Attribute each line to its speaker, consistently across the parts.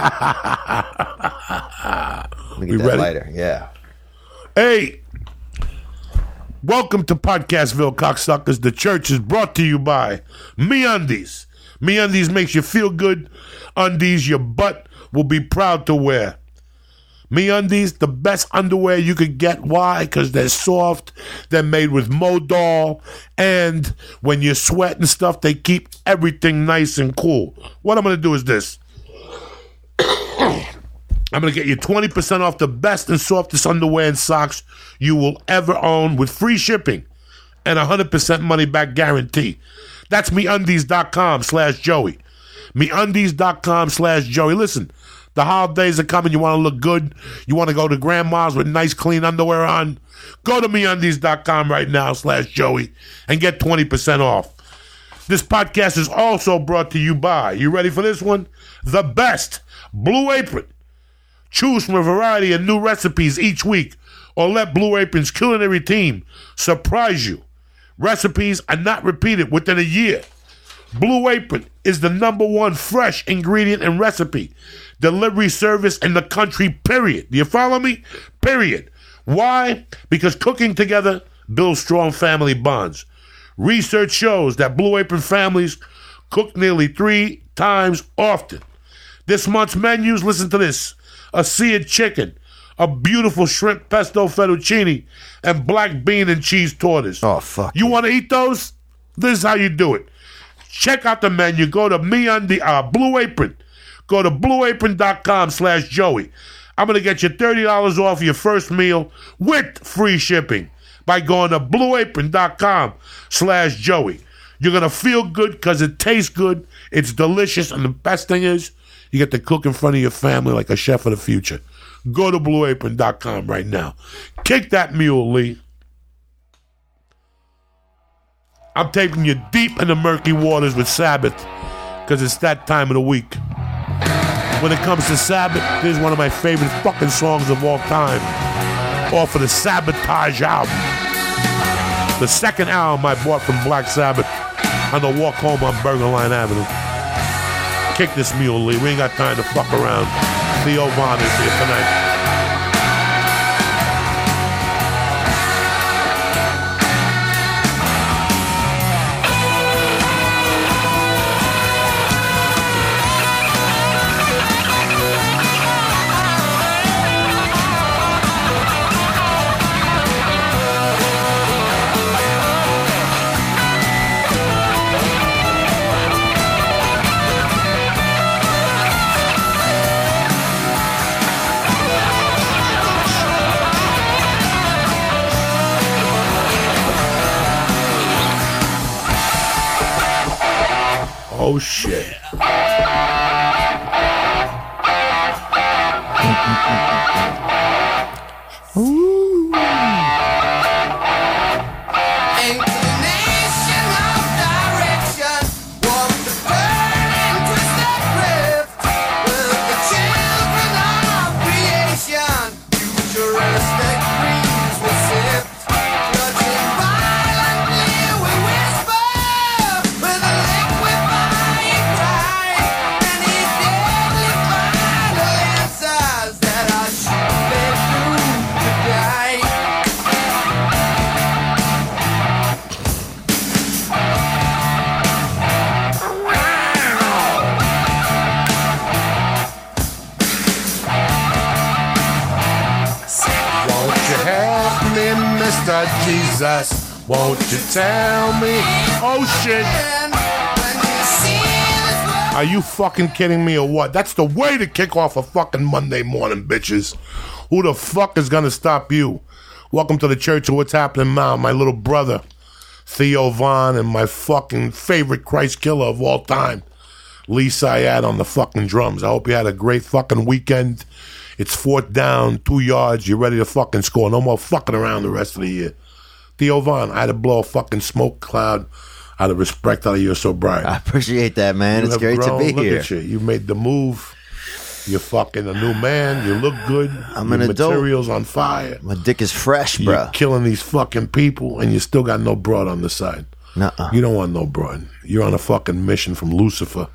Speaker 1: Let me get
Speaker 2: We
Speaker 1: that
Speaker 2: ready?
Speaker 1: lighter. Yeah.
Speaker 2: Hey, welcome to Podcastville, cocksuckers. The church is brought to you by MeUndies. Me Undies makes you feel good. Undies your butt will be proud to wear. MeUndies, the best underwear you could get. Why? Because they're soft. They're made with Modal. And when you sweat and stuff, they keep everything nice and cool. What I'm going to do is this. I'm going to get you 20% off the best and softest underwear and socks you will ever own with free shipping and 100% money back guarantee. That's meundies.com slash Joey. Meundies.com slash Joey. Listen, the holidays are coming. You want to look good. You want to go to grandma's with nice, clean underwear on. Go to meundies.com right now slash Joey and get 20% off. This podcast is also brought to you by, you ready for this one? The best Blue Apron. Choose from a variety of new recipes each week or let Blue Apron's culinary team surprise you. Recipes are not repeated within a year. Blue Apron is the number one fresh ingredient and recipe delivery service in the country, period. Do you follow me? Period. Why? Because cooking together builds strong family bonds. Research shows that Blue Apron families cook nearly three times often. This month's menus, listen to this a seared chicken, a beautiful shrimp pesto fettuccine, and black bean and cheese tortas.
Speaker 1: Oh, fuck.
Speaker 2: You want to eat those? This is how you do it. Check out the menu. Go to me on the uh, Blue Apron. Go to blueapron.com slash Joey. I'm going to get you $30 off your first meal with free shipping by going to blueapron.com slash Joey. You're going to feel good because it tastes good. It's delicious. And the best thing is, you get to cook in front of your family like a chef of the future. Go to blueapron.com right now. Kick that mule, Lee. I'm taking you deep in the murky waters with Sabbath because it's that time of the week. When it comes to Sabbath, this is one of my favorite fucking songs of all time. Off of the Sabotage album. The second album I bought from Black Sabbath on the walk home on Bergenline Avenue. Kick this mule, Lee. We ain't got time to fuck around. Theo Von is here tonight. Oh shit. You tell me? Oh shit. Are you fucking kidding me or what? That's the way to kick off a fucking Monday morning, bitches. Who the fuck is gonna stop you? Welcome to the church of what's happening now, my little brother, Theo Von, and my fucking favorite Christ killer of all time, Lee Syatt on the fucking drums. I hope you had a great fucking weekend. It's fourth down, two yards. You're ready to fucking score. No more fucking around the rest of the year. Theo Von, I had to blow a fucking smoke cloud out of respect out of your sobriety.
Speaker 1: I appreciate that, man.
Speaker 2: You
Speaker 1: it's great
Speaker 2: grown.
Speaker 1: to be
Speaker 2: Look
Speaker 1: here.
Speaker 2: At you. you made the move. You're fucking a new man. You look good.
Speaker 1: I'm
Speaker 2: Your
Speaker 1: an adult.
Speaker 2: material's on fire.
Speaker 1: My dick is fresh,
Speaker 2: You're
Speaker 1: bro.
Speaker 2: killing these fucking people, and you still got no broad on the side.
Speaker 1: Nuh-uh.
Speaker 2: You don't want no broad. You're on a fucking mission from Lucifer.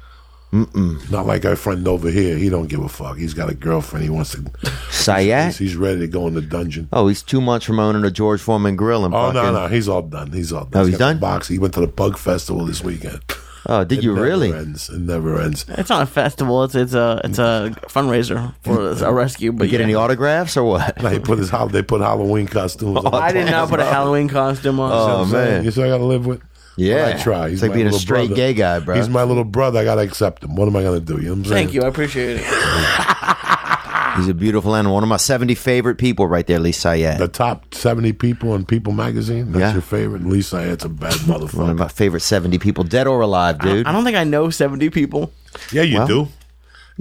Speaker 2: Mm-mm. Not like our friend over here. He don't give a fuck. He's got a girlfriend. He wants to.
Speaker 1: Syatt?
Speaker 2: He's, he's ready to go in the dungeon.
Speaker 1: Oh, he's two months from owning a George Foreman grill and
Speaker 2: Oh
Speaker 1: fucking.
Speaker 2: no, no, he's all done. He's all done.
Speaker 1: Oh, he's
Speaker 2: got the
Speaker 1: done?
Speaker 2: Box. He went to the Bug Festival this weekend.
Speaker 1: Oh, did
Speaker 2: It
Speaker 1: you
Speaker 2: never
Speaker 1: really?
Speaker 2: Ends. It never ends.
Speaker 3: It's not a festival. It's it's a it's a fundraiser for a rescue. But
Speaker 1: You get
Speaker 3: yeah.
Speaker 1: any autographs or what?
Speaker 2: They put his they put Halloween costumes. on.
Speaker 3: I did not put a oh, Halloween costume on.
Speaker 1: Oh,
Speaker 2: I'm
Speaker 1: man.
Speaker 2: You see, I got to live with.
Speaker 1: Yeah.
Speaker 2: I try. He's
Speaker 1: It's like being a straight
Speaker 2: brother.
Speaker 1: gay guy, bro.
Speaker 2: He's my little brother. I got to accept him. What am I going to do? You know what I'm saying?
Speaker 3: Thank you. I appreciate it.
Speaker 1: He's a beautiful animal. One of my 70 favorite people right there, Lee Syatt.
Speaker 2: The top 70 people in People magazine. That's
Speaker 1: Yeah.
Speaker 2: your favorite. Lisa, it's a bad motherfucker.
Speaker 1: One of
Speaker 2: motherfucker.
Speaker 1: my favorite 70 people, dead or alive, dude.
Speaker 3: I don't think I know seventy people.
Speaker 2: Yeah, you
Speaker 1: Well-
Speaker 2: do.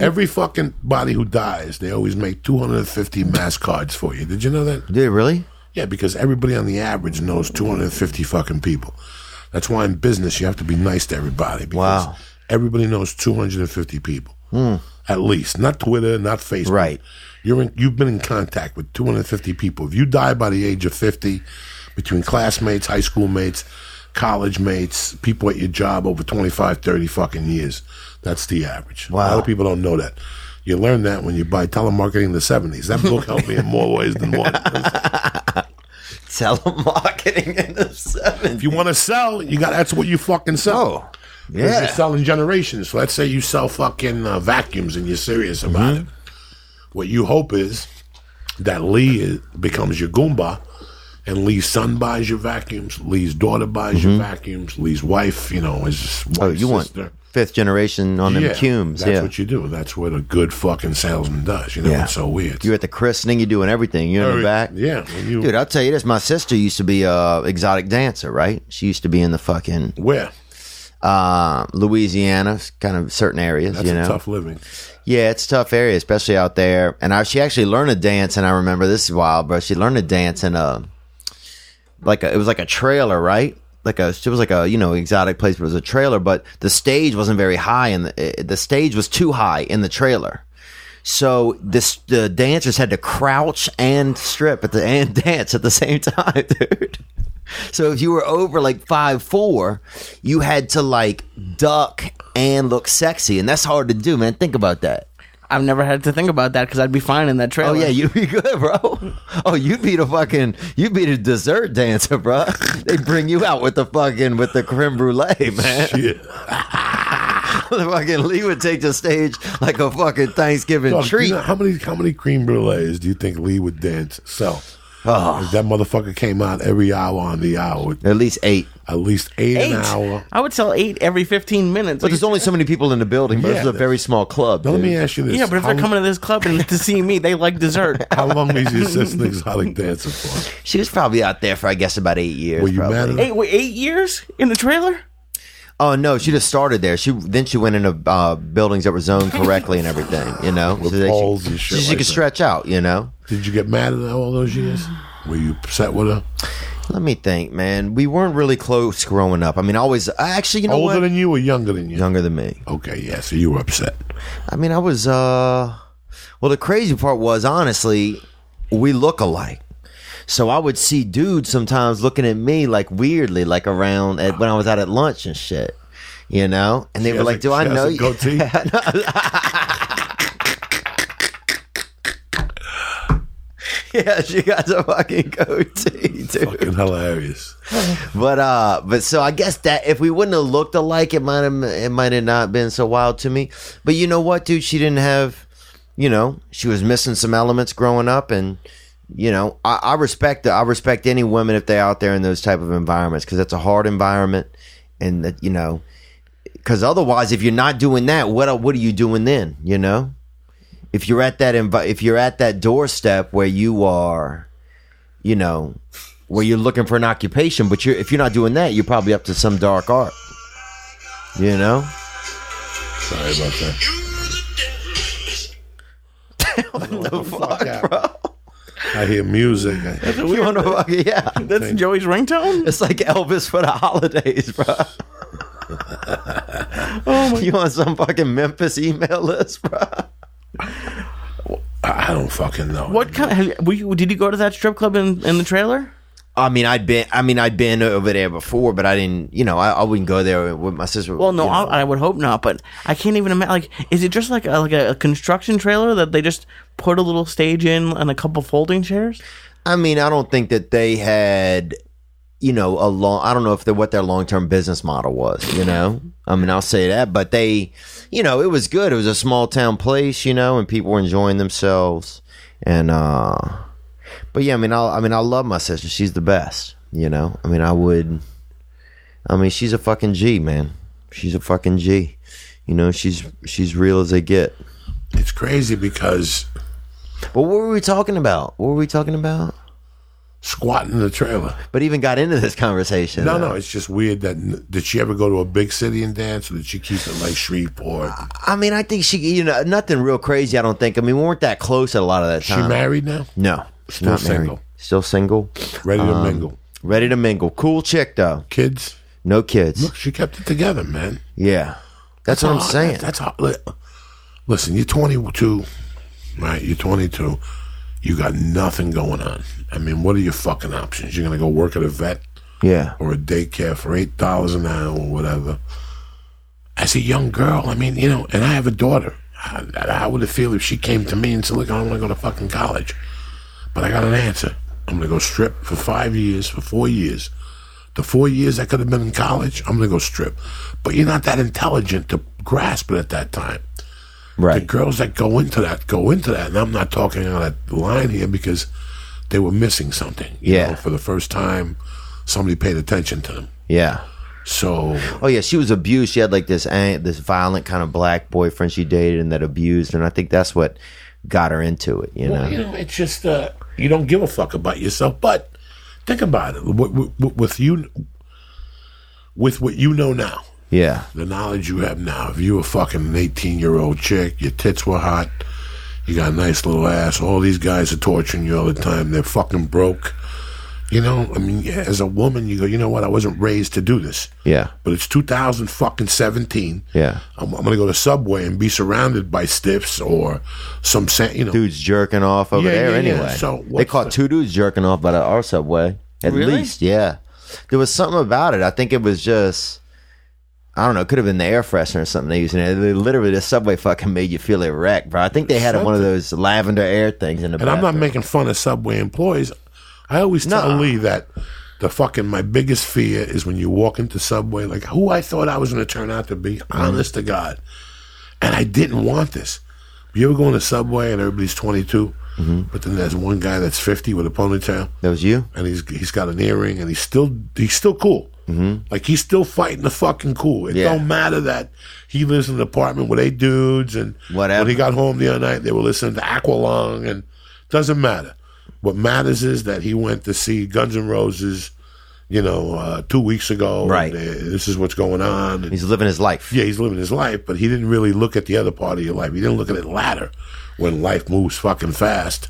Speaker 2: Every fucking body who dies, they always make 250 mass cards for you. Did you know that?
Speaker 1: Dude, really?
Speaker 2: Yeah, because everybody on the average knows 250 fucking people. That's why in business you have to be nice to everybody. Because
Speaker 1: Wow.
Speaker 2: Everybody knows 250 people. Hmm. At least. Not Twitter, not Facebook.
Speaker 1: Right.
Speaker 2: You're in, you've been in contact with 250 people. If you die by the age of 50, between classmates, high school mates, college mates, people at your job over 25, 30 fucking years, that's the average. Wow. A lot of people don't know that. You learn that when you buy telemarketing in the 70s. That book helped me in more ways than one.
Speaker 1: Telemarketing in the 70s.
Speaker 2: If you want to sell, you got that's what you fucking sell.
Speaker 1: Oh, yeah.
Speaker 2: You're selling generations. So let's say you sell fucking uh, vacuums and you're serious about it. What you hope is that Lee is, becomes your Goomba and Lee's son buys your vacuums, Lee's daughter buys your vacuums, Lee's wife, you know, is his
Speaker 1: Oh, you want
Speaker 2: sister.
Speaker 1: Fifth generation on them
Speaker 2: yeah,
Speaker 1: cumes.
Speaker 2: That's
Speaker 1: Yeah.
Speaker 2: what you do. That's what a good fucking salesman does. You know,
Speaker 1: Yeah.
Speaker 2: it's so weird.
Speaker 1: You're at the christening, you're doing everything. You're in the back.
Speaker 2: Yeah. you,
Speaker 1: Dude, I'll tell you this. My sister used to be a exotic dancer, right? She used to be in the fucking
Speaker 2: where?
Speaker 1: uh, Louisiana, kind of certain areas,
Speaker 2: That's
Speaker 1: you
Speaker 2: a
Speaker 1: know.
Speaker 2: tough living.
Speaker 1: Yeah, it's a tough area, especially out there. And I, she actually learned to dance, and I remember this is wild, bro. She learned to dance in a like a, it was like a trailer, right? Like a it was like a you know exotic place, but it was a trailer. But the stage wasn't very high, and the eh, eh, the stage was too high in the trailer. So this the dancers had to crouch and strip at the and dance at the same time, dude. So if you were over like five four, you had to like duck and look sexy, and that's hard to do, man. Think about that.
Speaker 3: I've never had to think about that because I'd be fine in that oh, trailer.
Speaker 1: Oh yeah, you'd be good, bro. Oh, you'd be the fucking you'd be the dessert dancer, bro. They bring you out with the fucking with the creme brulee, man.
Speaker 2: Shit.
Speaker 1: the fucking Lee would take the stage like a fucking Thanksgiving
Speaker 2: Dog,
Speaker 1: treat.
Speaker 2: you know how many how many cream brulees do you think Lee would dance sell?
Speaker 1: Oh.
Speaker 2: That motherfucker came out every hour on the hour,
Speaker 1: At least eight.
Speaker 2: at least eight,
Speaker 3: eight.
Speaker 2: an hour.
Speaker 3: I would sell eight every fifteen minutes.
Speaker 1: But there's only so many people in the building, but
Speaker 2: Yeah,
Speaker 1: it's a very small club.
Speaker 2: Now let me ask you this:
Speaker 3: yeah, but if
Speaker 2: how,
Speaker 3: they're coming to this club and to see me, they like dessert.
Speaker 2: how long was your sister exotic dancer for?
Speaker 1: She was probably out there for I guess about eight years.
Speaker 2: Were you
Speaker 1: probably.
Speaker 2: mad at her?
Speaker 3: eight wait, eight years in the trailer.
Speaker 1: Oh no, she just started there. She then she went into uh, buildings that were zoned correctly and everything. You know, that
Speaker 2: poles
Speaker 1: she,
Speaker 2: and shit
Speaker 1: so she
Speaker 2: like
Speaker 1: could
Speaker 2: that.
Speaker 1: stretch out. You know.
Speaker 2: Did you get mad at her all those years? Were you upset with her?
Speaker 1: Let me think, man. We weren't really close growing up. I mean, I always I actually, you know
Speaker 2: Older
Speaker 1: what?
Speaker 2: than you or younger than you?
Speaker 1: Younger than me.
Speaker 2: Okay, yeah. So you were upset.
Speaker 1: I mean, I was. uh Well, the crazy part was honestly, we look alike. So I would see dudes sometimes looking at me like weirdly, like around at when I was out at lunch and shit. You know, and they
Speaker 2: She
Speaker 1: were like,
Speaker 2: a-
Speaker 1: "Do I know
Speaker 2: a
Speaker 1: you?"
Speaker 2: goatee?
Speaker 1: yeah, she got a fucking goatee, dude.
Speaker 2: Fucking hilarious.
Speaker 1: But uh, but so I guess that if we wouldn't have looked alike, it might have it might have not been so wild to me. But you know what, dude? She didn't have, you know, she was missing some elements growing up, and you know, I, I respect I respect any women if they're out there in those type of environments because it's a hard environment, and that you know, because otherwise, if you're not doing that, what what are you doing then? You know, if you're at that envi- if you're at that doorstep where you are, you know, where you're looking for an occupation, but you're if you're not doing that, you're probably up to some dark art. You know?
Speaker 2: Sorry about that.
Speaker 1: What the
Speaker 2: fuck out. I hear music. I-
Speaker 1: You wanna fuck- yeah.
Speaker 3: That's Joey's ringtone.
Speaker 1: It's like Elvis for the holidays, bro. oh you on some fucking Memphis email list, bro?
Speaker 2: I don't fucking know.
Speaker 3: What kind of? Have, you, did you go to that strip club in, in the trailer?
Speaker 1: I mean, I'd been. I mean, I'd been over there before, but I didn't. You know, I, I wouldn't go there with my sister.
Speaker 3: Well, no,
Speaker 1: you know.
Speaker 3: I, I would hope not, but I can't even imagine. Like, is it just like a, like a, construction trailer that they just put a little stage in and a couple folding chairs?
Speaker 1: I mean, I don't think that they had, you know, a long. I don't know if they what their long term business model was. You know, I mean, I'll say that, but they, you know, it was good. It was a small town place, you know, and people were enjoying themselves. And, uh but yeah, I mean, I, I mean, I love my sister. She's the best. You know, I mean, I would. I mean, she's a fucking G, man. She's a fucking G. You know, she's she's real as they get.
Speaker 2: It's crazy because
Speaker 1: But what were we talking about? What were we talking about?
Speaker 2: squatting the trailer.
Speaker 1: But even got into this conversation.
Speaker 2: No,
Speaker 1: though.
Speaker 2: no, it's just weird that did she ever go to a big city and dance, or did she keep it like Shreveport?
Speaker 1: I mean, I think she, you know, nothing real crazy. I don't think. I mean, we weren't that close at a lot of that time.
Speaker 2: She married now,
Speaker 1: No,
Speaker 2: Still
Speaker 1: not married.
Speaker 2: single.
Speaker 1: Still single.
Speaker 2: ready to
Speaker 1: Um,
Speaker 2: mingle.
Speaker 1: Ready to mingle. Cool chick though.
Speaker 2: Kids,
Speaker 1: No kids.
Speaker 2: look, she kept it together, man.
Speaker 1: Yeah, that's, what I'm saying.
Speaker 2: That's li- Listen, you're 22, right? You're 22. You got nothing going on. I mean, what are your fucking options? You're gonna go work at a vet
Speaker 1: yeah,
Speaker 2: or a daycare for eight dollars an hour or whatever. As a young girl, I mean, you know, and I have a daughter. How, how would it feel if she came to me and said, "Look, I don't want to go to fucking college, but I got an answer. I'm gonna go strip for five years, for four years. The four years I could have been in college, I'm gonna go strip. But you're not that intelligent to grasp it at that time.
Speaker 1: Right.
Speaker 2: The girls that go into that go into that, and I'm not talking on that line here because they were missing something. you
Speaker 1: Yeah.
Speaker 2: know, for the first time, somebody paid attention to them.
Speaker 1: Yeah.
Speaker 2: So
Speaker 1: Oh yeah, she was abused. She had like this this violent kind of black boyfriend she dated and that abused, her, and I think that's what got her into it. You know.
Speaker 2: Well, you know, it's just uh, you don't give a fuck about yourself. But think about it with, with, with you, with what you know now,
Speaker 1: Yeah.
Speaker 2: the knowledge you have now. If you were fucking an eighteen-year-old chick, your tits were hot, you got a nice little ass. All these guys are torturing you all the time. They're fucking broke. You know, I mean, as a woman, you go, you know what? I wasn't raised to do this.
Speaker 1: Yeah.
Speaker 2: But it's 2000 fucking 17.
Speaker 1: Yeah.
Speaker 2: I'm, I'm gonna go to Subway and be surrounded by stiffs or some, sa- you know,
Speaker 1: Dudes jerking off over
Speaker 2: Yeah,
Speaker 1: there
Speaker 2: yeah, yeah.
Speaker 1: anyway.
Speaker 2: So
Speaker 1: they caught
Speaker 2: the-
Speaker 1: two dudes jerking off by the our subway. At
Speaker 3: Really?
Speaker 1: least, yeah. There was something about it. I think it was just I don't know, it could have been the air freshener or something they used in it. They- Literally the subway fucking made you feel erect, bro. I think they had one of those lavender air things in the
Speaker 2: And I'm not making fun of Subway employees. I always tell
Speaker 1: No.
Speaker 2: Lee that the fucking my biggest fear is when you walk into Subway, like who I thought I was going to turn out to be,
Speaker 1: Mm-hmm.
Speaker 2: honest to God, and I didn't want this. You ever go in a Subway and everybody's 22,
Speaker 1: Mm-hmm.
Speaker 2: but then there's one guy that's 50 with a ponytail,
Speaker 1: That was you?
Speaker 2: and he's he's got an earring, and he's still he's still cool. Mm-hmm. Like he's still fighting the fucking cool. It
Speaker 1: Yeah.
Speaker 2: don't matter that he lives in an apartment with eight dudes, and
Speaker 1: Whatever.
Speaker 2: when he got home the other night, they were listening to Aqualung, and doesn't matter. What matters is that he went to see Guns N' Roses, you know, uh, two weeks ago.
Speaker 1: Right.
Speaker 2: and, uh, this is what's going on. And,
Speaker 1: He's living his life.
Speaker 2: yeah, he's living his life, but he didn't really look at the other part of your life. He didn't look at it ladder when life moves fucking fast,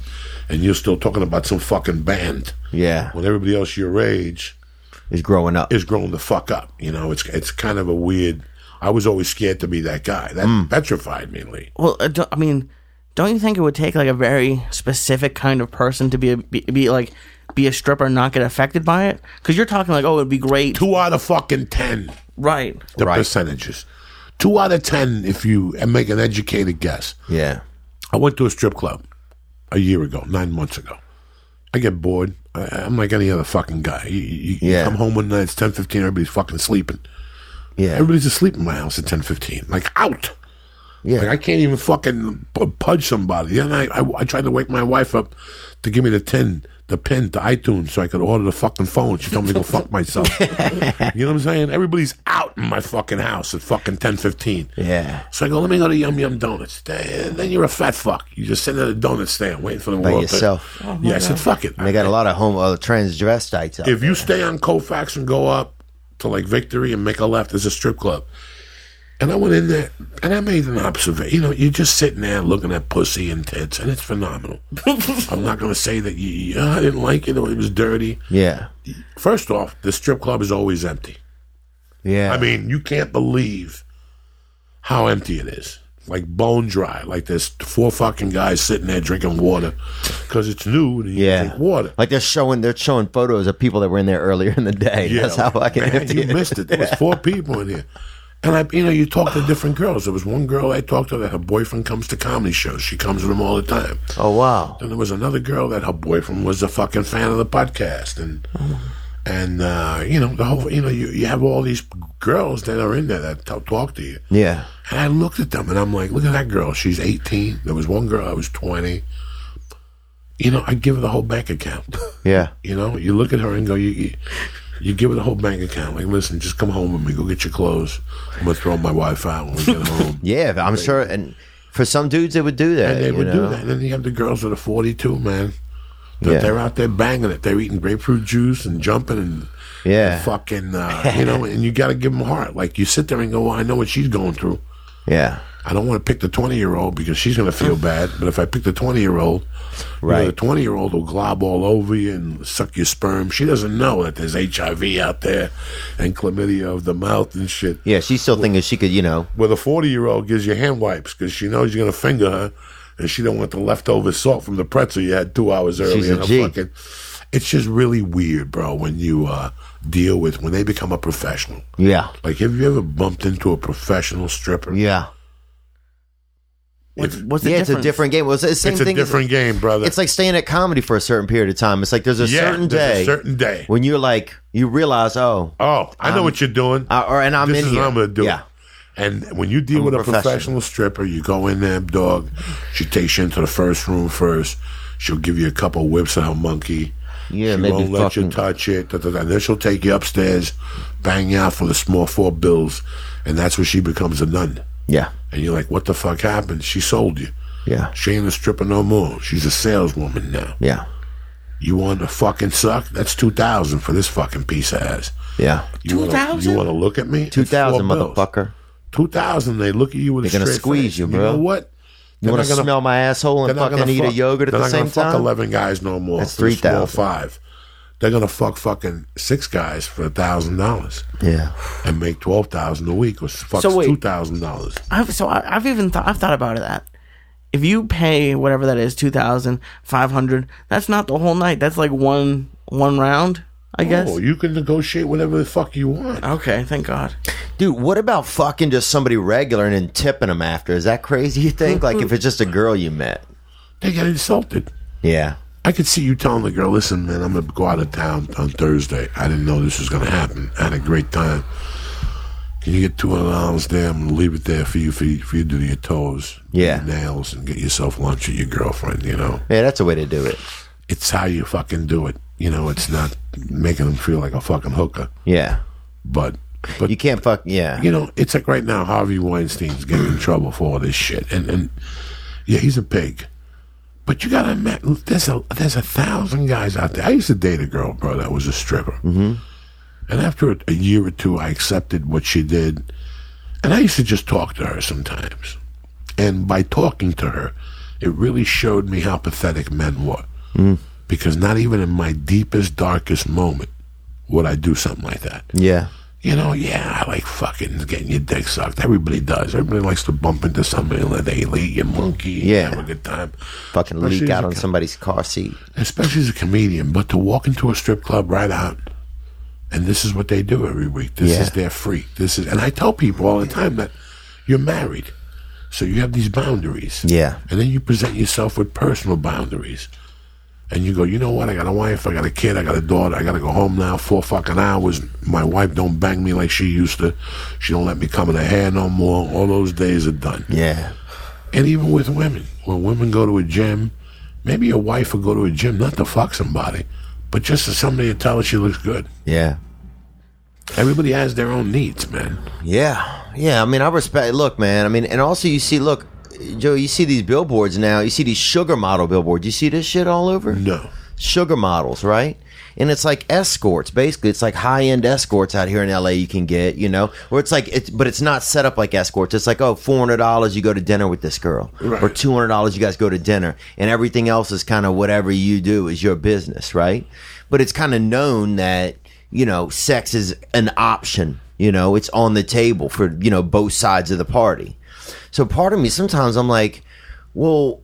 Speaker 2: and you're still talking about some fucking band
Speaker 1: Yeah.
Speaker 2: when everybody else your age
Speaker 1: is growing up.
Speaker 2: is growing the fuck up. You know, it's it's kind of a weird. I was always scared to be that guy. That
Speaker 1: Mm.
Speaker 2: petrified me, Lee.
Speaker 3: Well, don't- I mean, don't you think it would take like a very specific kind of person to be a, be, be like be a stripper and not get affected by it? Because you're talking like, oh, it'd be great,
Speaker 2: Two out of fucking ten,
Speaker 3: right?
Speaker 2: the
Speaker 1: Right.
Speaker 2: percentages. Two out of ten, if you and make an educated guess.
Speaker 1: Yeah.
Speaker 2: I went to a strip club a year ago, nine months ago. I get bored. I, I'm like any other fucking guy. You, you, you
Speaker 1: Yeah.
Speaker 2: come home one night, it's ten fifteen. Everybody's fucking sleeping.
Speaker 1: Yeah.
Speaker 2: Everybody's asleep in my house at ten fifteen. Like out.
Speaker 1: Yeah.
Speaker 2: Like I can't even fucking pu- pudge somebody. The other night, I, I tried to wake my wife up to give me the tin, the pin to iTunes so I could order the fucking phone. She told me to go fuck myself. you know what I'm saying? Everybody's out in my fucking house at fucking ten fifteen.
Speaker 1: Yeah.
Speaker 2: So I go, let me go to Yum Yum Donuts. Then then you're a fat fuck. You just sitting at a donut stand waiting for the
Speaker 1: By
Speaker 2: world
Speaker 1: yourself.
Speaker 2: to. yeah, I said, fuck it.
Speaker 1: And they got a lot of home uh, transvestites
Speaker 2: If you stay on Kofax and go up to like Victory and make a left, there's a strip club. And I went in there and I made an observation. You know, you're just sitting there looking at pussy and tits, and it's phenomenal. I'm not going to say that you, you I didn't like it or it was dirty.
Speaker 1: Yeah.
Speaker 2: First off, the strip club is always empty.
Speaker 1: Yeah.
Speaker 2: I mean, you can't believe how empty it is. like bone dry. Like there's four fucking guys sitting there drinking water because it's new and you
Speaker 1: Yeah.
Speaker 2: drink water.
Speaker 1: Like they're showing they're showing photos of people that were in there earlier in the day. That's how I can
Speaker 2: man,
Speaker 1: empty
Speaker 2: you
Speaker 1: it.
Speaker 2: missed it. There was four people in here. And I, you know, you talk to different girls. There was one girl I talked to that her boyfriend comes to comedy shows. She comes with him all the time.
Speaker 1: Oh wow.
Speaker 2: And there was another girl that her boyfriend was a fucking fan of the podcast, and and uh, you know the whole you know you, you have all these girls that are in there that t- talk to you.
Speaker 1: Yeah.
Speaker 2: And I looked at them and I'm like, look at that girl. She's 18. There was one girl I was 20. You know, I give her the whole bank account.
Speaker 1: Yeah.
Speaker 2: You know, you look at her and go, you, you, you give her the whole bank account. Like, listen, just come home with me. Go get your clothes. I'm gonna throw my Wi-Fi out when we get home.
Speaker 1: Yeah, I'm sure and for some dudes they would do that.
Speaker 2: And they would
Speaker 1: know?
Speaker 2: do that. And then you have the girls that are 42, man. That
Speaker 1: Yeah.
Speaker 2: They're out there banging it. They're eating grapefruit juice and jumping and
Speaker 1: Yeah.
Speaker 2: fucking, uh, you know, and you got to give them heart. Like, you sit there and go, well, I know what she's going through.
Speaker 1: Yeah.
Speaker 2: I don't want to pick the 20 year old because she's going to feel bad. But if I pick the 20 year old,
Speaker 1: Right.
Speaker 2: the 20 year old will glob all over you and suck your sperm. She doesn't know that there's HIV out there and chlamydia of the mouth and shit.
Speaker 1: Yeah, she's still thinking she could, you know.
Speaker 2: Where the 40 year old gives you hand wipes because she knows you're going to finger her and she don't want the leftover salt from the pretzel you had two hours earlier.
Speaker 1: She's a
Speaker 2: in her
Speaker 1: G.
Speaker 2: fucking, it's just really weird, bro, when you uh, deal with, when they become a professional.
Speaker 1: Yeah.
Speaker 2: Like, have you ever bumped into a professional stripper?
Speaker 1: Yeah.
Speaker 3: What's, what's the
Speaker 1: yeah, it's a different game. Well, it's the same
Speaker 2: It's a
Speaker 1: thing. as-
Speaker 2: different game, brother.
Speaker 1: It's like staying at comedy for a certain period of time. It's like there's a
Speaker 2: yeah,
Speaker 1: certain
Speaker 2: there's
Speaker 1: day
Speaker 2: a certain day.
Speaker 1: when you're like you realize, oh,
Speaker 2: Oh, I know
Speaker 1: Um,
Speaker 2: what you're doing.
Speaker 1: uh, or and I'm
Speaker 2: this
Speaker 1: in
Speaker 2: is
Speaker 1: here.
Speaker 2: what I'm going to do.
Speaker 1: Yeah.
Speaker 2: And when you deal
Speaker 1: I'm
Speaker 2: with
Speaker 1: a
Speaker 2: a professional.
Speaker 1: professional.
Speaker 2: stripper, you go in there, dog. She takes you into the first room first. She'll give you a couple whips of her monkey.
Speaker 1: Yeah,
Speaker 2: she
Speaker 1: maybe
Speaker 2: won't let you touch it. Da, da, da. And then she'll take you upstairs, bang you out for the small four bills, and that's where she becomes a nun.
Speaker 1: Yeah.
Speaker 2: And you're like, what the fuck happened? She sold you.
Speaker 1: Yeah.
Speaker 2: She ain't a stripper no more. She's a saleswoman now.
Speaker 1: Yeah.
Speaker 2: You want to fucking suck? That's two thousand for this fucking piece of ass.
Speaker 1: Yeah.
Speaker 2: You wanna-
Speaker 3: 2,000?
Speaker 2: You want to look at me?
Speaker 1: Two thousand,
Speaker 2: It's four bills.
Speaker 1: motherfucker.
Speaker 2: Two thousand. They look at you with
Speaker 1: They're
Speaker 2: a
Speaker 1: gonna squeeze
Speaker 2: face.
Speaker 1: you,
Speaker 2: You
Speaker 1: bro.
Speaker 2: know what?
Speaker 1: You want to smell my asshole and fucking
Speaker 2: gonna
Speaker 1: eat a yogurt at
Speaker 2: they're
Speaker 1: the
Speaker 2: not
Speaker 1: same
Speaker 2: gonna fuck
Speaker 1: time?
Speaker 2: Eleven guys no more.
Speaker 1: That's
Speaker 2: for the small
Speaker 1: 3,000.
Speaker 2: Five. They're gonna fuck fucking six guys for a thousand dollars
Speaker 1: Yeah.
Speaker 2: and make twelve thousand a week, or fuck
Speaker 3: So wait.
Speaker 2: two thousand dollars.
Speaker 3: So I, I've even thought I've thought about that. If you pay whatever that is, two thousand five hundred, that's not the whole night. That's like one one round, I guess.
Speaker 2: Oh, you can negotiate whatever the fuck you want.
Speaker 3: Okay, thank God.
Speaker 1: Dude, what about fucking just somebody regular and then tipping them after? Is that crazy, you think? like if it's just a girl you met?
Speaker 2: They get insulted.
Speaker 1: Yeah.
Speaker 2: I could see you telling the girl, "Listen, man, I'm gonna go out of town on Thursday. I didn't know this was gonna happen. I had a great time. Can you get two hundred dollars there? I'm gonna leave it there for you for you, for you to do your toes,
Speaker 1: Yeah.
Speaker 2: your nails, and get yourself lunch with your girlfriend. You know,
Speaker 1: Yeah, that's a way to do it.
Speaker 2: it's how you fucking do it. You know, it's not making them feel like a fucking hooker,
Speaker 1: Yeah.
Speaker 2: but but
Speaker 1: You can't fuck yeah.
Speaker 2: you know, it's like right now Harvey Weinstein's getting in trouble for all this shit, and and yeah, he's a pig. But you gotta admit, there's a there's a thousand guys out there. I used to date a girl, bro, that was a stripper, mm-hmm. and after a, a year or two, I accepted what she did, and I used to just talk to her sometimes, and by talking to her, it really showed me how pathetic men were, because not even in my deepest, darkest moment would I do something like that.
Speaker 1: Yeah.
Speaker 2: You know, yeah, I like fucking getting your dick sucked. Everybody does. Everybody likes to bump into somebody and let they eat your monkey.
Speaker 1: Yeah.
Speaker 2: have a good time.
Speaker 1: Fucking
Speaker 2: Especially
Speaker 1: leak out on
Speaker 2: co-
Speaker 1: somebody's car seat.
Speaker 2: Especially as a comedian, but to walk into a strip club right out, and this is what they do every week. This
Speaker 1: Yeah.
Speaker 2: is their freak. This is, and I tell people all the time that you're married, so you have these boundaries.
Speaker 1: Yeah.
Speaker 2: and then you present yourself with personal boundaries. And you go, you know what? I got a wife, I got a kid, I got a daughter. I got to go home now. Four fucking hours. My wife don't bang me like she used to. She don't let me come in her hair no more. All those days are done.
Speaker 1: Yeah.
Speaker 2: And even with women, when women go to a gym, maybe your wife will go to a gym not to fuck somebody, but just to somebody to tell her she looks good.
Speaker 1: Yeah.
Speaker 2: Everybody has their own needs, man.
Speaker 1: Yeah, yeah. I mean, I respect. Look, man. I mean, and also you see, look, Joe. You see these billboards now. You see these sugar model billboards. You see this shit all over.
Speaker 2: No.
Speaker 1: Sugar models, right? And it's like escorts. Basically, it's like high end escorts out here in LA. You can get, you know, or it's like it's, but it's not set up like escorts. It's like, oh, oh, four hundred dollars, you go to dinner with this girl,
Speaker 2: Right.
Speaker 1: or two hundred dollars, you guys go to dinner, and everything else is kind of whatever you do is your business, right? But it's kind of known that you know, sex is an option. You know, it's on the table for you know both sides of the party. So part of me sometimes I'm like, well,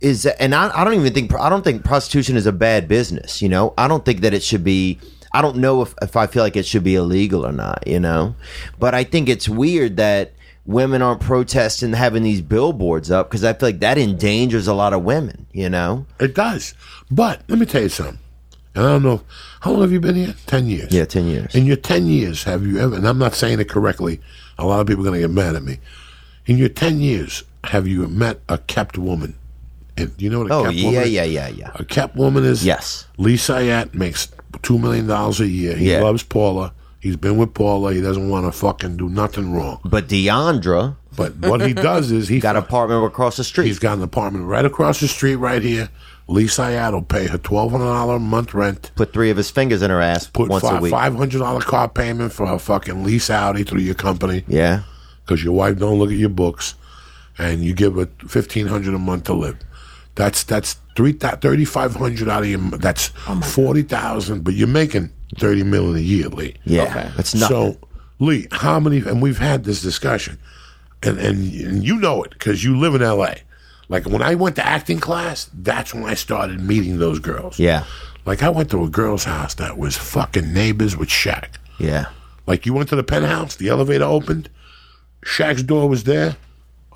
Speaker 1: is that, and I, I don't even think I don't think prostitution is a bad business. You know, I don't think that it should be. I don't know if if I feel like it should be illegal or not. You know, but I think it's weird that women aren't protesting having these billboards up because I feel like that endangers a lot of women. You know.
Speaker 2: It does. But let me tell you something. And I don't know how long have you been here? Ten years.
Speaker 1: Yeah, 10 years.
Speaker 2: In your ten years, have you ever? And I'm not saying it correctly. A lot of people are going to get mad at me. In your ten years, have you met a kept woman? And do you know what a
Speaker 1: Oh
Speaker 2: kept
Speaker 1: yeah,
Speaker 2: woman? is?
Speaker 1: yeah, yeah, yeah. Yeah.
Speaker 2: A kept woman is
Speaker 1: Yes.
Speaker 2: Lee Syatt makes two million dollars a year. He
Speaker 1: Yeah.
Speaker 2: loves Paula. He's been with Paula. He doesn't want to fucking do nothing wrong.
Speaker 1: But Deandra
Speaker 2: But what he does is he
Speaker 1: got an apartment across the street.
Speaker 2: He's got an apartment right across the street, right here. Lee Syatt will pay her twelve hundred dollar a month rent.
Speaker 1: Put three of his fingers in her ass
Speaker 2: Put
Speaker 1: once a week.
Speaker 2: five hundred dollar car payment for her fucking lease Audi through your company
Speaker 1: Yeah.
Speaker 2: Because your wife don't look at your books, and you give her fifteen hundred a month to live. That's that's three thirty five hundred out of your. That's
Speaker 1: Oh
Speaker 2: forty thousand, but you're making thirty million a year, Lee.
Speaker 1: Yeah. That's nothing.
Speaker 2: So, Lee, how many? And we've had this discussion, and and, and you know it because you live in L.A. Like when I went to acting class, that's when I started meeting those girls.
Speaker 1: yeah.
Speaker 2: Like I went to a girl's house that was fucking neighbors with Shaq.
Speaker 1: Yeah.
Speaker 2: Like you went to the penthouse, the elevator opened, Shaq's door was there,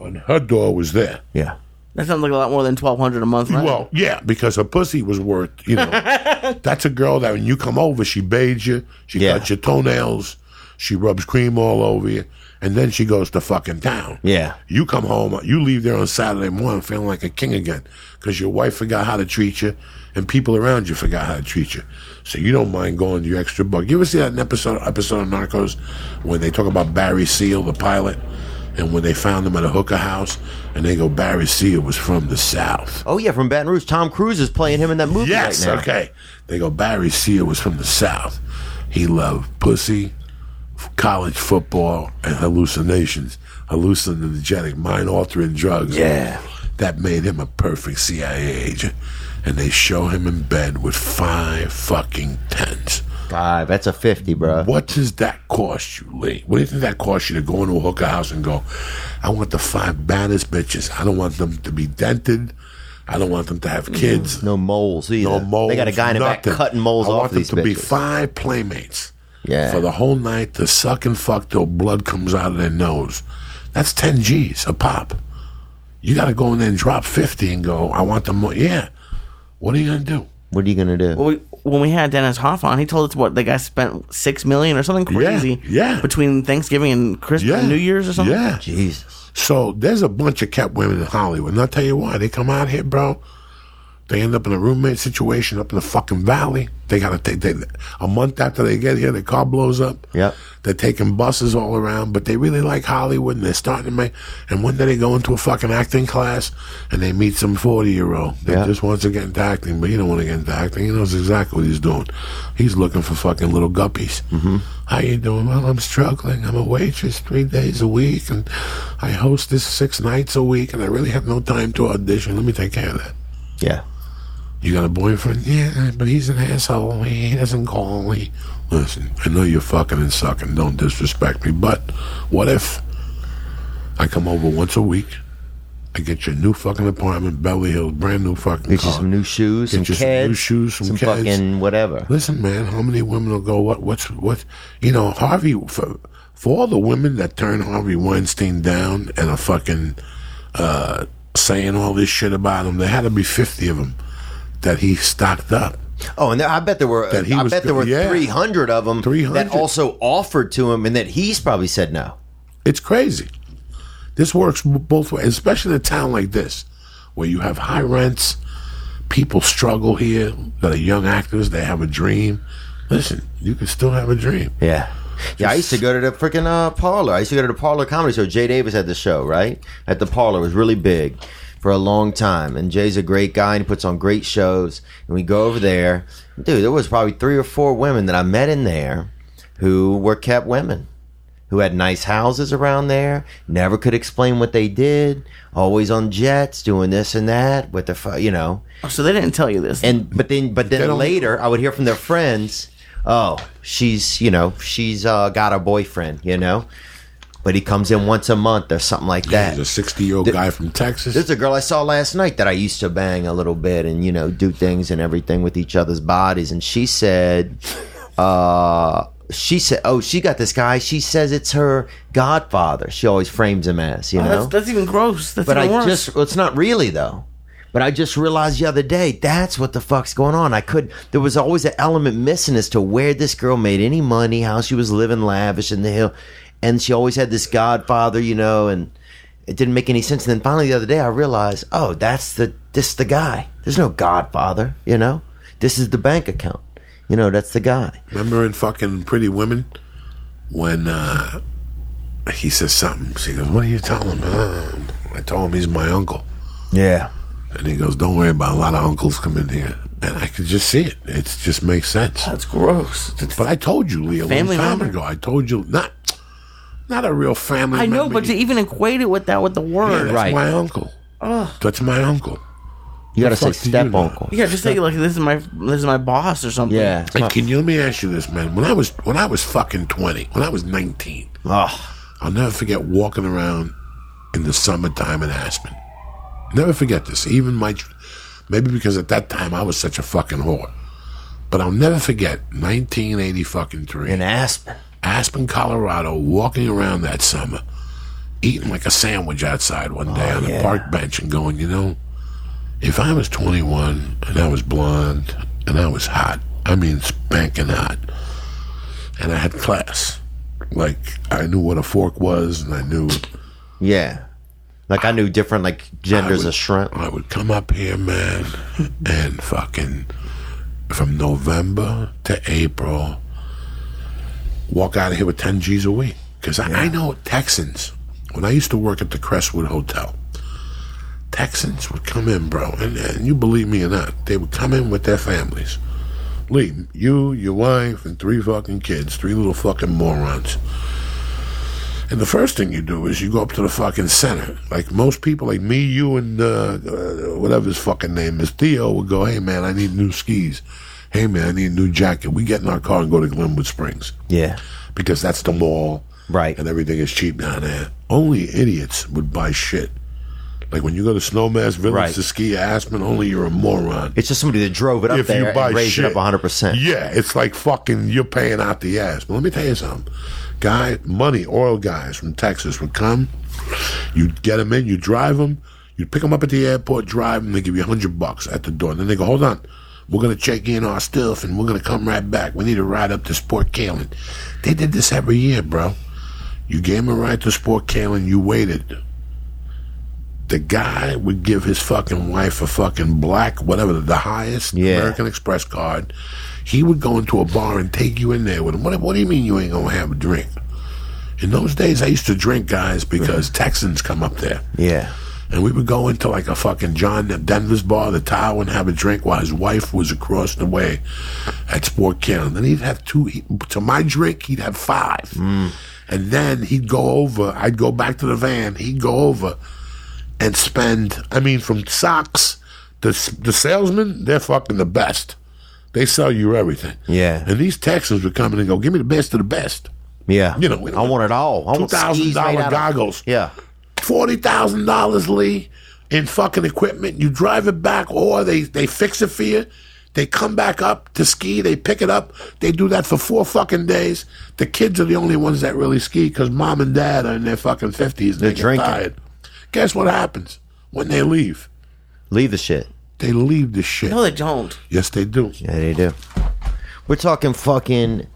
Speaker 2: and her door was there.
Speaker 1: Yeah.
Speaker 3: That sounds like a lot more than twelve hundred a month, right?
Speaker 2: Well, yeah, because her pussy was worth, you know. that's a girl that when you come over, she bathes you, she
Speaker 1: Yeah.
Speaker 2: cuts your toenails, she rubs cream all over you, and then she goes to fucking town.
Speaker 1: Yeah.
Speaker 2: You come home, you leave there on Saturday morning feeling like a king again because your wife forgot how to treat you and people around you forgot how to treat you. So you don't mind going to your extra buck. You ever see that episode episode of Narcos when they talk about Barry Seal, the pilot, and when they found him at a hooker house and they go, Barry Seal was from the South.
Speaker 1: Oh yeah, from Baton Rouge. Tom Cruise is playing him in that movie
Speaker 2: Yes,
Speaker 1: right now.
Speaker 2: okay. They go, Barry Seal was from the South. He loved pussy, college football, and hallucinations. Hallucinogenic, mind altering drugs.
Speaker 1: Yeah.
Speaker 2: That made him a perfect CIA agent. And they show him in bed with five fucking tens.
Speaker 1: Five. That's a fifty, bro.
Speaker 2: What does that cost you, Lee? What do you think that costs you to go into a hooker house and go, I want the five baddest bitches. I don't want them to be dented. I don't want them to have kids.
Speaker 1: No moles either.
Speaker 2: No moles.
Speaker 1: They got a guy in the back cutting moles
Speaker 2: I
Speaker 1: off
Speaker 2: want them to be five playmates.
Speaker 1: Yeah.
Speaker 2: For the whole night to suck and fuck till blood comes out of their nose. That's ten G's a pop. You got to go in there and drop fifty and go. I want them more. Yeah. What are you gonna do?
Speaker 1: What are you gonna do?
Speaker 3: Well, we, when we had Dennis Hof on, he told us what the guy spent six million or something crazy.
Speaker 2: yeah.
Speaker 3: Between Thanksgiving and Christmas,
Speaker 2: Yeah.
Speaker 3: and New Year's or something.
Speaker 2: Yeah.
Speaker 1: Jesus.
Speaker 2: So there's a bunch of kept women in Hollywood, and I'll tell you why. They come out here, bro. They end up in a roommate situation up in the fucking valley. They gotta take they, a month after they get here, their car blows up.
Speaker 1: Yep.
Speaker 2: They're taking buses all around, but they really like Hollywood, and they're starting to make. And one day they go into a fucking acting class, and they meet some forty year old that
Speaker 1: Yeah.
Speaker 2: just wants to get into acting, but he don't want to get into acting. He knows exactly what he's doing. He's looking for fucking little guppies. Mm-hmm. How you doing? Well, I'm struggling. I'm a waitress three days a week, and I host this six nights a week, and I really have no time to audition. Let me take care of that.
Speaker 1: Yeah.
Speaker 2: You got a boyfriend? Yeah, but he's an asshole. He doesn't call me. Listen, I know you're fucking and sucking. Don't disrespect me. But what if I come over once a week? I get you a new fucking apartment, Beverly Hills, brand new fucking
Speaker 1: Get you
Speaker 2: car.
Speaker 1: some new shoes,
Speaker 2: Get
Speaker 1: some
Speaker 2: you some new shoes, some kids.
Speaker 1: fucking whatever.
Speaker 2: Listen, man, how many women will go? What? What's what? You know, Harvey for for all the women that turn Harvey Weinstein down and are fucking uh, saying all this shit about him. There had to be fifty of them that he stocked up.
Speaker 1: Oh, and there, I bet there were.
Speaker 2: That he
Speaker 1: I
Speaker 2: was
Speaker 1: bet there were
Speaker 2: yeah.
Speaker 1: three hundred of them
Speaker 2: 300.
Speaker 1: that also offered to him, and that he's probably said no.
Speaker 2: It's crazy. This works both ways, especially in a town like this, where you have high rents. People struggle here that are young actors. They have a dream. Listen, you can still have a dream.
Speaker 1: Yeah. Yeah, I used to go to the freaking uh, parlor. I used to go to the parlor comedy show. Jay Davis had the show, right? At the parlor. It was really big for a long time. And Jay's a great guy and he puts on great shows. And we go over there. Dude, there was probably three or four women that I met in there who were kept women. Who had nice houses around there, never could explain what they did, always on jets, doing this and that with the, fu- you know,
Speaker 3: Oh, So they didn't tell you this.
Speaker 1: and but then but then later I would hear from their friends, oh, she's you know she's uh, got a boyfriend, you know. But he comes in once a month or something like that.
Speaker 2: He's a 60 year old guy from Texas.
Speaker 1: There's a girl I saw last night that I used to bang a little bit and you know do things and everything with each other's bodies, and she said, uh, she said, oh, she got this guy. She says it's her godfather. She always frames him as, you
Speaker 3: Oh,
Speaker 1: know.
Speaker 3: that's, that's even gross. That's
Speaker 1: but I
Speaker 3: worse.
Speaker 1: just, well, it's not really though. But I just realized the other day that's what the fuck's going on. I could. There was always an element missing as to where this girl made any money, how she was living lavish in the hill, and she always had this godfather, you know, and it didn't make any sense. And then finally the other day I realized, oh, that's the this the guy. There's no godfather, you know. This is the bank account. You know, that's the guy.
Speaker 2: Remember in fucking Pretty Women when uh, he says something? She goes, "What are you telling him?" Uh, I told him he's my uncle,
Speaker 1: Yeah.
Speaker 2: and he goes, "Don't worry about it. a lot of uncles come in here." And I could just see it. It just makes sense.
Speaker 3: that's gross.
Speaker 2: But I told you, Lee, a long time
Speaker 3: member.
Speaker 2: ago. I told you not, not a real family.
Speaker 3: I know,
Speaker 2: member.
Speaker 3: but to even equate it with that with the
Speaker 2: Yeah,
Speaker 3: word,
Speaker 2: that's
Speaker 1: Right.
Speaker 2: my uncle. Oh, that's my uncle.
Speaker 1: You got to
Speaker 2: The
Speaker 1: say
Speaker 2: fuck do you
Speaker 1: step
Speaker 2: know?
Speaker 1: uncle.
Speaker 3: yeah, just say like this is my this is my boss or something.
Speaker 1: Yeah.
Speaker 2: And can you let me ask you this, man? When I was when I was fucking twenty, when I was nineteen,
Speaker 1: Oh,
Speaker 2: I'll never forget walking around in the summertime in Aspen. Never forget this. Even my, maybe because at that time I was such a fucking whore, but I'll never forget 1980 fucking three.
Speaker 1: in Aspen.
Speaker 2: Aspen, Colorado, walking around that summer, eating like a sandwich outside one day oh, on
Speaker 1: yeah.
Speaker 2: a park bench and going, you know, if I was 21 and I was blonde and I was hot, I mean spanking hot, and I had class, like I knew what a fork was and I knew
Speaker 1: Yeah. Like I knew different like genders
Speaker 2: would-
Speaker 1: of shrimp.
Speaker 2: I would come up here, man, and fucking from November to April, walk out of here with 10 G's a week. Because I, I know Texans, when I used to work at the Crestwood Hotel, Texans would come in, bro, and, and you believe me or not, they would come in with their families. Lee, you, your wife, and three fucking kids, three little fucking morons. And the first thing you do is you go up to the fucking center. Like most people, like me, you, and uh, uh, whatever his fucking name is, Theo would go, hey man, I need new skis. Hey man, I need a new jacket. We get in our car and go to Glenwood Springs
Speaker 1: Yeah.
Speaker 2: because that's the mall.
Speaker 1: Right.
Speaker 2: And everything is cheap down there. Only idiots would buy shit. Like when you go to Snowmass Village
Speaker 1: Right.
Speaker 2: to ski Aspen, only you're a moron.
Speaker 1: It's just somebody that drove it up
Speaker 2: if
Speaker 1: there
Speaker 2: you buy
Speaker 1: and raised
Speaker 2: shit.
Speaker 1: it up 100%.
Speaker 2: Yeah, it's like fucking you're paying out the ass. But let me tell you something. Guy, money, oil guys from Texas would come. You'd get them in, you drive them, you'd pick them up at the airport, drive them, they give you hundred bucks at the door. And then they go, hold on, we're going to check in our stuff and we're going to come right back. We need to ride up to Sport Kalen. They did this every year, bro. You gave him a ride to Sport Kalen, you waited. The guy would give his fucking wife a fucking black, whatever, the highest
Speaker 1: Yeah.
Speaker 2: American Express card. He would go into a bar and take you in there with him. What, what do you mean you ain't gonna have a drink? In those days, I used to drink, guys, because Texans come up there.
Speaker 1: Yeah.
Speaker 2: And we would go into like a fucking John Denver's bar, the tower, and have a drink while his wife was across the way at Sport Cannon. And then he'd have two, he, to my drink, he'd have five. Mm. And then he'd go over, I'd go back to the van, he'd go over and spend, I mean, from socks, the, the salesmen, they're fucking the best. They sell you everything.
Speaker 1: Yeah.
Speaker 2: And these Texans would come in and go, give me the best of the best.
Speaker 1: Yeah.
Speaker 2: You know,
Speaker 1: I want it all. I want
Speaker 2: $2,000
Speaker 1: made out of-
Speaker 2: goggles.
Speaker 1: Yeah.
Speaker 2: Forty thousand dollars, Lee, in fucking equipment. You drive it back, or they they fix it for you. They come back up to ski. They pick it up. They do that for four fucking days. The kids are the only ones that really ski because mom and dad are in their fucking fifties. They're
Speaker 1: They're drinking.
Speaker 2: tired. Guess what happens when they leave?
Speaker 1: Leave the shit.
Speaker 2: They leave the shit.
Speaker 3: No, they don't.
Speaker 2: yes, they do.
Speaker 1: Yeah, they do. We're talking fucking.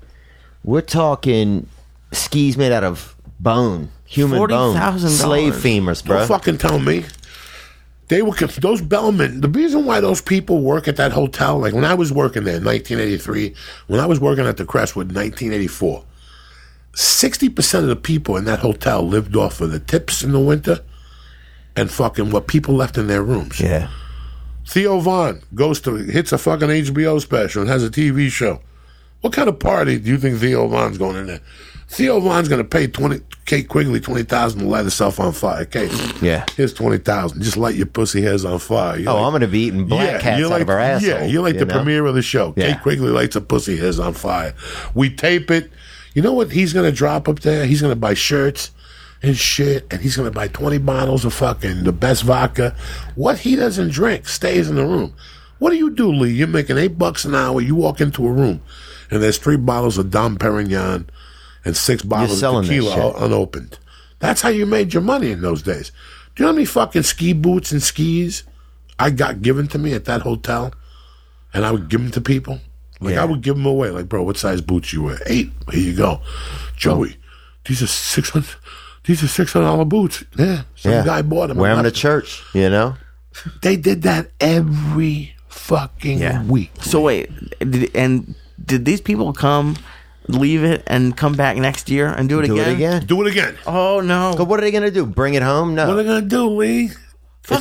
Speaker 1: We're talking skis made out of bone, human bone,
Speaker 3: $40,000.
Speaker 1: slave femurs, bro.
Speaker 2: Don't fucking tell me. They were those bellmen. The reason why those people work at that hotel, like when I was working there in 1983, when I was working at the Crestwood in 1984, 60% of the people in that hotel lived off of the tips in the winter and fucking what people left in their rooms.
Speaker 1: yeah,
Speaker 2: Theo Von goes to hits a fucking HBO special and has a TV show. What kind of party do you think Theo Von's going in there? Theo Von's going to pay twenty Kate Quigley twenty thousand to light herself on fire. Kate,
Speaker 1: Yeah.
Speaker 2: here's twenty thousand. Just light your pussy hairs on fire. You're
Speaker 1: Oh,
Speaker 2: like-
Speaker 1: I'm gonna be eating black cats
Speaker 2: you're
Speaker 1: out
Speaker 2: like,
Speaker 1: of her asshole.
Speaker 2: Yeah, you're like
Speaker 1: you
Speaker 2: the
Speaker 1: know?
Speaker 2: premiere of the show.
Speaker 1: Yeah.
Speaker 2: Kate Quigley lights her pussy hairs on fire. We tape it. You know what he's going to drop up there? He's going to buy shirts. and shit, and he's gonna buy twenty bottles of fucking the best vodka. What he doesn't drink stays in the room. What do you do, Lee? You're making eight bucks an hour. You walk into a room, and there's three bottles of Dom Perignon and six bottles of
Speaker 1: selling that
Speaker 2: tequila unopened. That's how you made your money in those days. Do you know how many fucking ski boots and skis I got given to me at that hotel, and I would give them to people? Like
Speaker 1: Yeah.
Speaker 2: I would give them away. Like, bro, what size boots you wear? Eight. Here you go, Joey. These are six hundred. These are six hundred dollar boots. Yeah, some
Speaker 1: Yeah.
Speaker 2: guy bought them.
Speaker 1: Wear them to church, you know?
Speaker 2: They did that every fucking
Speaker 3: Yeah.
Speaker 2: week.
Speaker 3: So wait, and did these people come, leave it, and come back next year and do it
Speaker 1: Do
Speaker 3: again?
Speaker 1: it again.
Speaker 2: Do it again.
Speaker 3: Oh no!
Speaker 1: But what are they going to do? Bring it home? No.
Speaker 2: What are they gonna do, Lee?
Speaker 1: It's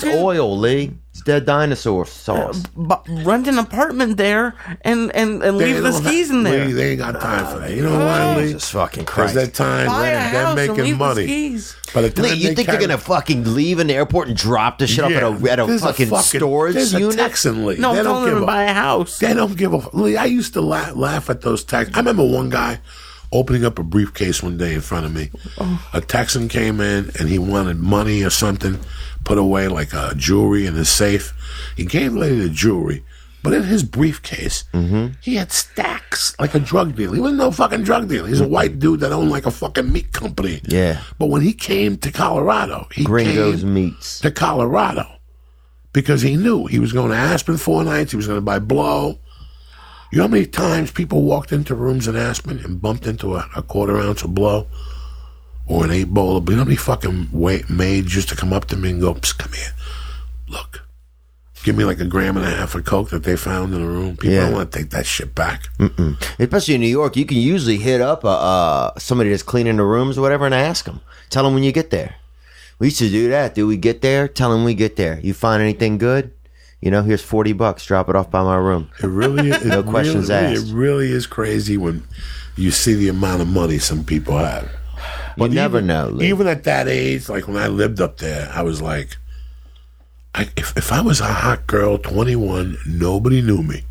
Speaker 3: Fucking-
Speaker 1: oil, Lee. It's dead dinosaur sauce.
Speaker 3: Uh, bu- rent an apartment there and and, and
Speaker 2: They
Speaker 3: leave the skis in there.
Speaker 2: Lee, they ain't got time for that. You know why, Lee?
Speaker 1: Jesus fucking
Speaker 2: Because
Speaker 1: Christ.
Speaker 2: that time
Speaker 3: Buy a
Speaker 2: they're, they're
Speaker 3: house and
Speaker 2: making
Speaker 3: leave the
Speaker 2: money.
Speaker 3: skis.
Speaker 2: By the time
Speaker 1: Lee, you
Speaker 2: they
Speaker 1: think they're
Speaker 2: carry-
Speaker 1: gonna fucking leave in the airport and drop the shit off at a, at a
Speaker 2: there's
Speaker 1: fucking, storage
Speaker 2: there's
Speaker 1: unit?
Speaker 2: A Texan Lee.
Speaker 3: No,
Speaker 2: they
Speaker 3: I'm
Speaker 2: don't
Speaker 3: telling them
Speaker 2: give
Speaker 3: to
Speaker 2: a,
Speaker 3: buy a house.
Speaker 2: They don't give a. Lee, I used to laugh, laugh at those Texans. I remember one guy opening up a briefcase one day in front of me. Oh. A Texan came in and he wanted money or something put away, like uh, jewelry in his safe. He gave the lady the jewelry. But in his briefcase, he had stacks like a drug dealer. He wasn't no fucking drug dealer. He's a white dude that owned like a fucking meat company.
Speaker 1: Yeah.
Speaker 2: But when he came to Colorado, he
Speaker 1: Gringos
Speaker 2: came
Speaker 1: meats.
Speaker 2: to Colorado because he knew he was going to Aspen four nights. He was going to buy blow. You know how many times people walked into rooms in Aspen and bumped into a, a quarter ounce of blow or an eight bowl of? You know how many fucking wait, maids used to come up to me and go, Psst, "Come here, look." Give me like a gram and a half of coke that they found in the room. People
Speaker 1: Yeah.
Speaker 2: don't want to take that shit back.
Speaker 1: Especially in New York, you can usually hit up uh, uh, somebody that's cleaning the rooms or whatever and ask them. Tell them when you get there. We used to do that. Do we get there? Tell them we get there. You find anything good? You know, here's 40 bucks. Drop it off by my room.
Speaker 2: It really, it
Speaker 1: No questions
Speaker 2: really,
Speaker 1: asked.
Speaker 2: It really is crazy when you see the amount of money some people have.
Speaker 1: You never
Speaker 2: even,
Speaker 1: know.
Speaker 2: Even at that age, like when I lived up there, I was like, I, if, if I was a hot girl, 21, nobody knew me.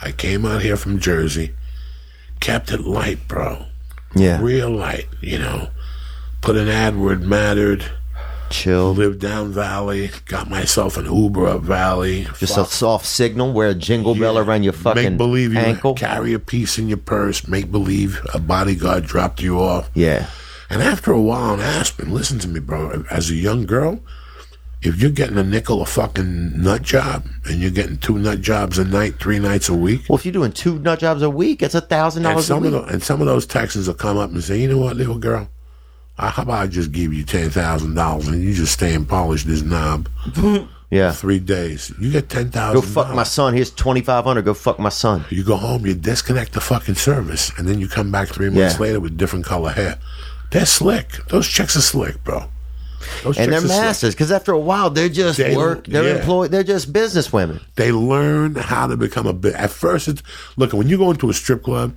Speaker 2: I came out here from Jersey, kept it light, bro.
Speaker 1: Yeah.
Speaker 2: Real light, you know. Put an ad where it mattered.
Speaker 1: Chill.
Speaker 2: Lived down Valley. Got myself an Uber up Valley.
Speaker 1: Just a soft signal. Wear a jingle bell around your fucking
Speaker 2: Make believe you
Speaker 1: ankle.
Speaker 2: carry a piece in your purse. Make believe a bodyguard dropped you off.
Speaker 1: Yeah.
Speaker 2: And after a while in Aspen, listen to me, bro. As a young girl, if you're getting a nickel a fucking nut job and you're getting two nut jobs a night, three nights a week,
Speaker 1: Well, if you're doing two nut jobs a week, it's a thousand
Speaker 2: and
Speaker 1: dollars a
Speaker 2: some of
Speaker 1: week.
Speaker 2: the, and some of those Texans will come up and say, you know what, little girl, uh, how about I just give you ten thousand dollars and you just stay and polish this knob
Speaker 1: Yeah.
Speaker 2: three days? You get ten thousand.
Speaker 1: Go fuck my son. Here's twenty five hundred. Go fuck my son.
Speaker 2: You go home, you disconnect the fucking service, and then you come back three months
Speaker 1: Yeah.
Speaker 2: later with different color hair. They're slick. Those chicks are slick, bro. Those
Speaker 1: And they're
Speaker 2: chicks are slick.
Speaker 1: masters because after a while they're just
Speaker 2: They-
Speaker 1: work. They're
Speaker 2: yeah.
Speaker 1: employed. They're just business women.
Speaker 2: They learn how to become a. At first, it's look when you go into a strip club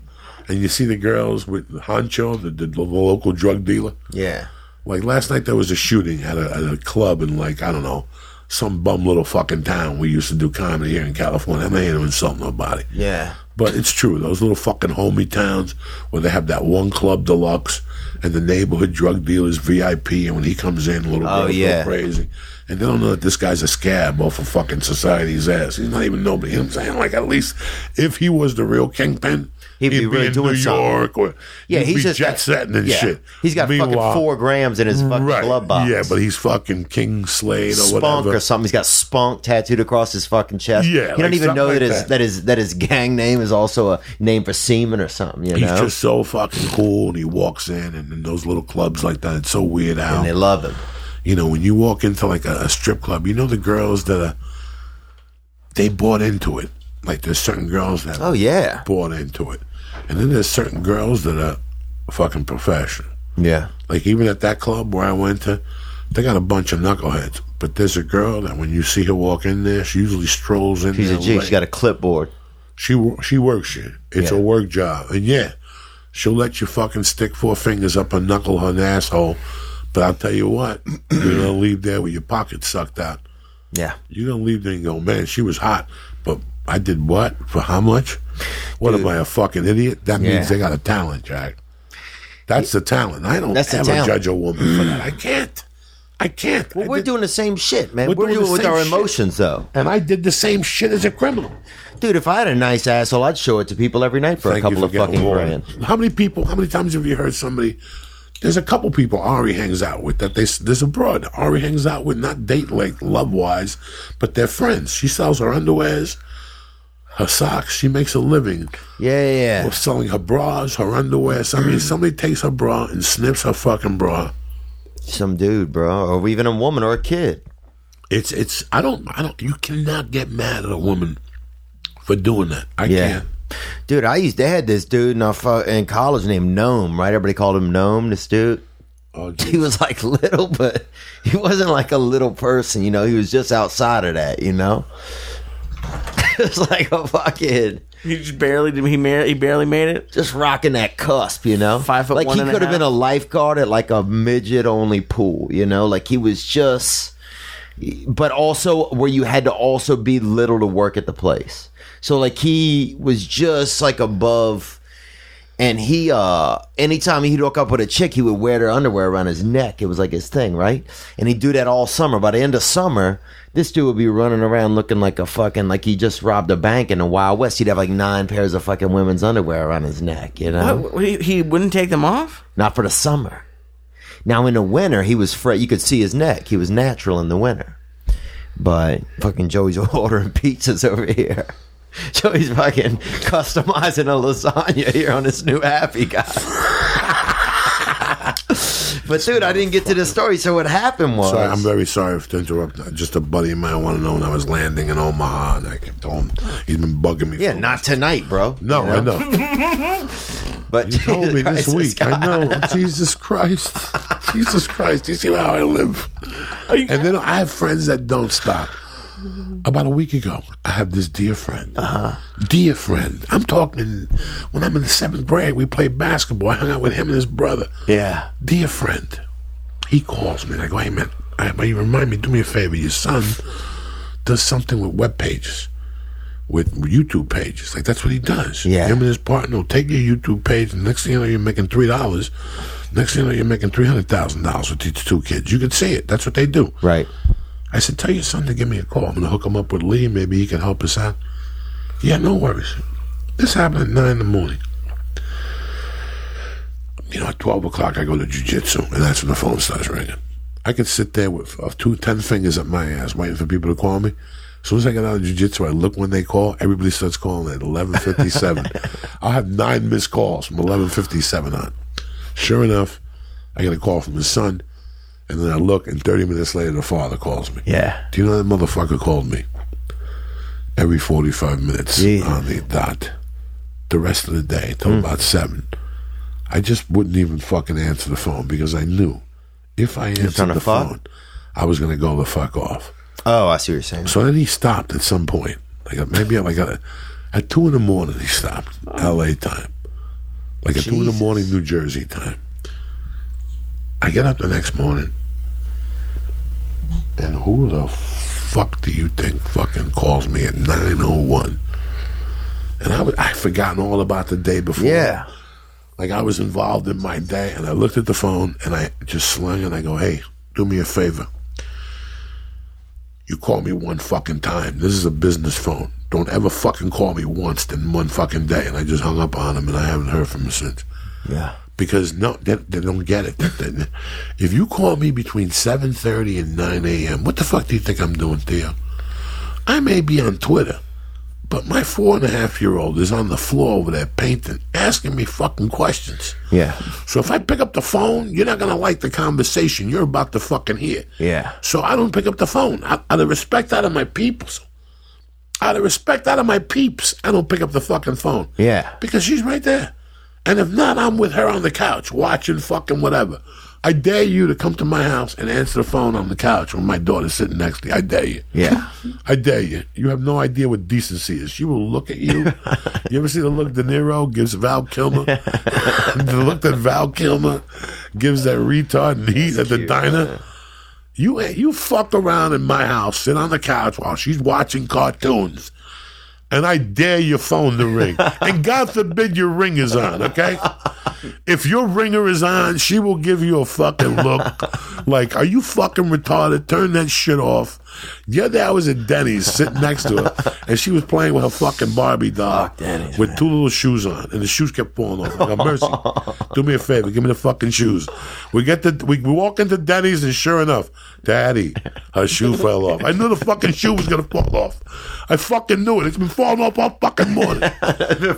Speaker 2: and you see the girls with Honcho, the, the, the local drug dealer.
Speaker 1: Yeah.
Speaker 2: Like last night, there was a shooting at a, at a club in like I don't know some bum little fucking town we used to do comedy here in California. I ain't to insult nobody.
Speaker 1: Yeah.
Speaker 2: But it's true. Those little fucking homie towns where they have that one club deluxe and the neighborhood drug dealer's VIP, and when he comes in, a little
Speaker 1: Oh, yeah.
Speaker 2: go crazy. And they don't know that this guy's a scab off of fucking society's ass. He's not even nobody. You know what I'm saying? Like, at least if he was the real kingpin,
Speaker 1: He'd be really
Speaker 2: in
Speaker 1: doing
Speaker 2: New
Speaker 1: something.
Speaker 2: York or
Speaker 1: Yeah,
Speaker 2: he'd
Speaker 1: he's
Speaker 2: be
Speaker 1: just
Speaker 2: jet
Speaker 1: got-
Speaker 2: setting and
Speaker 1: yeah.
Speaker 2: shit.
Speaker 1: He's got fucking four grams in his fucking
Speaker 2: right.
Speaker 1: glove box.
Speaker 2: Yeah, but he's fucking King Slade or
Speaker 1: spunk
Speaker 2: whatever.
Speaker 1: or something. He's got spunk tattooed across his fucking chest.
Speaker 2: Yeah,
Speaker 1: he
Speaker 2: like
Speaker 1: don't even know
Speaker 2: like
Speaker 1: that his
Speaker 2: that.
Speaker 1: that his that his gang name is also a name for semen or something. You
Speaker 2: He's just so fucking cool, and he walks in, and in those little clubs like that, it's so weird out.
Speaker 1: and they love him.
Speaker 2: You know, when you walk into like a, a strip club, you know the girls that are they bought into it. Like there's certain girls that
Speaker 1: Oh yeah,
Speaker 2: bought into it, and then there's certain girls that are fucking professional.
Speaker 1: yeah.
Speaker 2: Like even at that club where I went to, they got a bunch of knuckleheads. But there's a girl that when you see her walk in there, she usually strolls in.
Speaker 1: She's a G. she's got a clipboard.
Speaker 2: She she works you. It's
Speaker 1: Yeah.
Speaker 2: a work job, and yeah, she'll let you fucking stick four fingers up her knuckle her asshole. But I'll tell you what, you're gonna leave there with your pocket sucked out.
Speaker 1: Yeah.
Speaker 2: You're gonna leave there and go, man, she was hot, but I did what for how much? What am I a fucking idiot? That means
Speaker 1: Yeah.
Speaker 2: they got a talent, Jack. That's the talent. I don't
Speaker 1: That's
Speaker 2: ever judge a woman for that. I can't. I can't.
Speaker 1: Well,
Speaker 2: I
Speaker 1: we're
Speaker 2: did-
Speaker 1: doing the same shit, man.
Speaker 2: We're
Speaker 1: We're,
Speaker 2: doing
Speaker 1: doing it with our
Speaker 2: shit.
Speaker 1: emotions, though.
Speaker 2: and I did the same shit as a criminal.
Speaker 1: Dude, if I had a nice asshole, I'd show it to people every night for
Speaker 2: Thank
Speaker 1: a couple
Speaker 2: for
Speaker 1: of fucking grand.
Speaker 2: How many people? How many times have you heard somebody? There's a couple people Ari hangs out with that they there's a broad Ari hangs out with, not date like love wise, but they're friends. She sells her underwears, her socks. She makes a living
Speaker 1: Yeah, yeah, yeah.
Speaker 2: of selling her bras, her underwear. Somebody somebody takes her bra and snips her fucking bra.
Speaker 1: Some dude, bro, or even a woman or a kid.
Speaker 2: It's it's I don't I don't you cannot get mad at a woman for doing that. I
Speaker 1: Yeah.
Speaker 2: can't.
Speaker 1: Dude, I used to had this dude in, our, in college named Gnome, right? Everybody called him Gnome. This dude,
Speaker 2: Oh,
Speaker 1: he was like little, but he wasn't like a little person. You know, he was just outside of that. You know, it was like a fucking
Speaker 3: He just barely did. He made. He barely made it.
Speaker 1: just rocking that cusp. You know,
Speaker 3: Five foot
Speaker 1: like
Speaker 3: one
Speaker 1: he could have been a lifeguard at like a midget only pool. You know, like he was just, but also where you had to also be little to work at the place. So like he was just like above and he uh anytime he'd hook up with a chick he would wear their underwear around his neck. It was like his thing right? And he'd do that all summer. By the end of summer this dude would be running around looking like a fucking like he just robbed a bank in the wild west. He'd have like nine pairs of fucking women's underwear around his neck you know?
Speaker 3: What? He, wouldn't take them off.
Speaker 1: not for the summer. Now in the winter he was fre- you could see his neck. He was natural in the winter. But fucking joey's ordering pizzas over here Joey's fucking customizing a lasagna here on this new app he got. but dude, I didn't get to the story. So what happened was,
Speaker 2: Sorry, I'm very sorry to interrupt. Just a buddy of mine wanted to know when I was landing in Omaha, and I told him he's been bugging me.
Speaker 1: yeah, not tonight, bro.
Speaker 2: No,
Speaker 1: You
Speaker 2: I know.
Speaker 1: But
Speaker 2: You told me this
Speaker 1: Christ,
Speaker 2: week. I know. Oh, Jesus Christ. Jesus Christ. You see how I live? And then I have friends that don't stop. About a week ago, I have this dear friend. Uh-huh. Dear friend. I'm talking when I'm in the seventh grade, we played basketball. I hung out with him and his brother.
Speaker 1: Yeah.
Speaker 2: Dear friend. He calls me and I go, hey man, I, but you remind me, do me a favor. Your son does something with web pages, with YouTube pages. Like that's what he does.
Speaker 1: Yeah.
Speaker 2: Him and his partner will take your YouTube page, and next thing you know, you're making three dollars. Next thing you know, you're making three hundred thousand dollars with these two kids. You can see it. That's what they do.
Speaker 1: Right.
Speaker 2: I said, tell your son to give me a call. I'm gonna hook him up with Lee. Maybe he can help us out. Yeah, no worries. This happened at nine in the morning. You know, at twelve o'clock, I go to jujitsu, and that's when the phone starts ringing. I could sit there with uh, two ten fingers up my ass, waiting for people to call me. As soon as I get out of jujitsu, I look when they call. Everybody starts calling at eleven fifty seven. I'll have nine missed calls from eleven fifty seven on. Sure enough, I get a call from his son, and then I look, and thirty minutes later, the father calls me.
Speaker 1: Yeah.
Speaker 2: Do you know that motherfucker called me every 45 minutes
Speaker 1: Jesus.
Speaker 2: on the dot? The rest of the day till about 7. I just wouldn't even fucking answer the phone because I knew if I answered the
Speaker 1: fuck?
Speaker 2: phone, I was going to go the fuck off.
Speaker 1: Oh, I see what you're saying.
Speaker 2: So then he stopped at some point. Like uh, maybe like at, at 2 in the morning, he stopped. LA time. Like at 2 in the morning, New Jersey time. I get up the next morning. And who the fuck do you think fucking calls me at 9.01? And I was, I'd forgotten all about the day before.
Speaker 1: Yeah.
Speaker 2: Like I was involved in my day, and I looked at the phone, and I just slung and I go, "Hey, do me a favor. You call me one fucking time. This is a business phone. Don't ever fucking call me once in one fucking day." And I just hung up on him, and I haven't heard from him since.
Speaker 1: Yeah.
Speaker 2: Because no, they, they don't get it. They- they- if you call me between seven thirty and nine a.m., what the fuck do you think I'm doing, Theo? I may be on Twitter, but my four and a half year old is on the floor over there painting, asking me fucking questions.
Speaker 1: Yeah.
Speaker 2: So if I pick up the phone, you're not gonna like the conversation you're about to fucking hear.
Speaker 1: Yeah.
Speaker 2: So I don't pick up the phone out, out of respect out of my peeps. Out of respect out of my peeps, I don't pick up the fucking phone.
Speaker 1: Yeah.
Speaker 2: Because she's right there. And if not, I'm with her on the couch watching fucking whatever. I dare you to come to my house and answer the phone on the couch when my daughter's sitting next to you. I dare you.
Speaker 1: Yeah.
Speaker 2: I dare you. You have no idea what decency is. She will look at you. you ever see the look De Niro gives Val Kilmer? the look that Val Kilmer gives that retard and heat at the diner? You you fuck around in my house, sit on the couch while she's watching cartoons. And I dare your phone to ring. and God forbid your ring is on, okay? If your ringer is on, she will give you a fucking look like, are you fucking retarded? Turn that shit off. The other day I was at Denny's sitting next to her, and she was playing with her fucking Barbie doll
Speaker 1: Denny's,
Speaker 2: with two little shoes on, and the shoes kept falling off. I go, Mercy, do me a favor, give me the fucking shoes. We get the we, we walk into Denny's, and sure enough, Daddy, her shoe fell off. I knew the fucking shoe was gonna fall off. I fucking knew it. It's been falling off all fucking morning.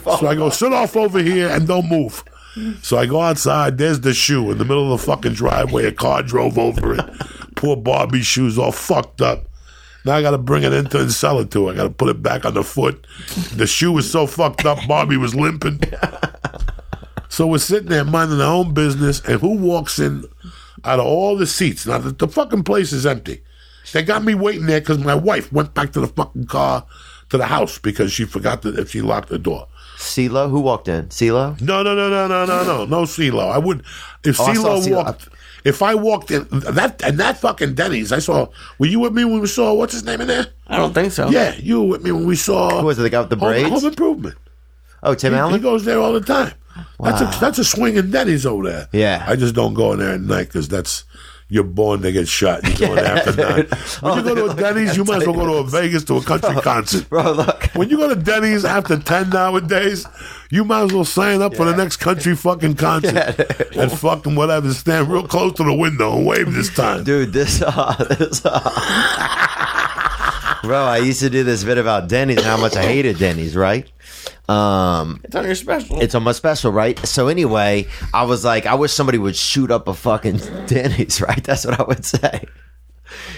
Speaker 2: so I go, sit off over here and don't move. So I go outside. There's the shoe in the middle of the fucking driveway. A car drove over it. Poor Barbie shoes all fucked up. Now I got to bring it into and sell it to her. I got to put it back on the foot. The shoe was so fucked up. Barbie was limping. So we're sitting there minding our own business, and who walks in out of all the seats? Now the, the fucking place is empty. They got me waiting there because my wife went back to the fucking car to the house because she forgot that if she locked the door.
Speaker 1: CeeLo, who walked in? CeeLo?
Speaker 2: No, no, no, no, no, no, no, no CeeLo. I would if
Speaker 1: Oh,
Speaker 2: CeeLo. walked. If I walked in that and that fucking Denny's, I saw. Were you with me when we saw what's his name in there?
Speaker 3: I don't think so.
Speaker 2: Yeah, you were with me when we saw.
Speaker 1: Who was it, the guy with the
Speaker 2: Home,
Speaker 1: braids?
Speaker 2: Home Improvement.
Speaker 1: Oh, Tim
Speaker 2: He, he
Speaker 1: Allen?
Speaker 2: goes there all the time. That's a that's a swinging Denny's over there.
Speaker 1: Yeah.
Speaker 2: I just don't go in there at night because that's you're born to get shot. You go in after nine. When you go to a Denny's, you might as well go to a Vegas to a country concert.
Speaker 1: Bro, look.
Speaker 2: When you go to Denny's after 10 nowadays, you might as well sign up for the next country fucking concert and fucking whatever. Stand real close to the window and wave this time.
Speaker 1: Dude, this, uh, this, uh, bro, I used to do this bit about Denny's and how much I hated Denny's, right? Um,
Speaker 3: It's on your special.
Speaker 1: it's on my special, right? So anyway, I was like, I wish somebody would shoot up a fucking Denny's, right? That's what I would say.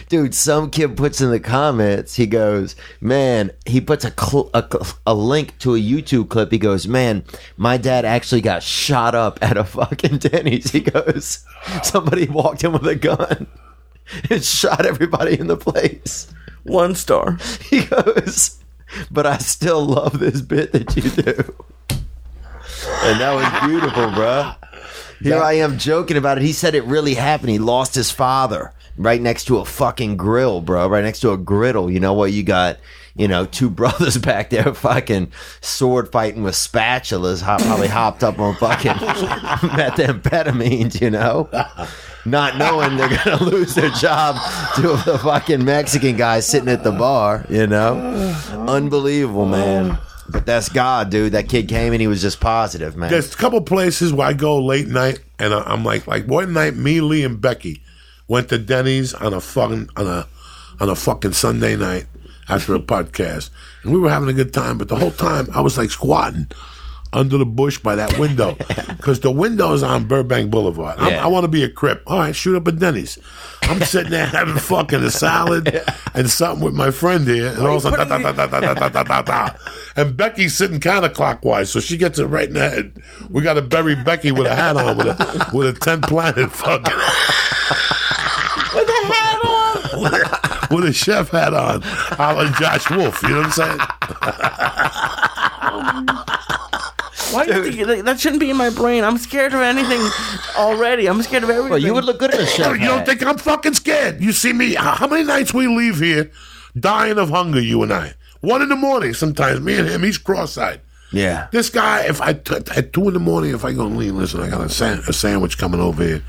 Speaker 1: Dude, some kid puts in the comments, he goes, man, he puts a, cl- a, a link to a YouTube clip. He goes, man, my dad actually got shot up at a fucking Denny's. He goes, somebody walked in with a gun and shot everybody in the place.
Speaker 3: One star.
Speaker 1: He goes, but I still love this bit that you do. And that was beautiful, bruh. Here I am joking about it. He said it really happened. He lost his father right next to a fucking grill, bro. Right next to a griddle. You know what? You got, you know, two brothers back there fucking sword fighting with spatulas, hop, probably hopped up on fucking methamphetamines, you know? Not knowing they're gonna lose their job to the fucking Mexican guy sitting at the bar, you know? Unbelievable, man. But that's God, dude. That kid came and he was just positive, man.
Speaker 2: There's a couple places where I go late night and I'm like, like one night, me, Lee, and Becky went to Denny's on a fucking on a on a fucking Sunday night after a podcast, and we were having a good time. But the whole time, I was like squatting under the bush by that window because the window is on Burbank Boulevard. I'm-
Speaker 1: Yeah.
Speaker 2: I want to be a crip. All right, shoot up at Denny's. I'm sitting there having fucking a salad and something with my friend here, and all of a sudden, da, da, da, da, da, da, da, da, da. and Becky's sitting counterclockwise, so she gets it right in the head. We got to bury Becky with a hat on, with a with a ten planet fucking
Speaker 3: With a hat on.
Speaker 2: with a chef hat on, a la Josh Wolf. You know what I'm saying?
Speaker 3: Why do you think that, that shouldn't be in my brain? I'm scared of anything already. I'm scared of everything.
Speaker 1: well, you would look good in a chef
Speaker 2: You don't
Speaker 1: hat.
Speaker 2: think I'm fucking scared? You see me? How how many nights we leave here, dying of hunger? You and I. One in the morning. Sometimes me and him. He's cross-eyed.
Speaker 1: Yeah.
Speaker 2: This guy, if I t- at two in the morning, if I go and lean, listen, I got a, san- a sandwich coming over here.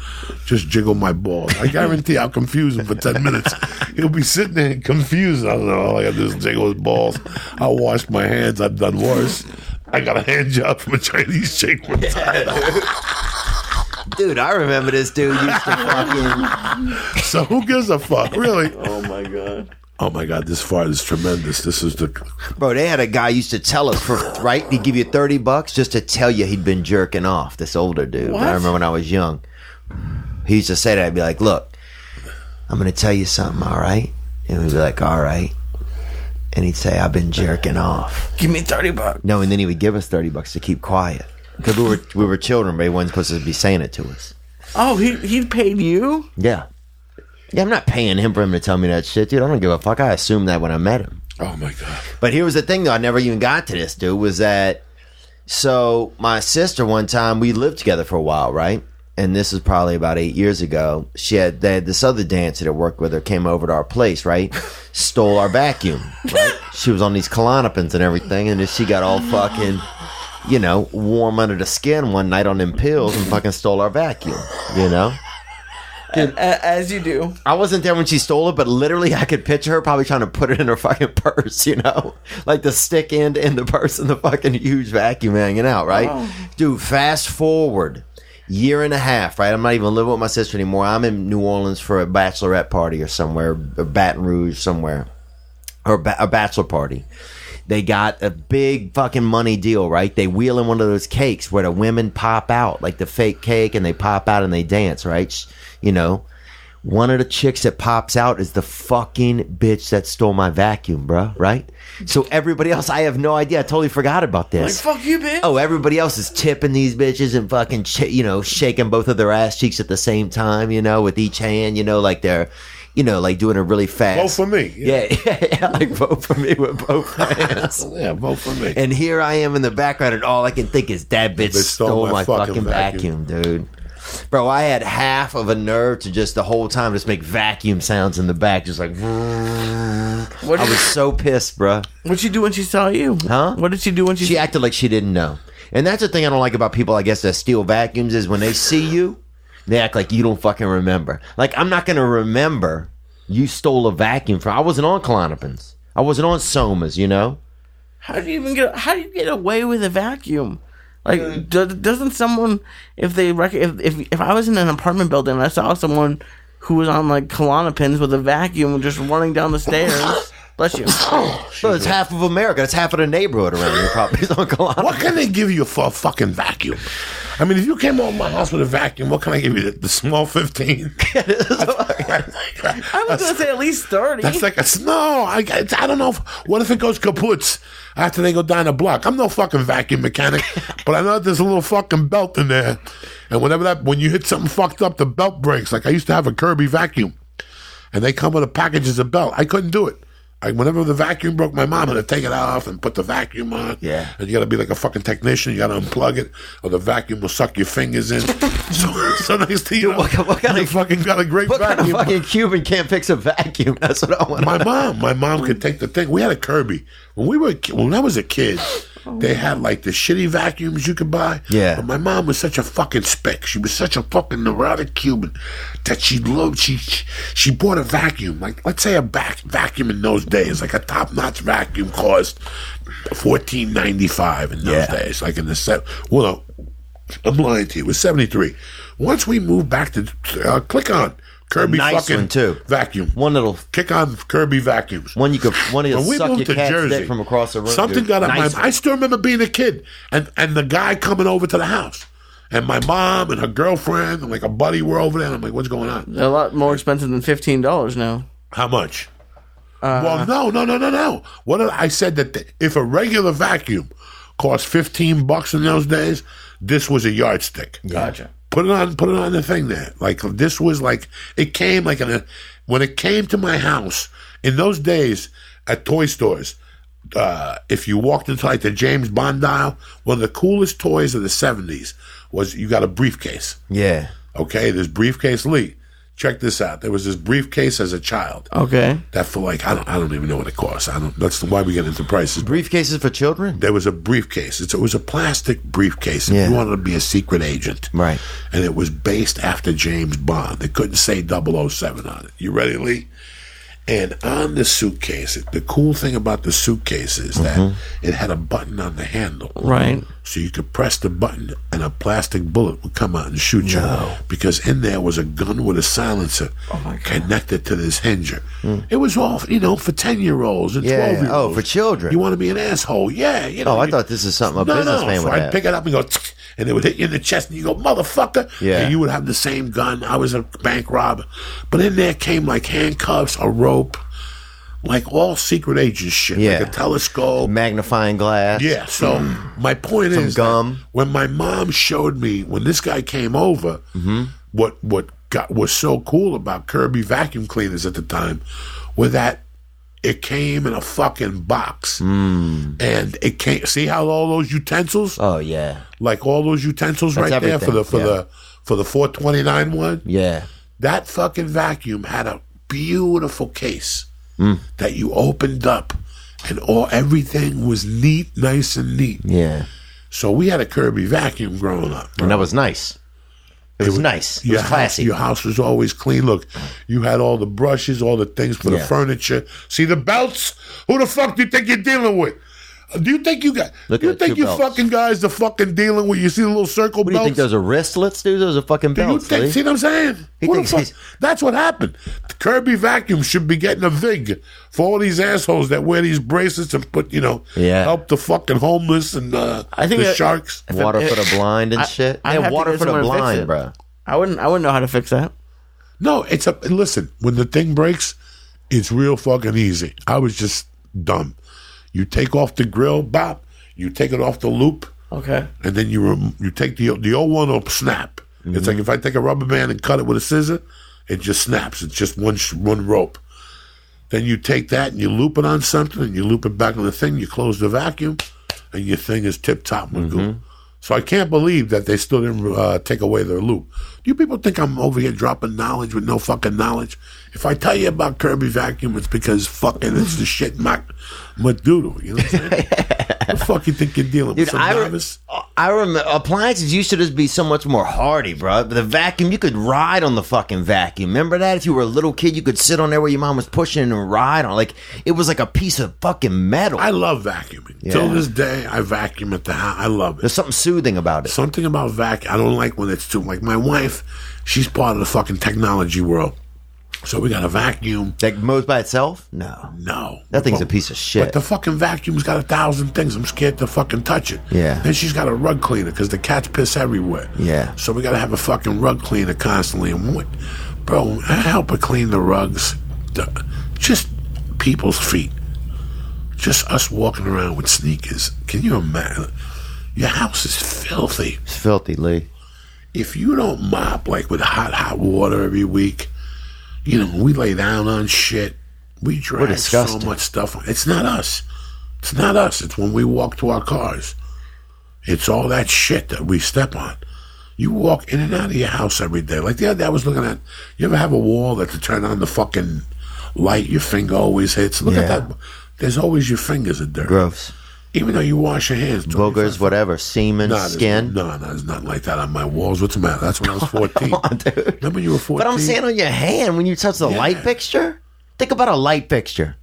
Speaker 2: Just jiggle my balls. I guarantee I'll confuse him for ten minutes. He'll be sitting there confused. I don't know. All I got to do is jiggle his balls. I'll wash my hands. I've done worse. I got a hand job from a Chinese chick one time.
Speaker 1: Dude, I remember this dude used to fucking.
Speaker 2: So who gives a fuck, really?
Speaker 3: Oh my god.
Speaker 2: Oh my God, this fart is tremendous. This is the
Speaker 1: Bro, they had a guy used to tell us for right. He'd give you thirty bucks just to tell you he'd been jerking off. This older dude.
Speaker 3: What?
Speaker 1: I remember when I was young. He used to say that. I'd be like, "Look, I'm gonna tell you something, all right?" And we'd be like, "All right." And he'd say, "I've been jerking off."
Speaker 3: Give me thirty bucks.
Speaker 1: No, and then he would give us thirty bucks to keep quiet because we were we were children, but he wasn't supposed to be saying it to us.
Speaker 3: Oh, he he paid you?
Speaker 1: Yeah, yeah. I'm not paying him for him to tell me that shit, dude. I don't give a fuck. I assumed that when I met him.
Speaker 2: oh my God.
Speaker 1: But here was the thing, though. I never even got to this, dude. Was that so? My sister, one time, we lived together for a while, right? and this is probably about eight years ago. She had they had this other dancer that worked with her came over to our place, right? Stole our vacuum. Right? she was on these Klonopins and everything, and then she got all fucking, you know, warm under the skin one night on them pills and fucking stole our vacuum. You know.
Speaker 3: A- as you do.
Speaker 1: I wasn't there when she stole it, but literally I could picture her probably trying to put it in her fucking purse, you know? Like the stick end in the purse and the fucking huge vacuum hanging out, right? Oh. Dude, fast forward year and a half, right? I'm not even living with my sister anymore. I'm in New Orleans for a bachelorette party or somewhere, or Baton Rouge somewhere, or ba- a bachelor party. They got a big fucking money deal, right? They wheel in one of those cakes where the women pop out, like the fake cake, and they pop out and they dance, right? You know, one of the chicks that pops out is the fucking bitch that stole my vacuum, bruh, right? So everybody else, I have no idea. I totally forgot about
Speaker 3: Like,
Speaker 1: this.
Speaker 3: fuck you, bitch.
Speaker 1: Oh, everybody else is tipping these bitches and fucking, ch- you know, shaking both of their ass cheeks at the same time, you know, with each hand, you know, like they're, you know, like doing it really fast.
Speaker 2: Vote for me.
Speaker 1: Yeah, yeah, yeah, like vote for me with both hands.
Speaker 2: Yeah, vote for me.
Speaker 1: And here I am in the background, and all I can think is that bitch stole, my, fucking, vacuum. dude. Bro, I had half of a nerve to just the whole time just make vacuum sounds in the back, just like.
Speaker 3: What
Speaker 1: I was so pissed, bro.
Speaker 3: what'd she do when she saw you?
Speaker 1: Huh?
Speaker 3: What did she do when she,
Speaker 1: She acted like she didn't know, and that's the thing I don't like about people. I guess that steal vacuums is when they see you, they act like you don't fucking remember. Like I'm not gonna remember you stole a vacuum from. I wasn't on Klonopins. I wasn't on Somas. You know.
Speaker 3: How do you even get? How do you get away with a vacuum? Like, do, doesn't someone, if they rec- if, if if I was in an apartment building and I saw someone who was on like Klonopins with a vacuum just running down the stairs, bless you.
Speaker 1: Well, it's half of America. It's half of the neighborhood around here. Probably on Klonopins.
Speaker 2: What can they give you for a fucking vacuum? I mean, if you came over my house with a vacuum, what can I give you? The, the small 15?
Speaker 3: I was gonna say at least thirty.
Speaker 2: That's like a no. I, I don't know. If, what if it goes kaput after they go down the block? I'm no fucking vacuum mechanic, but I know that there's a little fucking belt in there, and whenever that when you hit something fucked up, the belt breaks. Like I used to have a Kirby vacuum, and they come with a packages of belt. I couldn't do it. I, whenever the vacuum broke, my mom had to take it off and put the vacuum on.
Speaker 1: Yeah.
Speaker 2: And you got to be like a fucking technician. You got to unplug it, or the vacuum will suck your fingers in. so, so next thing you know,
Speaker 1: what- what kind
Speaker 2: you
Speaker 1: of-
Speaker 2: fucking got a great
Speaker 1: What kind of fucking Cuban can't fix a vacuum? That's what I want.
Speaker 2: my mom, my mom could take the thing. We had a Kirby when we were when I was a kid. They had like the shitty vacuums you could buy.
Speaker 1: Yeah.
Speaker 2: But my mom was such a fucking spick. She was such a fucking neurotic Cuban that she loved. She she bought a vacuum. Like let's say a back vacuum in those days, like a top notch vacuum cost fourteen ninety five in those
Speaker 1: Yeah.
Speaker 2: days. Like in the set. Well, no, I'm lying to you. It was seventy three. Once we moved back to uh, click on Kirby
Speaker 1: nice
Speaker 2: fucking
Speaker 1: one, too.
Speaker 2: vacuum.
Speaker 1: One little
Speaker 2: Kick on Kirby vacuums.
Speaker 1: one you could one you
Speaker 2: When we
Speaker 1: suck
Speaker 2: moved
Speaker 1: your
Speaker 2: to
Speaker 1: cat's
Speaker 2: Jersey,
Speaker 1: dick from across the room.
Speaker 2: something
Speaker 1: dude.
Speaker 2: got up
Speaker 1: Nice
Speaker 2: my.
Speaker 1: one.
Speaker 2: I still remember being a kid, and and the guy coming over to the house, and my mom and her girlfriend and like a buddy were over there. And I'm like, what's going on?
Speaker 3: They're a lot more expensive than fifteen dollars now.
Speaker 2: How much?
Speaker 1: Uh,
Speaker 2: well, no, no, no, no, no. What did I said that the, if a regular vacuum cost fifteen bucks in those days, this was a yardstick.
Speaker 3: Gotcha.
Speaker 2: Put it on, put it on the thing there. Like this was like it came like in a when it came to my house in those days at toy stores. Uh, if you walked into like the James Bond dial, one of the coolest toys of the seventies was you got a briefcase.
Speaker 1: Yeah.
Speaker 2: Okay, this briefcase Lee. Check this out. There was this briefcase as a child
Speaker 3: Okay.
Speaker 2: that for like I don't I don't even know what it costs. I don't. That's why we get into prices.
Speaker 1: Briefcases for children.
Speaker 2: There was a briefcase. It's, it was a plastic briefcase. If
Speaker 1: Yeah.
Speaker 2: you wanted to be a secret agent,
Speaker 1: Right.
Speaker 2: And it was based after James Bond. They couldn't say 007 on it. You ready, Lee? And on the suitcase, the cool thing about the suitcase is that
Speaker 1: Mm-hmm.
Speaker 2: it had a button on the handle.
Speaker 3: Right.
Speaker 2: So you could press the button and a plastic bullet would come out and shoot you. Because in there was a gun with a silencer
Speaker 1: Oh
Speaker 2: connected to this hinger. It was all, you know, for 10 year olds and
Speaker 1: Hmm. Yeah.
Speaker 2: 12 year olds.
Speaker 1: Oh, for children.
Speaker 2: You want to be an asshole? Yeah. You know,
Speaker 1: Oh, I
Speaker 2: you-
Speaker 1: thought this is something a
Speaker 2: no,
Speaker 1: businessman
Speaker 2: no. So
Speaker 1: would
Speaker 2: I'd
Speaker 1: have.
Speaker 2: pick it up and go, "Tsk," and it would hit you in the chest, and you go, motherfucker.
Speaker 1: Yeah.
Speaker 2: And you would have the same gun. I was a bank robber. But in there came like handcuffs, a rope, like all secret agent shit.
Speaker 1: Yeah.
Speaker 2: Like a telescope.
Speaker 1: Magnifying glass.
Speaker 2: Yeah. So my point
Speaker 1: Some
Speaker 2: is,
Speaker 1: gum.
Speaker 2: when my mom showed me when this guy came over,
Speaker 1: Mm-hmm.
Speaker 2: what what got was so cool about Kirby vacuum cleaners at the time, were that it came in a fucking box,
Speaker 1: Hmm.
Speaker 2: and it came. See how all those utensils,
Speaker 1: Oh yeah.
Speaker 2: like all those utensils
Speaker 1: That's
Speaker 2: right there for the for
Speaker 1: yeah.
Speaker 2: the for the 429 one.
Speaker 1: Yeah.
Speaker 2: That fucking vacuum had a beautiful case
Speaker 1: Mm.
Speaker 2: that you opened up, and all everything was neat, nice and neat.
Speaker 1: Yeah.
Speaker 2: So we had a Kirby vacuum growing up. bro.
Speaker 1: And that was nice. It was nice. It was classy.
Speaker 2: House, your house was always clean. Look, you had all the brushes, all the things for the furniture. See the belts? Who the fuck do you think you're dealing with? Do you think you got?
Speaker 1: Look
Speaker 2: do you think you
Speaker 1: belts.
Speaker 2: fucking guys are fucking dealing with? You see the little circle
Speaker 1: What do you think those are wristlets, dude? Those are fucking
Speaker 2: Do you
Speaker 1: belts.
Speaker 2: think? See what I'm saying?
Speaker 1: He
Speaker 2: Who the fuck- That's what happened. The Kirby vacuum should be getting a vig for all these assholes that wear these bracelets and put, you know,
Speaker 1: Yeah.
Speaker 2: help the fucking homeless and uh,
Speaker 3: I think
Speaker 2: the
Speaker 3: that-
Speaker 2: sharks.
Speaker 1: Water for the blind and
Speaker 3: I-
Speaker 1: shit.
Speaker 3: I'd
Speaker 1: yeah,
Speaker 3: have
Speaker 1: water for the
Speaker 3: someone to fix
Speaker 1: blind, bro.
Speaker 3: I wouldn't. I wouldn't know how to fix that.
Speaker 2: No, it's a listen. When the thing breaks, it's real fucking easy. I was just dumb. You take off the grill, bop. You take it off the loop,
Speaker 3: Okay.
Speaker 2: and then you rem- you take the the old one will snap. It's mm-hmm. like if I take a rubber band and cut it with a scissor, it just snaps. It's just one sh- one rope. Then you take that and you loop it on something, and you loop it back on the thing. You close the vacuum, and your thing is tip top mm-hmm. goo. So I can't believe that they still didn't uh, take away their loop. Do you people think I'm over here dropping knowledge with no fucking knowledge? If I tell you about Kirby vacuum, it's because fucking it's the shit my Madoodle. You know what I'm saying? what the fuck you think you're dealing
Speaker 1: Dude,
Speaker 2: with? Some
Speaker 1: I,
Speaker 2: novice?
Speaker 1: I remember appliances used to just be so much more hardy, bro. The vacuum, you could ride on the fucking vacuum. Remember that? If you were a little kid, you could sit on there where your mom was pushing and ride on. Like it was like a piece of fucking metal.
Speaker 2: I love vacuuming.
Speaker 1: Yeah.
Speaker 2: Till this day, I vacuum at the house. I love it.
Speaker 1: There's something soothing about it.
Speaker 2: Something about vacuum. I don't like when it's too like my wife. She's part of the fucking technology world, so we got a vacuum.
Speaker 1: That mows by itself? No.
Speaker 2: No,
Speaker 1: That thing's a piece of shit.
Speaker 2: But the fucking vacuum's got a thousand things. I'm scared to fucking touch it.
Speaker 1: Yeah.
Speaker 2: Then she's got a rug cleaner because the cats piss everywhere.
Speaker 1: Yeah.
Speaker 2: So we got to have a fucking rug cleaner constantly. And what, bro, I help her clean the rugs. The, just people's feet. Just us walking around with sneakers. Can you imagine? Your house is filthy.
Speaker 1: It's filthy, Lee.
Speaker 2: If you don't mop like with hot, hot water every week, you know, we lay down on shit. We drag so much stuff. It's not us. It's not us. It's when we walk to our cars. It's all that shit that we step on. You walk in and out of your house every day. Like the other day, I was looking at. You ever have a wall that to turn on the fucking light, your finger always hits? Look at that. There's always your fingers in dirt.
Speaker 1: Gross.
Speaker 2: Even though you wash your hands. 25
Speaker 1: Boogers, whatever. Semen,
Speaker 2: Nah,
Speaker 1: skin.
Speaker 2: No, no, there's nothing like that on my walls. What's the matter? That's when I was 14.
Speaker 1: on, dude.
Speaker 2: Remember you were 14?
Speaker 1: But I'm saying on your hand when you touch the
Speaker 2: Yeah.
Speaker 1: light fixture. Think about a light fixture.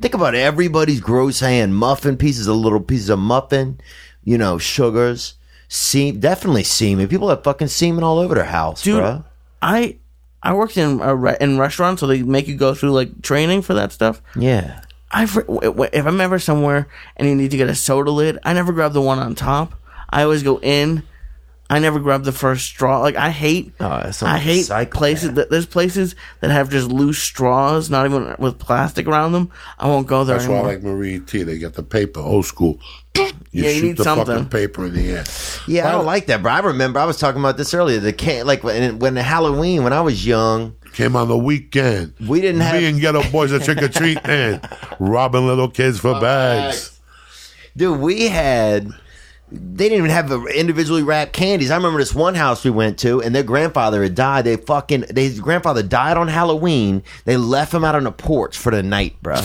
Speaker 1: Think about everybody's gross hand. Muffin pieces, of little pieces of muffin. You know, sugars. Seam, definitely semen. People have fucking semen all over their house,
Speaker 3: Dude,
Speaker 1: bro.
Speaker 3: I I worked in a re- in restaurants, so they make you go through like training for that stuff.
Speaker 1: Yeah.
Speaker 3: I if I'm ever somewhere and you need to get a soda lid, I never grab the one on top. I always go in. I never grab the first straw. Like I hate,
Speaker 1: Oh, that's
Speaker 3: I
Speaker 1: a
Speaker 3: hate
Speaker 1: psychopath.
Speaker 3: places that there's places that have just loose straws, not even with plastic around them. I won't go there
Speaker 2: That's why I like Marie T. They get the paper, old school. You
Speaker 3: Yeah, you
Speaker 2: shoot
Speaker 3: need
Speaker 2: the
Speaker 3: something.
Speaker 2: fucking paper in the air.
Speaker 1: Yeah, I don't like that, bro. I remember I was talking about this earlier. The can like when when Halloween when I was young,
Speaker 2: Came on the weekend.
Speaker 1: We didn't have-
Speaker 2: Me and ghetto boys are trick or treating, and robbing little kids for bags.
Speaker 1: dude, we had they didn't even have individually wrapped candies. I remember this one house we went to, and their grandfather had died. They fucking they, his grandfather died on Halloween. They left him out on the porch for the night, bro.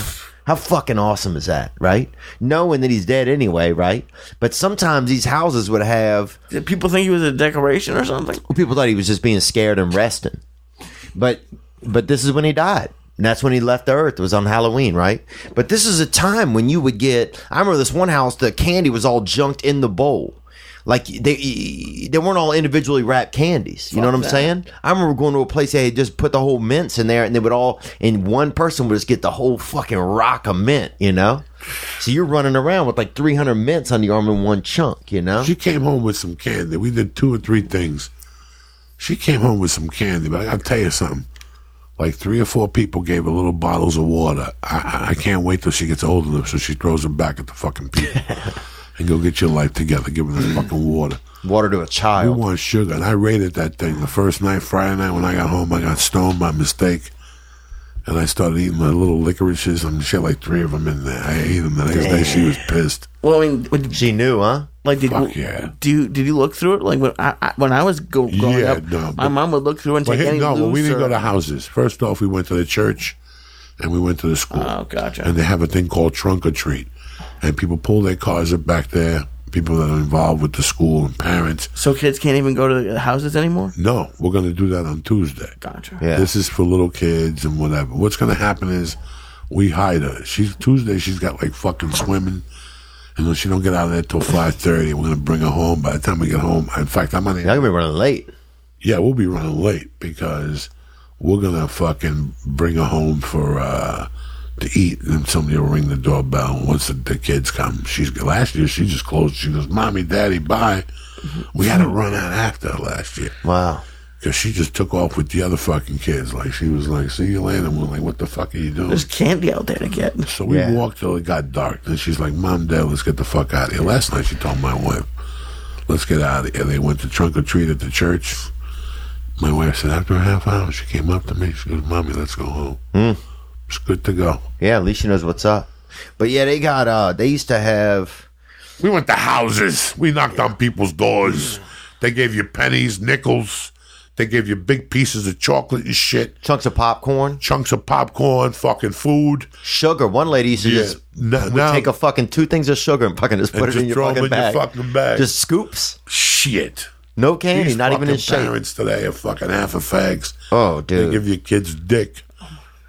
Speaker 1: How fucking awesome is that, right? Knowing that he's dead anyway, right? But sometimes these houses would have
Speaker 3: Did people think he was a decoration or something?
Speaker 1: people thought he was just being scared and resting. But but this is when he died. And that's when he left the earth. It was on Halloween, right? But this is a time when you would get I remember this one house, the candy was all junked in the bowl. Like they they weren't all individually wrapped candies. You know what I'm
Speaker 3: that.
Speaker 1: saying? I remember going to a place they had just put the whole mints in there and they would all and one person would just get the whole fucking rock of mint, you know? So you're running around with like 300 mints on your arm in one chunk, you know?
Speaker 2: She came home with some candy. We did two or three things. She came home with some candy, but I gotta tell you something. Like three or four people gave her little bottles of water. I, I, I can't wait till she gets old enough so she throws them back at the fucking people. and go get your life together. Give her the fucking water.
Speaker 1: Water to a child.
Speaker 2: We want sugar, and I rated that thing the first night, Friday night when I got home. I got stoned by mistake, and I started eating my little licorices and she had like three of them in there. I ate them the next day. She was pissed.
Speaker 3: Well, I mean, would-
Speaker 1: She knew, huh?
Speaker 3: Like, did
Speaker 2: Fuck
Speaker 3: you,
Speaker 2: yeah.
Speaker 3: do you did you look through it? Like when I, I when I was go, growing
Speaker 2: Yeah,
Speaker 3: up,
Speaker 2: no,
Speaker 3: my
Speaker 2: but-
Speaker 3: mom would look through and
Speaker 2: But
Speaker 3: take
Speaker 2: here,
Speaker 3: any
Speaker 2: no, well, we
Speaker 3: loose
Speaker 2: didn't go to houses. First off, we went to the church, and we went to the school.
Speaker 3: Oh, gotcha.
Speaker 2: And they have a thing called trunk or treat, and people pull their cars up back there. People that are involved with the school and parents.
Speaker 3: So kids can't even go to the houses anymore.
Speaker 2: No, we're going to do that on Tuesday.
Speaker 3: Gotcha.
Speaker 1: Yeah.
Speaker 2: This is for little kids and whatever. What's going to happen is we hide her. She's Tuesday. She's got like fucking swimming, and then she don't get out of there till five thirty. We're going to bring her home. By the time we get home, in fact, I'm going
Speaker 1: Y'all
Speaker 2: to.
Speaker 1: gonna be running late.
Speaker 2: Yeah, we'll be running late because we're gonna fucking bring her home for uh to eat, and somebody will ring the doorbell once the, the kids come. She's last year she just closed. She goes, "Mommy, Daddy, bye." We had to run out after her last year
Speaker 1: Wow.
Speaker 2: Because she just took off with the other fucking kids. Like she was like, "See you later." And we're like, "What the fuck are you doing?"
Speaker 3: There's candy out there to get.
Speaker 2: So we
Speaker 1: Yeah.
Speaker 2: walked till it got dark. Then she's like, Mom, Dad, let's get the fuck out of here. Last night she told my wife, let's get out of here. They went to trunk or treat at the church. My wife said, after a half hour, she came up to me. She goes, Mommy, let's go home. It's good to go.
Speaker 1: Yeah, at least she knows what's up. But yeah, they got uh they used to have
Speaker 2: We went to houses. We knocked on people's doors. They gave you pennies, nickels. They gave you big pieces of chocolate and shit.
Speaker 1: chunks of popcorn,
Speaker 2: Chunks of popcorn, fucking food.
Speaker 1: sugar. One lady used to
Speaker 2: Yeah.
Speaker 1: just would
Speaker 2: now-
Speaker 1: take a fucking two things of sugar and fucking just put it in your fucking
Speaker 2: in your
Speaker 1: bag.
Speaker 2: fucking bag.
Speaker 1: Just scoops.
Speaker 2: Shit.
Speaker 1: No candy,
Speaker 2: These
Speaker 1: not even in shape.
Speaker 2: Parents today are fucking half a fags.
Speaker 1: Oh,
Speaker 2: They give your kids dick.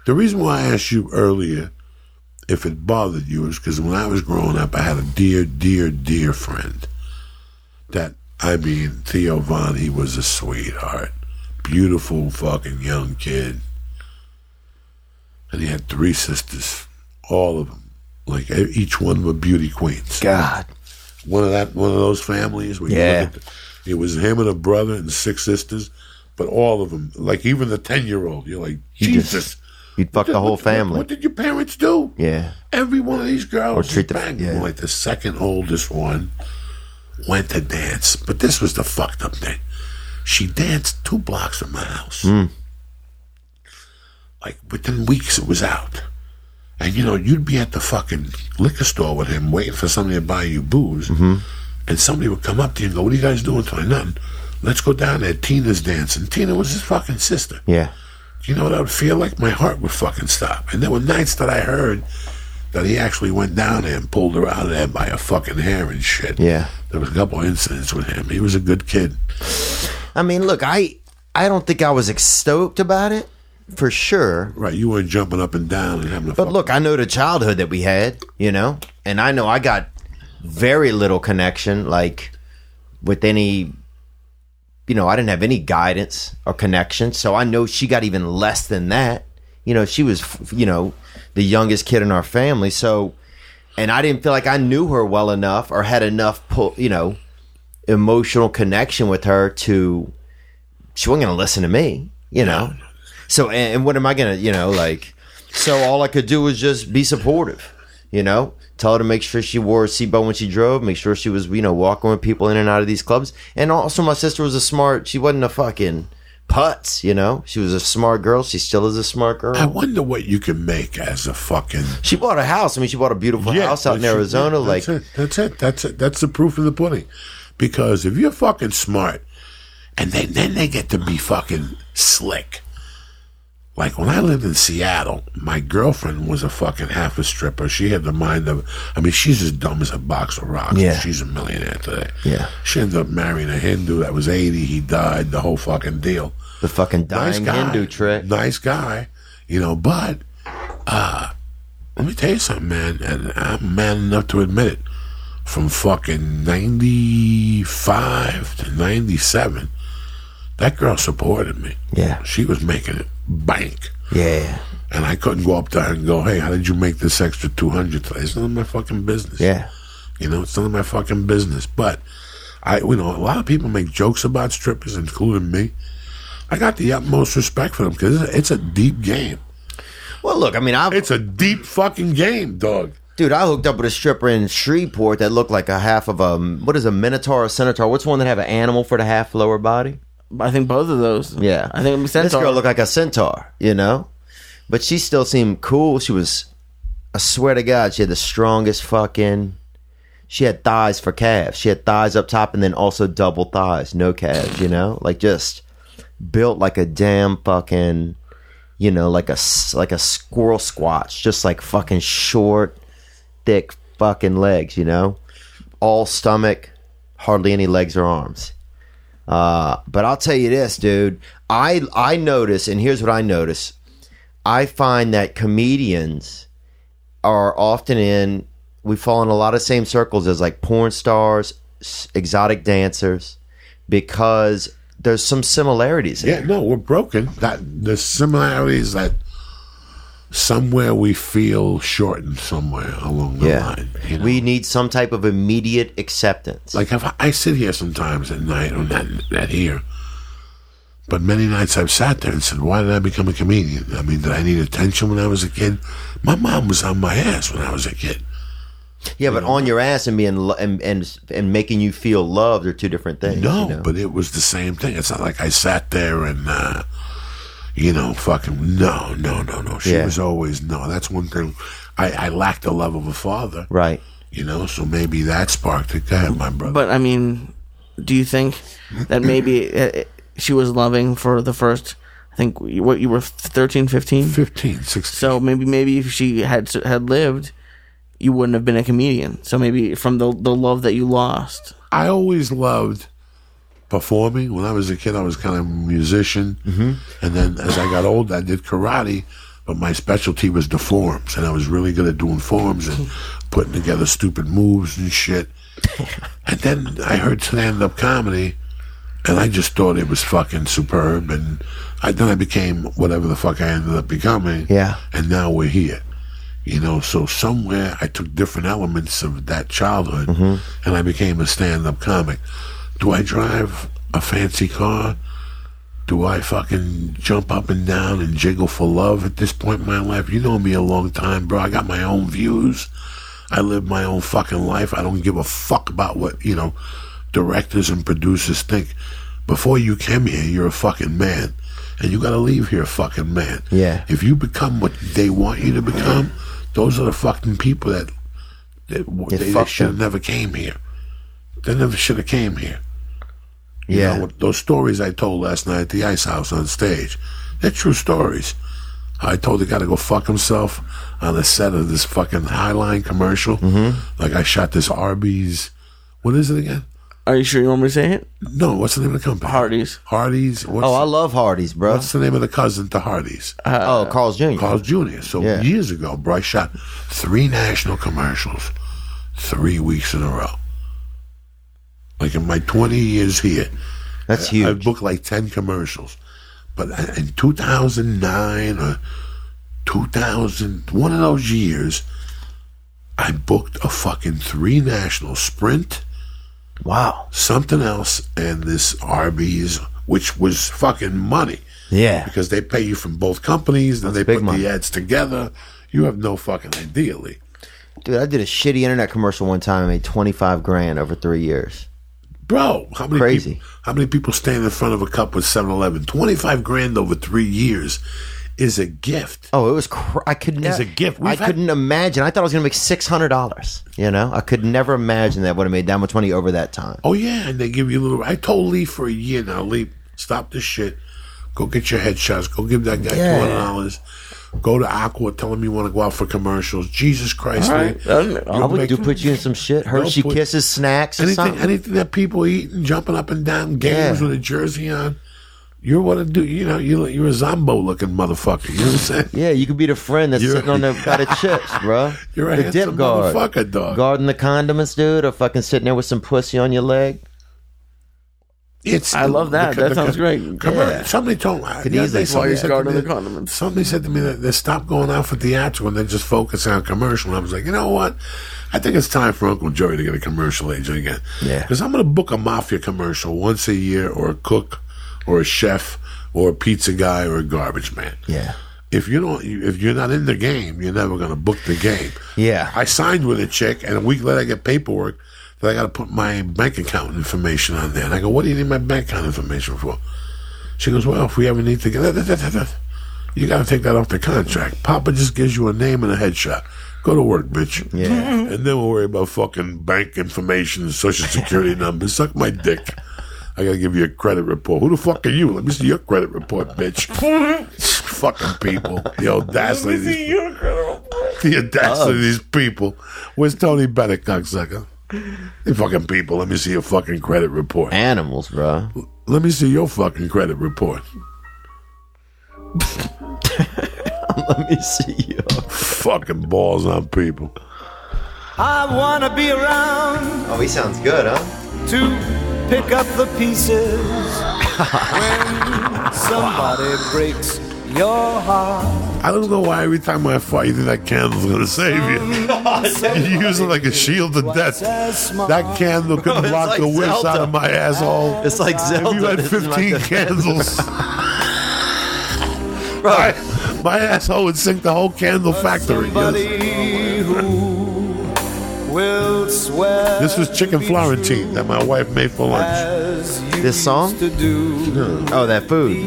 Speaker 2: The reason why I asked you earlier if it bothered you is because when I was growing up, I had a dear, dear, dear friend. That I mean, Theo Von. He was a sweetheart, beautiful fucking young kid, and he had three sisters, all of them, like each one of them were beauty queens
Speaker 1: God.
Speaker 2: one of that one of those families where
Speaker 1: Yeah.
Speaker 2: the, it was him and a brother and six sisters, but all of them, like even the ten year old, you're like Jesus.
Speaker 1: You'd fuck the whole
Speaker 2: What-
Speaker 1: family.
Speaker 2: What, did your parents do?
Speaker 1: Yeah.
Speaker 2: Every one of these girls
Speaker 1: Or treat the- yeah.
Speaker 2: Like the second oldest one went to dance, but this was the fucked up thing. She danced two blocks from my house.
Speaker 1: Hmm.
Speaker 2: Like within weeks, it was out. And you know, you'd be at the fucking liquor store with him, waiting for somebody to buy you booze,
Speaker 1: Mm-hmm.
Speaker 2: and somebody would come up to you and go, "What are you guys doing tonight?" Nothing. Let's go down there. Tina's dancing. Tina was his fucking sister.
Speaker 1: Yeah.
Speaker 2: You know what I would feel like? My heart would fucking stop. And there were nights that I heard that he actually went down there and pulled her out of there by her fucking hair and shit.
Speaker 1: Yeah.
Speaker 2: There was a couple incidents with him. He was a good kid.
Speaker 1: I mean, look, I I don't think I was stoked about it for sure.
Speaker 2: Right. You weren't jumping up and down and having a
Speaker 1: But look, I know the childhood that we had, you know, and I know I got very little connection, like with any, you know, I didn't have any guidance or connection. So I know she got even less than that. You know, she was, you know, the youngest kid in our family. So, and I didn't feel like I knew her well enough or had enough, pull, you know, emotional connection with her to, she wasn't going to listen to me, you know. So, and, and what am I going to, you know, like, so all I could do was just be supportive, you know, tell her to make sure she wore a seatbelt when she drove, make sure she was, you know, walking with people in and out of these clubs. And also, my sister was a smart, she wasn't a fucking putz, you know, she was a smart girl. She still is a smart girl.
Speaker 2: I wonder what you can make as a fucking.
Speaker 1: she bought a house. I mean, she bought a beautiful house out in Arizona. like,
Speaker 2: that's it. That's it. That's it. That's the proof of the pudding. Because if you're fucking smart, and then then they get to be fucking slick. Like when I lived in Seattle, my girlfriend was a fucking half a stripper. She had the mind of, I mean, she's as dumb as a box of rocks.
Speaker 1: Yeah.
Speaker 2: She's a millionaire today.
Speaker 1: Yeah.
Speaker 2: She ended up marrying a Hindu that was 80. He died, the whole fucking deal.
Speaker 1: the fucking
Speaker 2: Nice
Speaker 1: dying
Speaker 2: guy.
Speaker 1: Hindu trick.
Speaker 2: Nice guy, you know, but uh, let me tell you something, man, and I'm man enough to admit it. From fucking 95 to 97, that girl supported me.
Speaker 1: Yeah.
Speaker 2: She was making it bank.
Speaker 1: Yeah.
Speaker 2: And I couldn't go up to her and go, hey, how did you make this extra 200 today? It's none of my fucking business.
Speaker 1: Yeah.
Speaker 2: You know, it's none of my fucking business. But I, you know, a lot of people make jokes about strippers, including me. I got the utmost respect for them because it's, a- deep game.
Speaker 1: Well, look, I mean, I,
Speaker 2: It's a deep fucking game, dog.
Speaker 1: Dude, I hooked up with a stripper in Shreveport that looked like a half of a what is a minotaur or centaur? What's one that have an animal for the half lower body?
Speaker 3: I think both of those.
Speaker 1: Yeah,
Speaker 3: I think
Speaker 1: this
Speaker 3: Centaur.
Speaker 1: girl looked like a centaur, you know, but she still seemed cool. She was, I swear to God, she had the strongest fucking, she had thighs for calves. She had thighs up top and then also double thighs, no calves. You know, like just built like a damn fucking, you know, like a like a squirrel squatch, just like fucking short, thick fucking legs. You know, all stomach, hardly any legs or arms. Uh, but I'll tell you this, dude. I I notice, and here's what I notice. I find that comedians are often in. We fall in a lot of same circles as like porn stars, exotic dancers, because there's some similarities.
Speaker 2: Yeah,
Speaker 1: there.
Speaker 2: no, we're broken. That the similarities that somewhere we feel shortened somewhere along the
Speaker 1: Yeah,
Speaker 2: line. you know?
Speaker 1: we need some type of immediate acceptance.
Speaker 2: like if I, I sit here sometimes at night, or not, not here, but many nights I've sat there and said, "Why did I become a comedian? I mean, did I need attention when I was a kid? My mom was on my ass when I was a kid.
Speaker 1: yeah, but on your ass and being lo- and and and making you feel loved are two different things.
Speaker 2: No,
Speaker 1: you know?
Speaker 2: but it was the same thing. It's not like I sat there and, uh, you know, fucking no, no, no, no. She
Speaker 1: Yeah.
Speaker 2: was always no. That's one thing. I, I lacked the love of a father.
Speaker 1: right.
Speaker 2: You know, so maybe that sparked it. Go ahead, my brother.
Speaker 3: But I mean, do you think that maybe uh, she was loving for the first? I think what you were 13, 15?
Speaker 2: 15, 16.
Speaker 3: So maybe maybe if she had had lived, you wouldn't have been a comedian. So maybe from the the love that you lost.
Speaker 2: I always loved performing. When I was a kid, I was kind of a musician. Mm-hmm. And then as I got old, I did karate, but my specialty was the forms. And I was really good at doing forms and putting together stupid moves and shit. and then I heard stand up comedy, and I just thought it was fucking superb. And I, then I became whatever the fuck I ended up becoming.
Speaker 1: Yeah.
Speaker 2: And now we're here. You know, so somewhere I took different elements of that childhood and I became a stand up comic. Do I drive a fancy car? Do I fucking jump up and down and jiggle for love at this point in my life? You know me a long time, bro. I got my own views. I live my own fucking life. I don't give a fuck about what, you know, directors and producers think. Before you came here, you're a fucking man. And you gotta leave here a fucking man.
Speaker 1: Yeah.
Speaker 2: If you become what they want you to become, those are the fucking people that, that they, they should have never came here. They never should have came here. You
Speaker 1: Yeah.
Speaker 2: know, those stories I told last night at the Ice House on stage, they're true stories. I told the guy to go fuck himself on the set of this fucking Highline commercial. Mm-hmm. Like I shot this Arby's. What is it again?
Speaker 3: Are you sure you want me to say it?
Speaker 2: No, what's the name of the company?
Speaker 3: Hardee's.
Speaker 2: Hardee's. What's,
Speaker 1: Oh, I love Hardee's, bro.
Speaker 2: what's the name of the cousin to Hardee's?
Speaker 1: oh, Carl's Jr.
Speaker 2: Carl's Jr. So
Speaker 1: Yeah.
Speaker 2: years ago, bro, I shot three national commercials, three weeks in a row. Like in my 20 years here,
Speaker 1: That's
Speaker 2: I
Speaker 1: huge.
Speaker 2: booked like 10 commercials. But in 2009 or 2000, one of those years, I booked a fucking three national sprint,
Speaker 1: Wow.
Speaker 2: something else, and this Arby's, which was fucking money
Speaker 1: Yeah.
Speaker 2: because they pay you from both companies, then they put
Speaker 1: money.
Speaker 2: the ads together. You have no fucking idea, Lee.
Speaker 1: Dude, I did a shitty internet commercial one time and made 25 grand over three years.
Speaker 2: Bro, how many
Speaker 1: Crazy.
Speaker 2: people how many people stand in front of a cup with 7-Eleven? 25 grand over 3 years is a gift.
Speaker 1: Oh, it was. Cr- I could never.
Speaker 2: a gift.
Speaker 1: I
Speaker 2: We've had-
Speaker 1: couldn't imagine. I thought I was going to make six hundred dollars. You know, I could never imagine that would have made that much money over that time.
Speaker 2: Oh yeah, and they give you a little I told Lee for a year now, Lee, stop this shit. Go get your headshots. Go give that guy
Speaker 1: Yeah.
Speaker 2: $200. Go to Aqua, tell him you want to go out for commercials. Jesus Christ,
Speaker 3: All
Speaker 2: Lee.
Speaker 3: right. Um,
Speaker 1: I would
Speaker 2: make-
Speaker 1: do put you in some shit. Hershey
Speaker 2: put-
Speaker 1: Kisses, snacks, or
Speaker 2: Anything,
Speaker 1: something.
Speaker 2: anything that people eat and jumping up and down, games
Speaker 1: Yeah.
Speaker 2: with a jersey on. You're what to do. You know, you're, you're a Zombo looking motherfucker. You know what I'm saying?
Speaker 1: yeah, you could be the friend that's
Speaker 2: You're-
Speaker 1: sitting on the by the chips, bro.
Speaker 2: You're a
Speaker 1: the dip guard,
Speaker 2: motherfucker, dog.
Speaker 1: guarding the condiments, dude, or fucking sitting there with some pussy on your leg.
Speaker 2: It's
Speaker 3: I love that. That sounds great.
Speaker 2: Commer-
Speaker 1: Yeah.
Speaker 2: Somebody told me.
Speaker 1: Could
Speaker 2: the other
Speaker 1: easily
Speaker 2: day
Speaker 1: see
Speaker 2: somebody
Speaker 1: that.
Speaker 2: said to me-
Speaker 3: the condiments.
Speaker 2: Somebody said to me that they stopped going out for theatrical and they're just focusing on commercial. And I was like, you know what? I think it's time for Uncle Joey to get a commercial agent again.
Speaker 1: Yeah.
Speaker 2: Because I'm going to book a mafia commercial once a year, or a cook, or a chef, or a pizza guy, or a garbage man.
Speaker 1: Yeah.
Speaker 2: If you don't, if you're not in the game, you're never going to book the game.
Speaker 1: Yeah.
Speaker 2: I signed with a chick, and a week later I get paperwork that I got to put my bank account information on there. And I go, "What do you need my bank account information for?" She goes, "Well, if we ever need to get, that, you got to take that off the contract. Papa just gives you a name and a headshot. Go to work, bitch.
Speaker 1: Yeah.
Speaker 2: And then we'll worry about fucking bank information and social security numbers. Suck my dick. I gotta give you a credit report. Who the fuck are you? Let me see your credit report, bitch. fucking people. The audacity. of these- The audacity of these people. Where's Tony Bennett, cocksucker? You fucking people. Let me see your fucking credit report.
Speaker 1: Animals, bro.
Speaker 2: Let me see your fucking credit report.
Speaker 1: Let me see you.
Speaker 2: Fucking balls on people.
Speaker 4: I wanna be around
Speaker 1: Oh, he sounds good, huh?
Speaker 4: to pick up the pieces when somebody breaks your heart.
Speaker 2: I don't know why every time I fight, you think that candle's gonna save you. you use it like a shield to death. That candle couldn't block
Speaker 1: like
Speaker 2: the whips out of my asshole.
Speaker 1: It's like Zelda.
Speaker 2: If you had 15 candles,
Speaker 1: Right.
Speaker 2: my, my asshole would sink the whole candle factory.
Speaker 4: Somebody who will swear
Speaker 2: This was chicken Florentine that my wife made for lunch.
Speaker 1: This song?
Speaker 4: used to do.
Speaker 1: Oh, that food.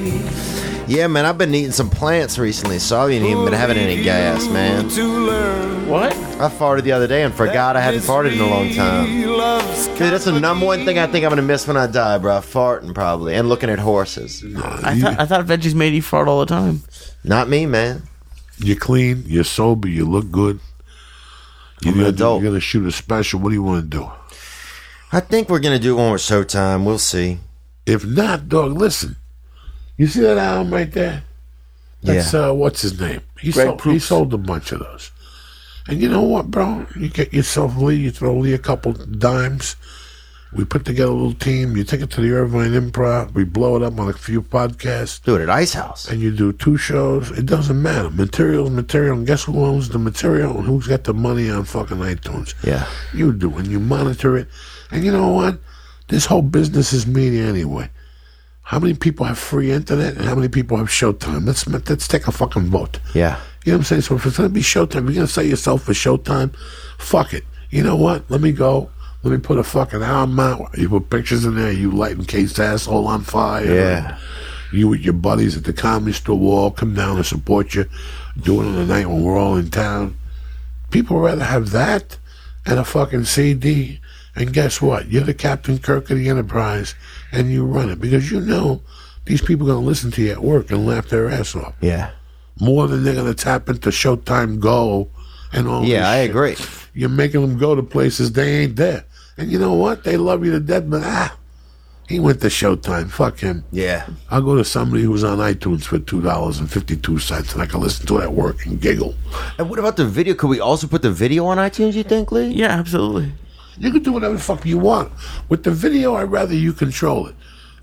Speaker 1: Yeah, man, I've been eating some plants recently, so I ain't even been having any gas, man.
Speaker 4: To learn
Speaker 3: What?
Speaker 1: I farted the other day and forgot I hadn't farted in a long time. Dude, that's the number one thing I think I'm gonna miss when I die, bro. Farting probably and looking at horses.
Speaker 3: I thought I thought veggies made you fart all the time.
Speaker 1: Not me, man.
Speaker 2: You're clean, you're sober, you look good. You're
Speaker 1: I'm an
Speaker 2: gonna, do,
Speaker 1: adult.
Speaker 2: you're gonna shoot a special. What do you want to do?
Speaker 1: I think we're gonna do one with Showtime. We'll see.
Speaker 2: If not, dog, listen. You see that album right there? That's
Speaker 1: Yeah.
Speaker 2: uh, what's his name? He
Speaker 3: Greg
Speaker 2: sold, he sold a bunch of those. And you know what, bro? You get yourself Lee, you throw Lee a couple dimes. We put together a little team. You take it to the Irvine Improv. We blow it up on a few podcasts,
Speaker 1: Do it at Ice House.
Speaker 2: and you do two shows. It doesn't matter. Material's material. And guess who owns the material? And who's got the money on fucking iTunes?
Speaker 1: Yeah.
Speaker 2: You do, and you monitor it. And you know what? This whole business is media anyway. How many people have free internet and how many people have Showtime? Let's let's take a fucking vote.
Speaker 1: Yeah.
Speaker 2: You know what I'm saying? So if it's gonna be Showtime, you're gonna sell yourself for Showtime. Fuck it. You know what? Let me go. Let me put a fucking out. You put pictures in there. You lighting Kate's asshole on fire.
Speaker 1: Yeah.
Speaker 2: You with your buddies at the comedy store will all come down and support you. Do it on the night when we're all in town. People rather have that and a fucking CD. And guess what? You're the Captain Kirk of the Enterprise, and you run it because you know these people are gonna listen to you at work and laugh their ass off
Speaker 1: Yeah.
Speaker 2: more than they're gonna tap into Showtime Go and all.
Speaker 1: Yeah,
Speaker 2: this
Speaker 1: I
Speaker 2: shit.
Speaker 1: agree.
Speaker 2: You're making them go to places they ain't there, and you know what? They love you to death, but ah, he went to Showtime. Fuck him.
Speaker 1: Yeah.
Speaker 2: I'll go to somebody who's on iTunes for two dollars and fifty two cents, and I can listen to it at work and giggle.
Speaker 1: And what about the video? Could we also put the video on iTunes? You think, Lee?
Speaker 3: Yeah, absolutely.
Speaker 2: You can do whatever the fuck you want with the video. I'd rather you control it.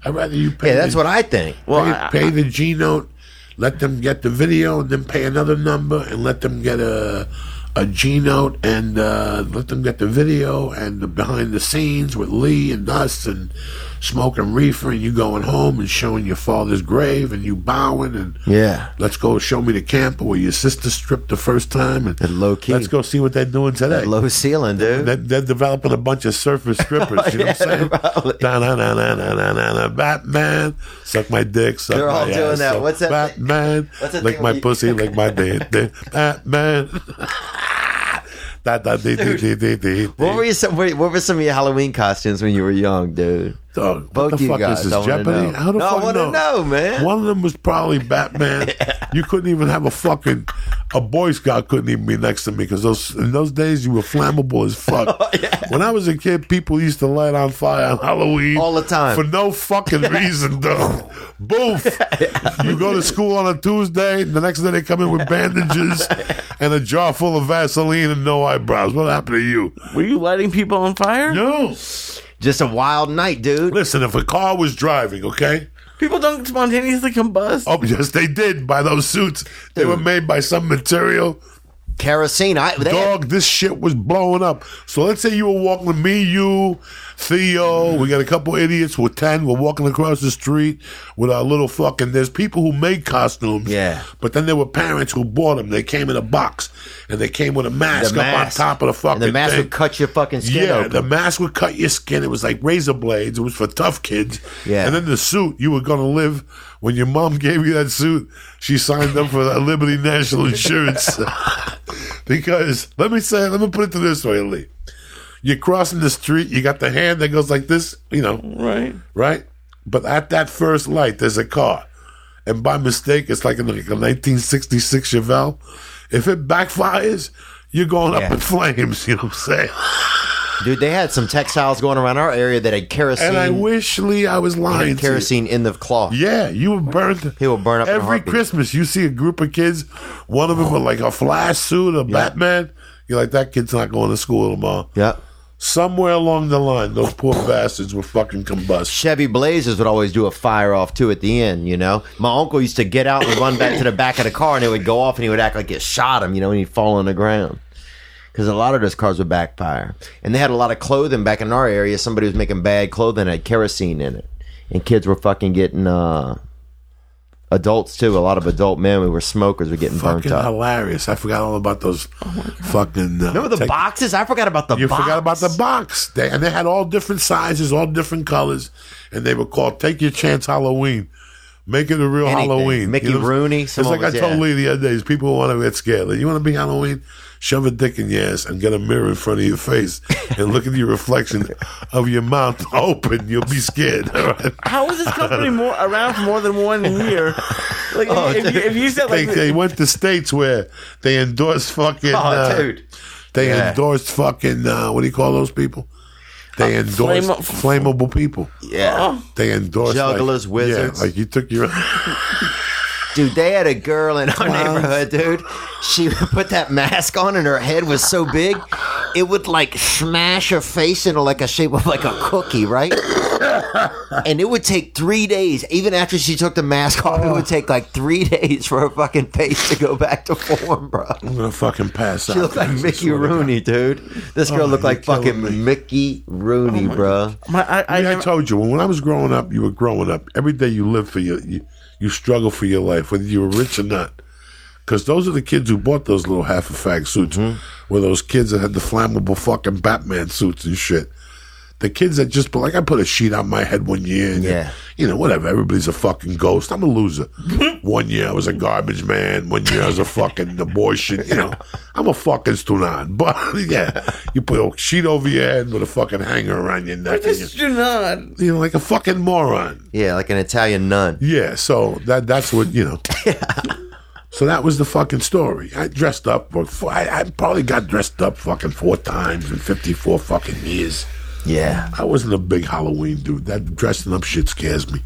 Speaker 2: I'd rather you pay.
Speaker 1: Yeah, that's
Speaker 2: the-
Speaker 1: what I think.
Speaker 3: Well,
Speaker 2: pay,
Speaker 3: I-
Speaker 2: pay the G note, let them get the video, and then pay another number, and let them get a a G note, and uh, let them get the video and the behind the scenes with Lee and us, and smoking reefer, and you going home and showing your father's grave, and you bowing, and
Speaker 1: Yeah.
Speaker 2: let's go show me the camper where your sister stripped the first time, and
Speaker 1: At low key.
Speaker 2: let's go see what they're doing today.
Speaker 1: Low ceiling, dude.
Speaker 2: They're, they're developing a bunch of surface strippers. Oh, you know what I'm saying?
Speaker 1: probably.
Speaker 2: Da-na-na-na-na-na-na, Batman, suck my dick, suck
Speaker 1: They're
Speaker 2: my
Speaker 1: all doing
Speaker 2: ass,
Speaker 1: that. What's that thing-
Speaker 2: Batman,
Speaker 1: what's that
Speaker 2: lick
Speaker 1: thing
Speaker 2: my
Speaker 1: you-
Speaker 2: pussy, lick my dick. Batman. da da.
Speaker 1: What were you? Some, what were some of your Halloween costumes when you were young, dude?
Speaker 2: Dog,
Speaker 1: Both
Speaker 2: what the
Speaker 1: you
Speaker 2: fuck
Speaker 1: guys,
Speaker 2: is this?
Speaker 1: I wanna
Speaker 2: Jeopardy?
Speaker 1: know.
Speaker 2: How the
Speaker 1: No, I
Speaker 2: fuck
Speaker 1: wanna know, man.
Speaker 2: One of them was probably Batman. You couldn't even have a fucking a Boy Scout couldn't even be next to me because those in those days you were flammable as fuck.
Speaker 1: Oh,
Speaker 2: When I was a kid, people used to light on fire on Halloween
Speaker 1: All the time.
Speaker 2: for no fucking reason, though. Boof! You go to school on a Tuesday, the next day they come in with bandages and a jar full of Vaseline and no eyebrows. What happened to you?
Speaker 3: Were you lighting people on fire?
Speaker 2: No.
Speaker 1: Just a wild night, dude.
Speaker 2: Listen, if a car was driving, okay.
Speaker 3: People don't spontaneously combust.
Speaker 2: Oh, yes, they did by those suits. They were made by some material.
Speaker 1: Kerosene. I, they had-
Speaker 2: Dog, this shit was blowing up. So let's say you were walking with me, you, Theo. We got a couple idiots with 10. We're walking across the street with our little fucking. There's people who made costumes.
Speaker 1: Yeah.
Speaker 2: But then there were parents who bought them. They came in a box and they came with a mask,
Speaker 1: the
Speaker 2: up
Speaker 1: mask.
Speaker 2: on top of the fucking
Speaker 1: and the mask
Speaker 2: thing.
Speaker 1: would cut your fucking skin
Speaker 2: Yeah,
Speaker 1: open.
Speaker 2: the mask would cut your skin. It was like razor blades. It was for tough kids.
Speaker 1: Yeah.
Speaker 2: And then the suit, you were going to live when your mom gave you that suit, she signed up for that Liberty National Insurance. because let me say, let me put it to this way, Lee. You're crossing the street, you got the hand that goes like this, you know,
Speaker 3: Right.
Speaker 2: right? But at that first light, there's a car. And by mistake, it's like a, like a 1966 Chevelle. If it backfires, you're going
Speaker 1: Yeah.
Speaker 2: up in flames, you know what I'm saying?
Speaker 1: Dude, they had some textiles going around our area that had kerosene.
Speaker 2: And I wish, Lee, I was lying.
Speaker 1: had
Speaker 2: to you.
Speaker 1: kerosene in the cloth.
Speaker 2: Yeah, you were burned.
Speaker 1: He will burn up
Speaker 2: every. Christmas. You see a group of kids, one of them with like a flash suit, a Batman. You're like, that kid's not going to school tomorrow.
Speaker 1: Yep.
Speaker 2: Somewhere along the line, those poor bastards were fucking combust.
Speaker 1: Chevy Blazers would always do a fire off too at the end, you know. My uncle used to get out and run back to the back of the car and it would go off and he would act like it shot him, you know, and he'd fall on the ground. Because a lot of those cars would backfire. And they had a lot of clothing back in our area. Somebody was making bad clothing that had kerosene in it. And kids were fucking getting, uh, adults too. A lot of adult men who were smokers were getting burnt
Speaker 2: Fucking
Speaker 1: up.
Speaker 2: hilarious. I forgot all about those fucking. Uh,
Speaker 1: Remember the
Speaker 2: tech-
Speaker 1: boxes? I forgot about the
Speaker 2: You
Speaker 1: box.
Speaker 2: forgot about the box. They, and they had all different sizes, all different colors. And they were called Take Your Chance Halloween. Make it a real
Speaker 1: Anything.
Speaker 2: Halloween.
Speaker 1: Mickey
Speaker 2: You know what I'm-
Speaker 1: Rooney,
Speaker 2: It's like
Speaker 1: of
Speaker 2: I told
Speaker 1: yeah.
Speaker 2: Lee the other day, people want to get scared. Like, you want to be Halloween? Shove a dick in your ass and get a mirror in front of your face and look at your reflection of your mouth open. You'll be scared. All right?
Speaker 3: How is this company more around for more than one year? Like,
Speaker 1: Oh,
Speaker 3: if, you, if you said like,
Speaker 2: they went to states where they endorsed fucking.
Speaker 1: Oh,
Speaker 2: uh,
Speaker 1: dude.
Speaker 2: They
Speaker 1: Yeah.
Speaker 2: endorsed fucking. Uh, what do you call those people? They endorsed
Speaker 3: flame-
Speaker 2: flammable people.
Speaker 1: Yeah.
Speaker 2: They endorsed
Speaker 1: Jugglers,
Speaker 2: like,
Speaker 1: wizards.
Speaker 2: Yeah, like you took your.
Speaker 1: Dude, they had a girl in our neighborhood, dude. She would put that mask on and her head was so big, it would like smash her face into like a shape of like a cookie, right? And it would take three days, even after she took the mask off, it would oh. take like three days for her fucking face to go back to form, bro.
Speaker 2: I'm gonna fucking pass out.
Speaker 1: She looked like
Speaker 2: guys, I
Speaker 1: Mickey
Speaker 2: swear to God.
Speaker 1: Rooney, dude. This oh girl
Speaker 2: Oh,
Speaker 1: looked like
Speaker 2: you're killing
Speaker 1: fucking
Speaker 2: me.
Speaker 1: Mickey Rooney, oh bro.
Speaker 3: my, I, I,
Speaker 2: I, mean, I told you when I was growing up, you were growing up. Every day you live for your, you, you struggle for your life, whether you were rich or not. Because those are the kids who bought those little half a fag suits,
Speaker 1: Mm-hmm.
Speaker 2: were those kids that had the flammable fucking Batman suits and shit. The kids that just put, like, I put a sheet on my head one year, and
Speaker 1: Yeah.
Speaker 2: you know, whatever. Everybody's a fucking ghost. I'm a loser. one year I was a garbage man. One year I was a fucking abortion. You know, I'm a fucking stunan. But yeah, you put a sheet over your head with a fucking hanger around your neck. and you-
Speaker 3: not.
Speaker 2: you know, like a fucking moron.
Speaker 1: Yeah, like an Italian nun.
Speaker 2: Yeah, so that that's what you know. yeah. So that was the fucking story. I dressed up. I, I probably got dressed up fucking four times in fifty four fucking years.
Speaker 1: Yeah,
Speaker 2: I wasn't a big Halloween dude. That dressing up shit scares me.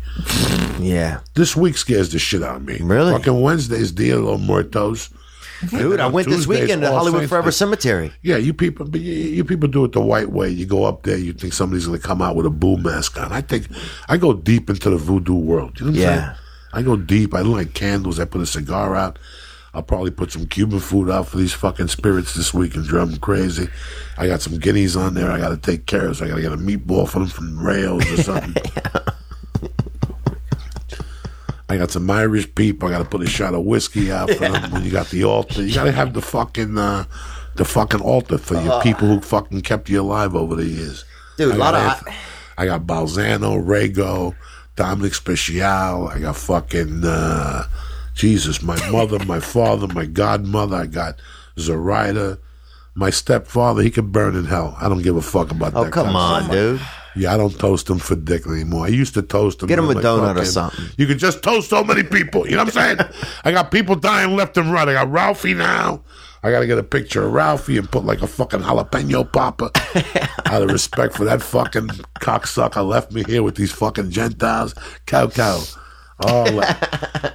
Speaker 1: yeah.
Speaker 2: This week scares the shit out of me.
Speaker 1: Really?
Speaker 2: Fucking Wednesday's Dia de los Muertos.
Speaker 1: Dude, I went this weekend to Hollywood
Speaker 2: Saints
Speaker 1: Forever
Speaker 2: Day.
Speaker 1: Cemetery.
Speaker 2: Yeah, you people, but you, you people do it the white way. You go up there, you think somebody's going to come out with a boo mask on. I think I go deep into the voodoo world. You know what I'm
Speaker 1: Yeah.
Speaker 2: saying? I go deep. I light candles. I put a cigar out. I'll probably put some Cuban food out for these fucking spirits this week and drive them crazy. I got some guineas on there. I got to take care of. So I got to get a meatball for them from Rails or something. I got some Irish peep. I got to put a shot of whiskey out for them. When you got the altar, you got to have the fucking uh, the fucking altar for your people who fucking kept you alive over the years.
Speaker 1: Dude,
Speaker 2: I
Speaker 1: a lot of-
Speaker 2: Anth- I got Balzano, Rego, Dominic Special. I got fucking uh, Jesus, my mother, my father, my godmother. I got Zoraida. My stepfather, he could burn in hell. I don't give a fuck about
Speaker 1: Oh,
Speaker 2: that.
Speaker 1: come on, dude.
Speaker 2: Yeah, I don't toast them for dick anymore. I used to toast them.
Speaker 1: Get
Speaker 2: I'm
Speaker 1: a donut or something.
Speaker 2: You can just toast so many people. You know what I'm saying? I got people dying left and right. I got Ralphie now. I got to get a picture of Ralphie and put like a fucking jalapeno popper. Out of respect for that fucking cocksucker left me here with these fucking Gentiles. Cow cow. Oh,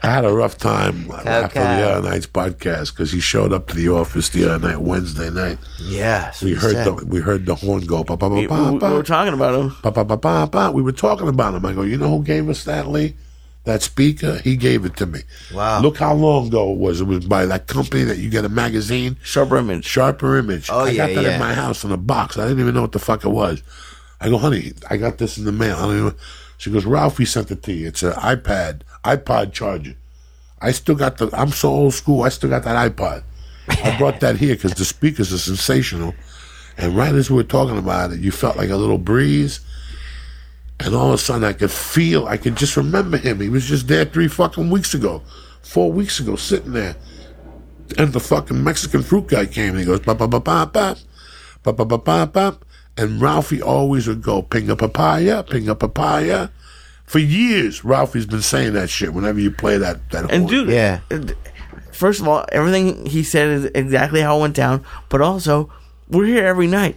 Speaker 2: I had a rough time after the other night's podcast because he showed up to the office the other night, Wednesday night.
Speaker 1: Yeah,
Speaker 2: We heard
Speaker 1: said.
Speaker 2: the we heard the horn go. Ba, ba, ba,
Speaker 3: We, we- were talking about him.
Speaker 2: Ba, ba, ba, ba, ba. We were talking about him. I go, you know who gave us that, Lee? That speaker? He gave it to me.
Speaker 1: Wow.
Speaker 2: Look how long ago it was. It was by that company that you get a magazine,
Speaker 3: Sharper image.
Speaker 2: Sharper Image.
Speaker 1: Oh,
Speaker 2: I
Speaker 1: yeah,
Speaker 2: got that
Speaker 1: yeah.
Speaker 2: in my house in a box. I didn't even know what the fuck it was. I go, honey, I got this in the mail. I don't even. She goes, Ralphie sent it to you. It's an iPad, iPod charger. I still got the. I'm so old school. I still got that iPod. I brought that here because the speakers are sensational. And right as we were talking about it, you felt like a little breeze. And all of a sudden, I could feel, I could just remember him. He was just there three fucking weeks ago, four weeks ago, sitting there. And the fucking Mexican fruit guy came and he goes, ba ba ba ba ba, ba ba ba ba ba. And Ralphie always would go, ping a papaya, ping a papaya. For years, Ralphie's been saying that shit whenever you play that. that
Speaker 3: And
Speaker 2: horn.
Speaker 3: dude,
Speaker 1: Yeah.
Speaker 3: First of all, everything he said is exactly how it went down. But also, we're here every night.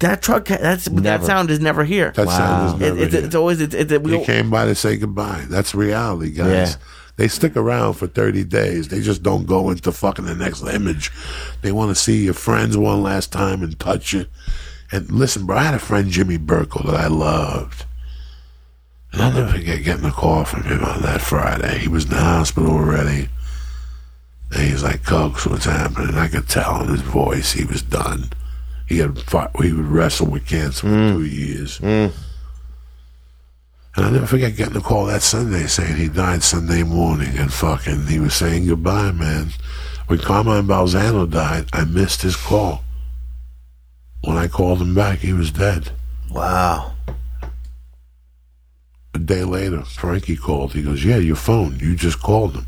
Speaker 3: That truck, that's that sound is never here.
Speaker 2: that sound is
Speaker 3: It-
Speaker 2: never
Speaker 3: it's,
Speaker 2: here.
Speaker 3: it's always it's, it's we
Speaker 2: He came by to say goodbye. That's reality, guys.
Speaker 1: Yeah.
Speaker 2: They stick around for 30 days. They just don't go into fucking the next image. They want to see your friends one last time and touch you. And listen, bro, I had a friend, Jimmy Burkle, that I loved. And I'll never forget getting a call from him on that Friday. He was in the hospital already. And he's like, Cokes, what's happening? And I could tell in his voice he was done. He had fought, he would wrestle with cancer for mm. two years. Mm. And I'll never forget getting a call that Sunday saying he died Sunday morning and fucking he was saying goodbye, man. When Carmine Balzano died, I missed his call. When I called him back, he was dead.
Speaker 1: Wow.
Speaker 2: A day later, Frankie called. He goes, Yeah, your phone. You just called him.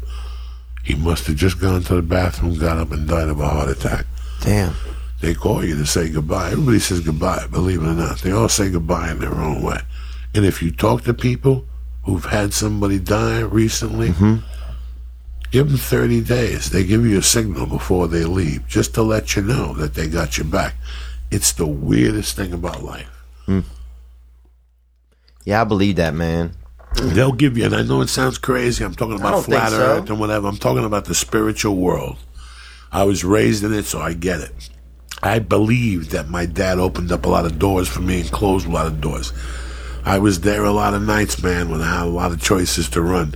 Speaker 2: He must have just gone to the bathroom, got up, and died of a heart attack.
Speaker 1: Damn.
Speaker 2: They call you to say goodbye. Everybody says goodbye, believe it or not. They all say goodbye in their own way. And if you talk to people who've had somebody die recently, mm-hmm. give them 30 days. They give you a signal before they leave just to let you know that they got your back. It's the weirdest thing about life. Hmm.
Speaker 1: Yeah, I believe that, man.
Speaker 2: They'll give you, and I know it sounds crazy. I'm talking about flat
Speaker 1: so.
Speaker 2: earth and whatever. I'm talking about the spiritual world. I was raised in it, so I get it. I believe that my dad opened up a lot of doors for me and closed a lot of doors. I was there a lot of nights, man, when I had a lot of choices to run.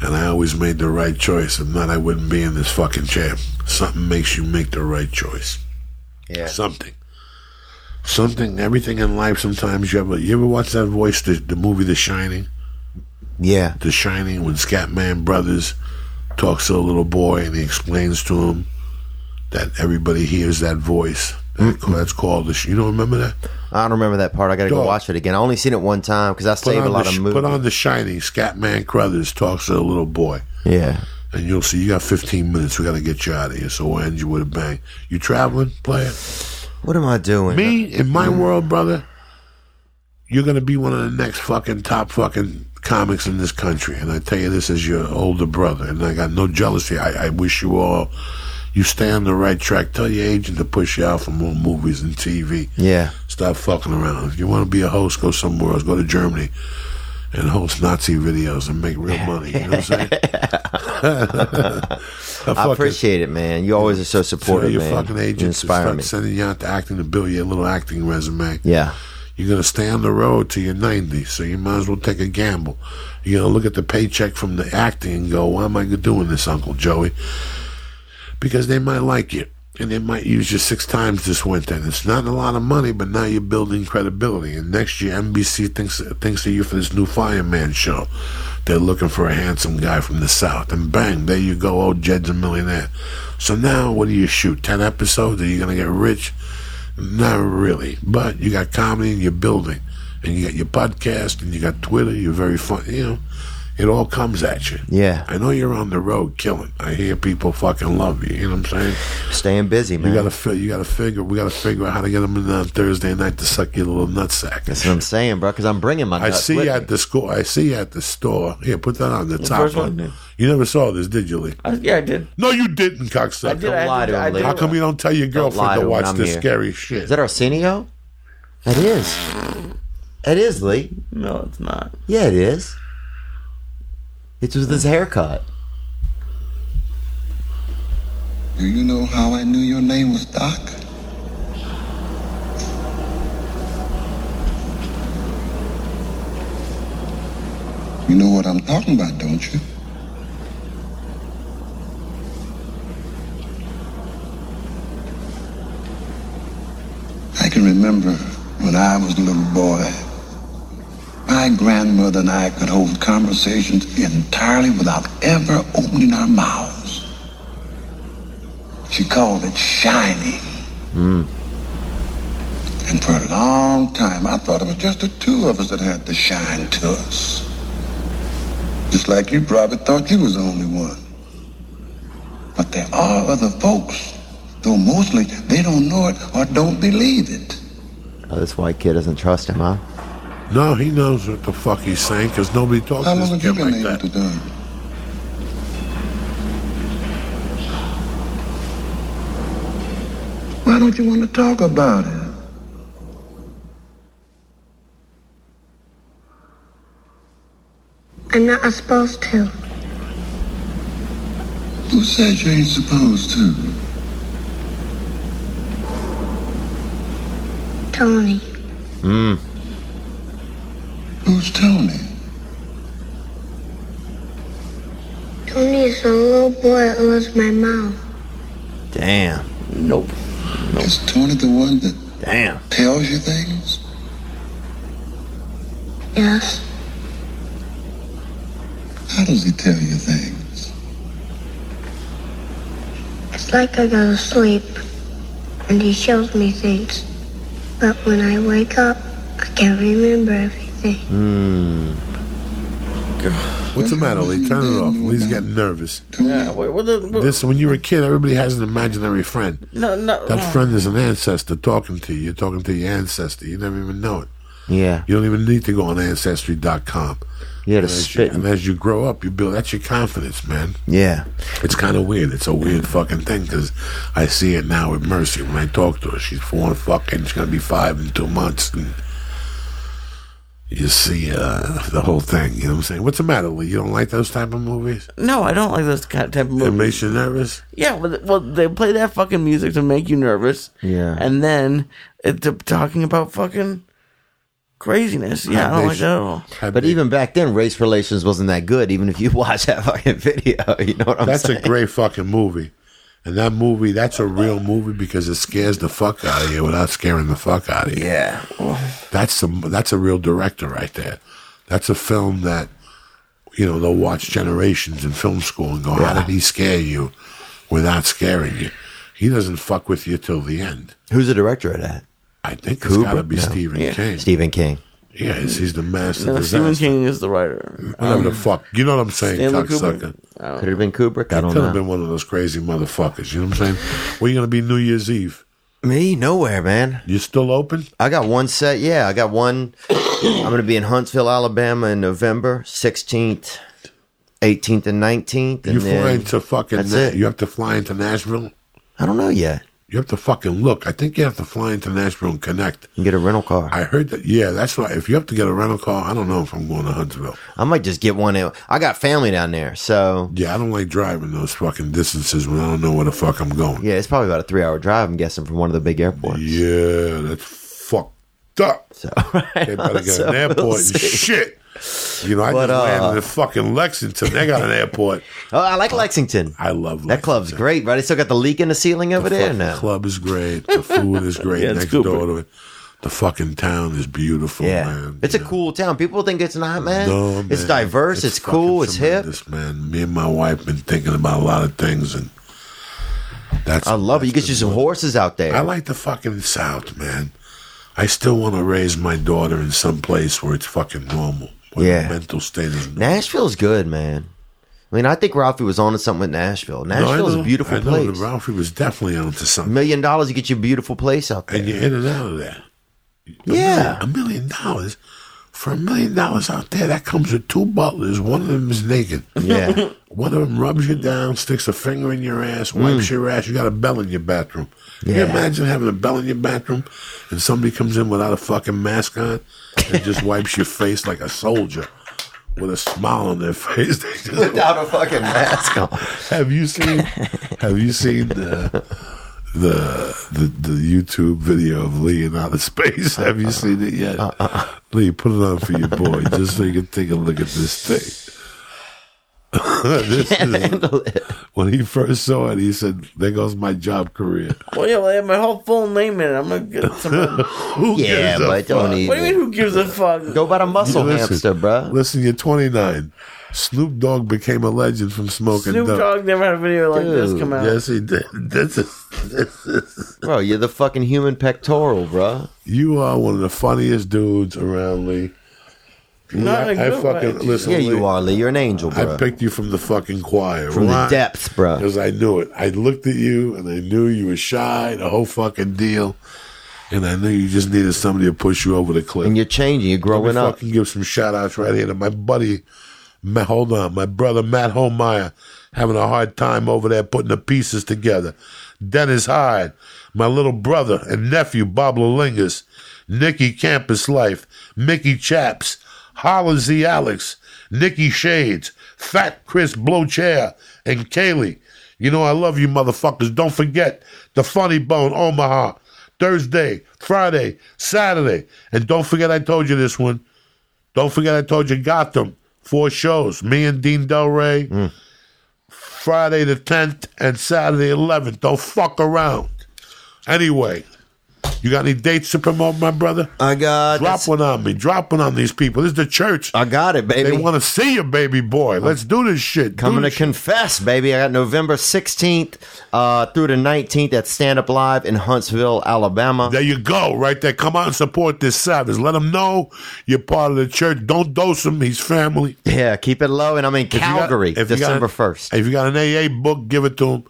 Speaker 2: And I always made the right choice. If not, I wouldn't be in this fucking chair. Something makes you make the right choice.
Speaker 1: Yeah.
Speaker 2: Something. Something, everything in life sometimes you ever you ever watch that voice, the, the movie The Shining?
Speaker 1: Yeah.
Speaker 2: The Shining when Scatman Crothers talks to a little boy and he explains to him that everybody hears that voice. That- That's called the. Sh- You don't remember that?
Speaker 1: I don't remember that part. I got to go
Speaker 2: Dog.
Speaker 1: watch it again. I only seen it one time because I
Speaker 2: Put
Speaker 1: save a lot
Speaker 2: the,
Speaker 1: of
Speaker 2: Sh-
Speaker 1: movies.
Speaker 2: put on the Shining. Scatman Crothers talks to a little boy,
Speaker 1: yeah.
Speaker 2: and you'll see. You got 15 minutes. We got to get you out of here. So we'll end you with a bang. You traveling, player?
Speaker 1: What am I doing?
Speaker 2: Me in my world, brother. You're gonna be one of the next fucking top fucking comics in this country, and I tell you this as your older brother, and I got no jealousy. I, I wish you all. You stay on the right track. Tell your agent to push you out for more movies and TV.
Speaker 1: Yeah.
Speaker 2: Stop fucking around. If you want to be a host, go somewhere else. Go to Germany and host Nazi videos and make real money. You know what I'm saying?
Speaker 1: I appreciate it, man. You always are so supportive,
Speaker 2: your
Speaker 1: man.
Speaker 2: fucking
Speaker 1: you
Speaker 2: agent start
Speaker 1: me.
Speaker 2: sending you out to acting to build your little acting resume.
Speaker 1: Yeah.
Speaker 2: You're going to stay on the road till you're 90, so you might as well take a gamble. You're going to look at the paycheck from the acting and go, why am I doing this, Uncle Joey? Because they might like you, and they might use you six times this winter. And it's not a lot of money, but now you're building credibility. And next year, NBC thinks, thinks of you for this new Fireman show. They're looking for a handsome guy from the South. And bang, there you go, old Jed's a millionaire. So now, what do you shoot? 10 episodes? Are you to get rich? Not really, but you got comedy and you're building, and you got your podcast and you got Twitter. You're very fun. You know, it all comes at you.
Speaker 1: Yeah.
Speaker 2: I know you're on the road killing. I hear people fucking love you. You know what I'm saying?
Speaker 1: Staying busy, man.
Speaker 2: You gotta fi- you gotta figure. We gotta figure out how to get them in on Thursday night to suck your little nutsack.
Speaker 1: That's what I'm saying, bro. Because I'm bringing my.
Speaker 2: I see
Speaker 1: with
Speaker 2: you
Speaker 1: me.
Speaker 2: at the store. I see you at the store. Here, put that on the, top
Speaker 3: first
Speaker 2: one.
Speaker 3: one.
Speaker 2: You never saw this, did you, Lee?
Speaker 3: I, yeah, I did.
Speaker 2: No, you didn't, cocksucker.
Speaker 3: I did.
Speaker 1: Don't
Speaker 3: I
Speaker 1: lie
Speaker 3: did,
Speaker 1: to him, Lee.
Speaker 2: How come you don't tell your
Speaker 1: lie
Speaker 2: girlfriend
Speaker 1: to
Speaker 2: to
Speaker 1: him when
Speaker 2: watch
Speaker 1: I'm
Speaker 2: this
Speaker 1: here.
Speaker 2: scary shit?
Speaker 1: Is that Arsenio? It is. It is, Lee.
Speaker 3: No, it's not.
Speaker 1: Yeah, it is. It's with his haircut.
Speaker 5: Do you know how I knew your name was Doc? You know what I'm talking about, don't you? I can remember when I was a little boy, my grandmother and I could hold conversations entirely without ever opening our mouths. She called it shining. Hmm. And for a long time, I thought it was just the two of us that had the shine to us. Just like you probably thought you was the only one. But there are other folks, though mostly they don't know it or don't believe it.
Speaker 1: Oh, this white kid doesn't trust him, huh?
Speaker 2: No, he knows what the fuck he's saying because nobody talks
Speaker 5: How
Speaker 2: to
Speaker 5: long
Speaker 2: this
Speaker 5: have you
Speaker 2: kid
Speaker 5: been
Speaker 2: like
Speaker 5: able
Speaker 2: that.
Speaker 5: to do? Why don't you want to talk about it?
Speaker 6: I'm not supposed to.
Speaker 5: Who says you ain't supposed to?
Speaker 6: Tony. Hmm.
Speaker 5: Who's Tony?
Speaker 6: Tony is a little boy that loves my mom.
Speaker 1: Damn.
Speaker 3: Nope.
Speaker 5: Is Tony the one that
Speaker 1: Damn.
Speaker 5: tells you things?
Speaker 6: Yes.
Speaker 5: How does he tell you things?
Speaker 6: It's like I go to sleep and he shows me things. But when I wake up, I can't remember everything. Hmm.
Speaker 2: What's the matter, Lee? Turn it off. Lee's getting nervous.
Speaker 3: Yeah. Wait, what the, what,
Speaker 2: This, when you were a kid, everybody has an imaginary friend.
Speaker 3: no, no.
Speaker 2: That friend is an ancestor talking to you. You're talking to your ancestor. You never even know it.
Speaker 1: Yeah.
Speaker 2: You don't even need to go on Ancestry.com.
Speaker 1: You had to
Speaker 2: And as, you, and as you grow up, you build. That's your confidence, man.
Speaker 1: Yeah.
Speaker 2: It's kind of weird. It's a weird fucking thing because I see it now with Mercy when I talk to her. She's four and fucking. She's gonna be five in two months, and you see uh, the whole thing. You know what I'm saying? What's the matter, Lee? You don't like those type of movies?
Speaker 3: No, I don't like those kind type of movies.
Speaker 2: It
Speaker 3: movie.
Speaker 2: makes you nervous.
Speaker 3: Yeah, well, they play that fucking music to make you nervous.
Speaker 1: Yeah.
Speaker 3: And then it's talking about fucking craziness. Yeah, I don't like that at all.
Speaker 2: Have
Speaker 1: But
Speaker 2: they-
Speaker 1: even back then, race relations wasn't that good. Even if you watch that fucking video, you know what I'm
Speaker 2: that's
Speaker 1: saying?
Speaker 2: a great fucking movie. And that movie, that's a real movie because it scares the fuck out of you without scaring the fuck out of you.
Speaker 1: Yeah.
Speaker 2: That's some. That's a real director right there. That's a film that you know they'll watch generations in film school and go, "How did he scare you without scaring you?" He doesn't fuck with you till the end.
Speaker 1: Who's the director of that?
Speaker 2: I think it's got to be
Speaker 1: No.
Speaker 2: Stephen
Speaker 3: Yeah.
Speaker 2: King.
Speaker 1: Stephen King.
Speaker 2: Yeah, he's, he's the master
Speaker 3: No,
Speaker 2: disaster.
Speaker 3: Stephen King is the writer.
Speaker 2: Whatever the um, fuck, you know what I'm saying,
Speaker 3: Stanley
Speaker 2: cocksucker.
Speaker 3: Kubrick. I
Speaker 1: Could it have been Kubrick? I don't
Speaker 2: Could have been one of those crazy motherfuckers. You know what I'm saying? Where you gonna be New Year's Eve?
Speaker 1: Me? Nowhere, man.
Speaker 2: You still open?
Speaker 1: I got one set. Yeah, I got one. I'm going to be in Huntsville, Alabama in November 16th, 18th, and 19th. And
Speaker 2: You fly
Speaker 1: then,
Speaker 2: into fucking.
Speaker 1: that's
Speaker 2: Na-
Speaker 1: it.
Speaker 2: You have to fly into Nashville.
Speaker 1: I don't know yet.
Speaker 2: You have to fucking look. I think you have to fly into Nashville and connect.
Speaker 1: Can get a rental car. I,
Speaker 2: heard that. Yeah, that's why. If you have to get a rental car, I don't know if I'm going to Huntsville.
Speaker 1: I might just get one. I got family down there. So,
Speaker 2: Yeah, I don't like driving those fucking distances when I don't know where the fuck I'm going.
Speaker 1: yeah, it's probably about a three hour drive, I'm guessing, from one of the big airports.
Speaker 2: Yeah, that's fucked up.
Speaker 1: So,
Speaker 2: They better get
Speaker 1: So
Speaker 2: an airport
Speaker 1: we'll
Speaker 2: and shit. You know, I
Speaker 1: But,
Speaker 2: just
Speaker 1: uh,
Speaker 2: landed in fucking Lexington. They got an airport.
Speaker 1: Oh, I like Lexington.
Speaker 2: I love
Speaker 1: That club's great, right? They still got the leak in the ceiling over
Speaker 2: The
Speaker 1: there now.
Speaker 2: club is great. The food is great
Speaker 3: Yeah,
Speaker 2: next door to it. The fucking town is beautiful,
Speaker 1: Yeah,
Speaker 2: man.
Speaker 1: it's a
Speaker 2: know.
Speaker 1: cool town. People think it's not, man.
Speaker 2: No, man.
Speaker 1: it's diverse. It's, cool. It's hip.
Speaker 2: tremendous, man. Me and my wife been thinking about a lot of things, and that's.
Speaker 1: I love it. You get you some
Speaker 2: one.
Speaker 1: horses out there.
Speaker 2: I like the fucking South, man. I still want to raise my daughter in some place where it's fucking normal.
Speaker 1: Yeah.
Speaker 2: mental state is.
Speaker 1: Nashville's good, man. I mean, I think Ralphie was on to something with Nashville.
Speaker 2: No, I
Speaker 1: Nashville's
Speaker 2: know-
Speaker 1: a beautiful
Speaker 2: I know
Speaker 1: place.
Speaker 2: that Ralphie was definitely onto
Speaker 1: A
Speaker 2: something.
Speaker 1: million dollars, you get your beautiful place out there.
Speaker 2: And you're in and out of there. A
Speaker 1: Yeah.
Speaker 2: million- a million dollars. For a million dollars out there, that comes with two butlers. One of them is naked.
Speaker 1: Yeah.
Speaker 2: One of them rubs you down, sticks a finger in your ass, wipes your ass. You got a bell in your bathroom. Can you
Speaker 1: Mm.
Speaker 2: Imagine having a bell in your bathroom and somebody comes in without a fucking mask on and just wipes your face like a soldier with a smile on their face? They just-
Speaker 1: Without a fucking mask on.
Speaker 2: have you seen? Have you seen the the the, the YouTube video of Lee in outer space? Have you seen it yet? Uh-uh. Lee, put it on for your boy, just so you can take a look at this thing. this is,
Speaker 1: Handle it.
Speaker 2: when he first saw it, he said, "There goes my job career."
Speaker 3: Well, yeah, well, they have my whole full name in it. I'm gonna get some.
Speaker 2: Who
Speaker 1: Yeah,
Speaker 2: gives a
Speaker 1: but don't
Speaker 2: fuck?
Speaker 1: eat
Speaker 3: do you mean? Who gives a fuck?
Speaker 1: Go by the muscle
Speaker 2: Listen,
Speaker 1: hamster, bruh.
Speaker 2: Listen, you're 29. Snoop Dogg became a legend from smoking
Speaker 3: Snoop
Speaker 2: dope.
Speaker 3: Dogg never had a video like this
Speaker 1: Dude,
Speaker 3: come out.
Speaker 2: Yes, he did. This is, this is,
Speaker 1: Bro, you're the fucking human pectoral, bruh.
Speaker 2: you are one of the funniest dudes around, Lee.
Speaker 3: Not in a
Speaker 2: I
Speaker 3: good
Speaker 2: fucking
Speaker 3: way.
Speaker 2: listen.
Speaker 1: Yeah,
Speaker 2: Lee,
Speaker 1: you are, Lee. You're an angel,
Speaker 2: I picked you from the fucking choir.
Speaker 1: From the depths, bro.
Speaker 2: Because I knew it. I looked at you and I knew you were shy, the whole fucking deal. And I knew you just needed somebody to push you over the cliff.
Speaker 1: And you're changing. You're
Speaker 2: Let
Speaker 1: growing
Speaker 2: me
Speaker 1: up.
Speaker 2: fucking give some shout outs right here to my buddy. Ma- hold on, my brother Matt Holmeyer having a hard time over there putting the pieces together. Dennis Hyde, my little brother and nephew Bob Lalingas, Nikki Campus Life, Mickey Chaps, Holla Z Alex, Nikki Shades, Fat Chris Blowchair, and Kaylee. You know I love you motherfuckers. Don't forget the Funny Bone Omaha. Thursday, Friday, Saturday. And don't forget I told you this one. Don't forget I told you Gotham. Four shows. Me and Dean Delray. Mm. Friday the 10th and Saturday the 11th. Don't fuck around. Anyway, you got any dates to promote, my brother?
Speaker 1: I got
Speaker 2: Drop one on me. Drop one on these people. This is the church.
Speaker 1: I got it, baby.
Speaker 2: They want to see you, baby boy. Let's do this shit.
Speaker 1: Coming to
Speaker 2: this shit.
Speaker 1: confess, baby. I got November 16th uh, through the 19th at Stand Up Live in Huntsville, Alabama.
Speaker 2: There you go, right there. Come out and support this Savage. Let him know you're part of the church. Don't dose him. He's family.
Speaker 1: yeah, keep it low. And I'm in
Speaker 2: If you got-
Speaker 1: Calgary,
Speaker 2: if you got
Speaker 1: December 1st.
Speaker 2: If you got an AA book, give it to him.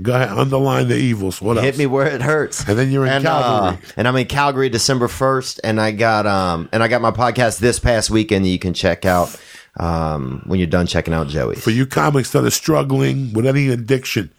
Speaker 2: Go ahead, underline the evils. What else?
Speaker 1: Hit me where it hurts.
Speaker 2: And then you're in
Speaker 1: and,
Speaker 2: Calgary.
Speaker 1: Uh, and I'm in Calgary December 1st. And I got um and I got my podcast this past weekend that you can check out um when you're done checking out Joey.
Speaker 2: For you comics that are struggling with any addiction,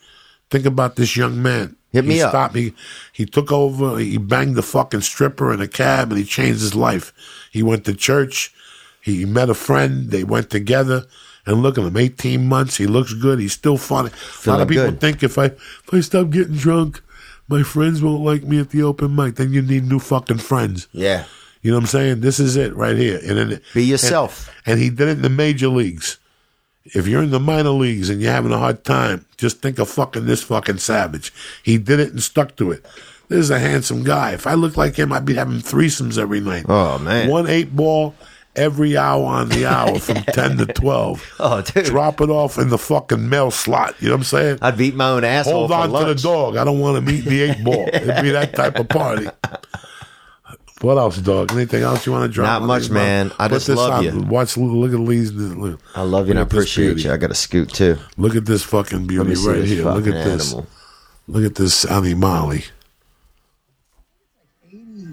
Speaker 2: think about this young man.
Speaker 1: Hit me
Speaker 2: he
Speaker 1: up.
Speaker 2: Stopped, he, he took over, he banged the fucking stripper in a cab and he changed his life. He went to church, he met a friend, they went together. And look at him, 18 months. He looks good. He's still funny. a lot of people
Speaker 1: good.
Speaker 2: think if I if I stop getting drunk, my friends won't like me at the open mic. Then you need new fucking friends.
Speaker 1: Yeah.
Speaker 2: You know what I'm saying? This is it right here. And then,
Speaker 1: Be yourself.
Speaker 2: And, and he did it in the major leagues. If you're in the minor leagues and you're having a hard time, just think of fucking this fucking savage. He did it and stuck to it. This is a handsome guy. If I looked like him, I'd be having threesomes every night.
Speaker 1: Oh, man.
Speaker 2: One eight ball every hour on the hour from 10 to 12.
Speaker 1: Oh, dude.
Speaker 2: Drop it off in the fucking mail slot. You know what I'm saying?
Speaker 1: I'd beat my own asshole
Speaker 2: Hold
Speaker 1: for
Speaker 2: on to the dog. I don't want to meet the eight ball. It'd be that type of party. What else, dog? Anything else you want to drop?
Speaker 1: Not much,
Speaker 2: these,
Speaker 1: man. I
Speaker 2: Put
Speaker 1: just
Speaker 2: this
Speaker 1: love
Speaker 2: on.
Speaker 1: you.
Speaker 2: Watch. Look at Lee's. Look,
Speaker 1: I love you and I
Speaker 2: look at this
Speaker 1: appreciate
Speaker 2: beauty.
Speaker 1: you. I got a scoot too.
Speaker 2: Look at this fucking beauty right here. Look at this.
Speaker 1: animal.
Speaker 2: Look at this animali.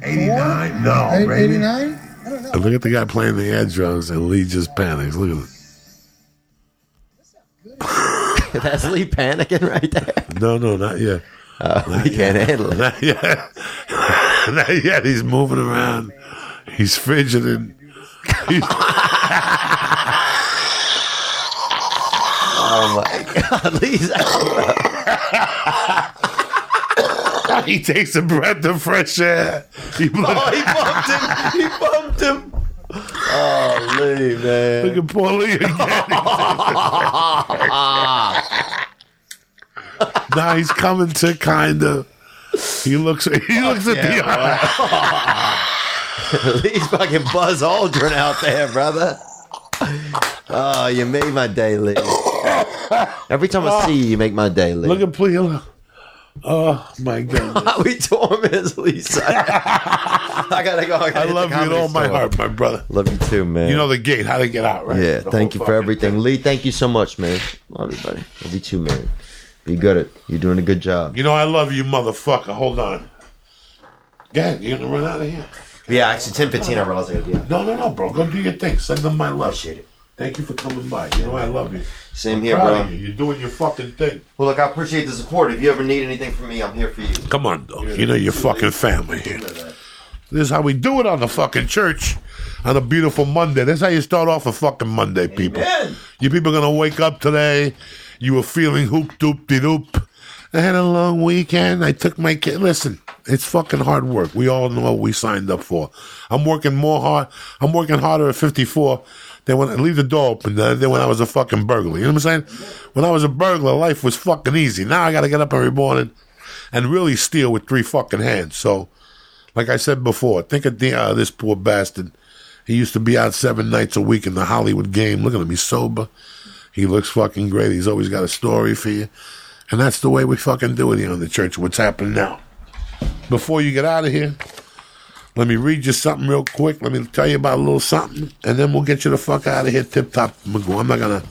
Speaker 2: 89? No,
Speaker 7: 89?
Speaker 2: And look at the guy playing the air drums, and Lee just panics. Look at it.
Speaker 1: That's Lee panicking right there.
Speaker 2: No, no, not yet.
Speaker 1: Oh, he can't handle it.
Speaker 2: Not yet. not yet. He's moving around. He's fidgeting. He's,
Speaker 1: Oh my God, Lee's out.
Speaker 2: he takes a breath of fresh air. He
Speaker 1: Oh, he bumped him. He bumped him. Oh, Lee, man.
Speaker 2: Look at poor Lee again. now he's coming to kind of. He looks. He looks at the eye.
Speaker 1: Lee's fucking Buzz Aldrin out there, brother. Oh, you made my day, Lee. Every time I see you, you make my day, Lee.
Speaker 2: Look at Plea. Oh my god!
Speaker 1: we tore torment Lisa. I gotta go. I, gotta
Speaker 2: I love you with all my
Speaker 1: store.
Speaker 2: heart, my brother.
Speaker 1: Love you too, man.
Speaker 2: You know the gate, how to get out, right?
Speaker 1: yeah.
Speaker 2: The
Speaker 1: Thank you for everything,
Speaker 2: thing.
Speaker 1: Lee. Thank you so much, man. Love you, buddy. Love you too, man. Be good at. You're doing a good job.
Speaker 2: You know I love you, motherfucker. Hold on. Go ahead. You gonna run out of here?
Speaker 1: Yeah, actually, ten fifteen. I realized I gotta be out.
Speaker 2: No, no, no, bro. Go do your thing. Send them my love.
Speaker 1: Appreciate it.
Speaker 2: Thank you for coming by. You know I love you.
Speaker 1: Same here,
Speaker 2: Proud
Speaker 1: bro.
Speaker 2: of you. You're doing your fucking thing.
Speaker 1: Well, look, I appreciate the support. If you ever need anything from me, I'm here for you.
Speaker 2: Come on, dog. You know your fucking family here. This is how we do it on the fucking church on a beautiful Monday. That's how you start off a fucking Monday, people.
Speaker 1: Amen.
Speaker 2: You people are gonna wake up today. You were feeling hoop doop de doop. I had a long weekend. I took my kid. Listen, It's fucking hard work. We all know what we signed up for. I'm working more hard. I'm working harder at 54 than when I leave the door open than than when I was a fucking burglar. You know what I'm saying? When I was a burglar, life was fucking easy. Now I got to get up every morning and really steal with three fucking hands. So, like I said before, think of the, uh, this poor bastard. He used to be out seven nights a week in the Hollywood game. Look at him. He's sober. He looks fucking great. He's always got a story for you. And that's the way we fucking do it here in the church. What's happening now? Before you get out of here, let me read you something real quick. Let me tell you about a little something, and then we'll get you the fuck out of here. Tip top, I'm not gonna,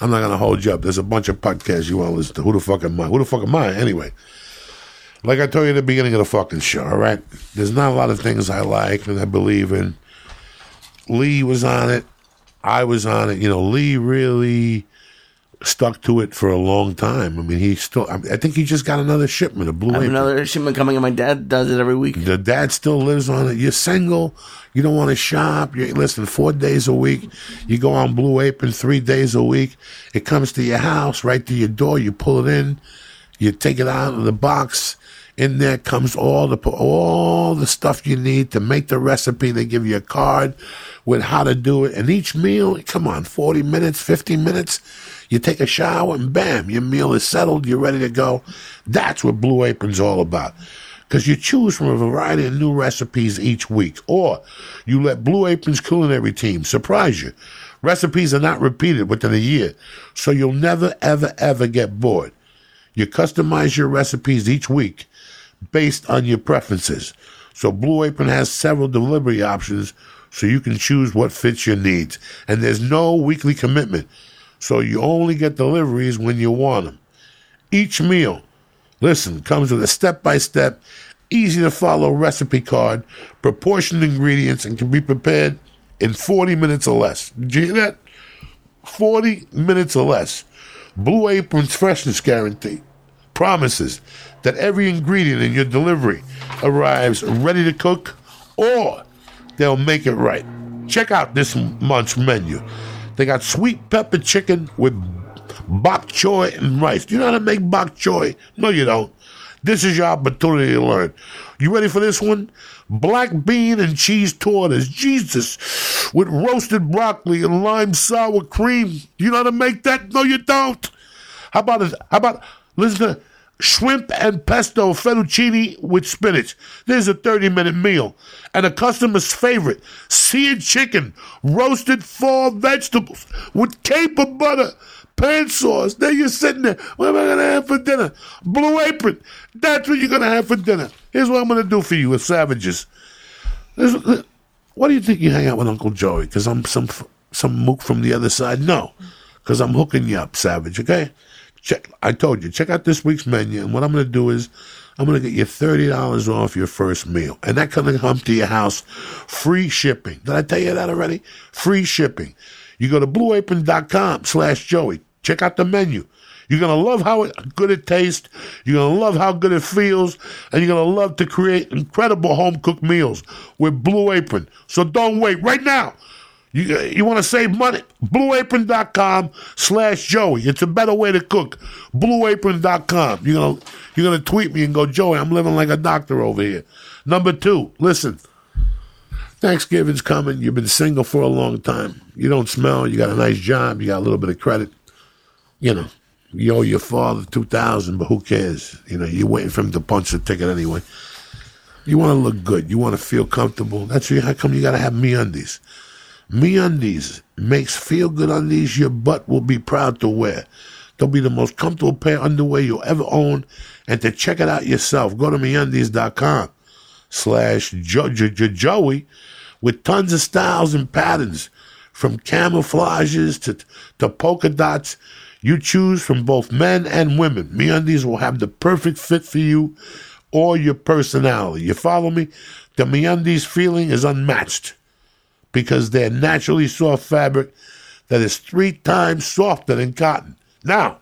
Speaker 2: I'm not gonna hold you up. There's a bunch of podcasts you want to listen to. Who the fuck am I? Who the fuck am I? Anyway, like I told you at the beginning of the fucking show. All right, there's not a lot of things I like and I believe in. Lee was on it. I was on it. You know, Lee really stuck to it for a long time. I mean, he still. I, think he just got another shipment of Blue
Speaker 3: I have
Speaker 2: Apron.
Speaker 3: another shipment coming, and my dad does it every week.
Speaker 2: The dad still lives on it. You're single. You don't want to shop. You listen four days a week. You go on Blue Apron three days a week. It comes to your house, right to your door. You pull it in. You take it out of the box. In there comes all the all the stuff you need to make the recipe. They give you a card with how to do it. And each meal, come on, forty minutes, fifty minutes. You take a shower and bam, your meal is settled. You're ready to go. That's what Blue Apron's all about because you choose from a variety of new recipes each week, or you let Blue Apron's culinary team surprise you. Recipes are not repeated within a year, so you'll never, ever, ever get bored. You customize your recipes each week based on your preferences. So Blue Apron has several delivery options so you can choose what fits your needs. And there's no weekly commitment, so you only get deliveries when you want them. Each meal Listen, comes with a step by step, easy to follow recipe card, proportioned ingredients, and can be prepared in 40 minutes or less. Did you hear that? 40 minutes or less. Blue Apron's freshness guarantee promises that every ingredient in your delivery arrives ready to cook or they'll make it right. Check out this month's menu. They got sweet pepper chicken with bok choy and rice. Do you know how to make bok choy? No, you don't. This is your opportunity to learn. You ready for this one? Black bean and cheese tortas. Jesus. With roasted broccoli and lime sour cream. You know how to make that? No, you don't. How about this? How about listen to shrimp and pesto fettuccine with spinach? There's a 30 minute meal. And a customer's favorite, seared chicken, roasted fall vegetables with caper butter, pan sauce. There you're sitting there. What am I gonna have for dinner? Blue apron. That's what you're gonna have for dinner. Here's what I'm gonna do for you with savages. What do you think you hang out with Uncle Joey? Because I'm some some mook from the other side? No, because I'm hooking you up, Savage. Okay, check. I told you, check out this week's menu, and what I'm going to do is I'm going to get you thirty dollars off your first meal, and that going to come to your house, free shipping. Did I tell you that already? Free shipping. You go to blueapron.com/slash Joey. Check out the menu. You're gonna love how good it tastes. You're gonna love how good it feels, and you're gonna love to create incredible home cooked meals with Blue Apron. So don't wait. Right now, you you want to save money? BlueApron.com slash Joey. It's a better way to cook. BlueApron.com. You're gonna you're gonna tweet me and go, Joey, I'm living like a doctor over here. Number two, listen. Thanksgiving's coming. You've been single for a long time. You don't smell. You got a nice job. You got a little bit of credit. You know, you owe your father two thousand, but who cares? You know, you're waiting for him to punch the ticket anyway. You want to look good. You want to feel comfortable. That's how come you got to have MeUndies. MeUndies makes feel good undies your butt will be proud to wear. They'll be the most comfortable pair of underwear you'll ever own. And to check it out yourself, go to meundies.com slash jo- jo- jo- Joey with tons of styles and patterns from camouflages to, to polka dots. You choose from both men and women. MeUndies will have the perfect fit for you or your personality. You follow me? The MeUndies feeling is unmatched because they're naturally soft fabric that is three times softer than cotton. Now,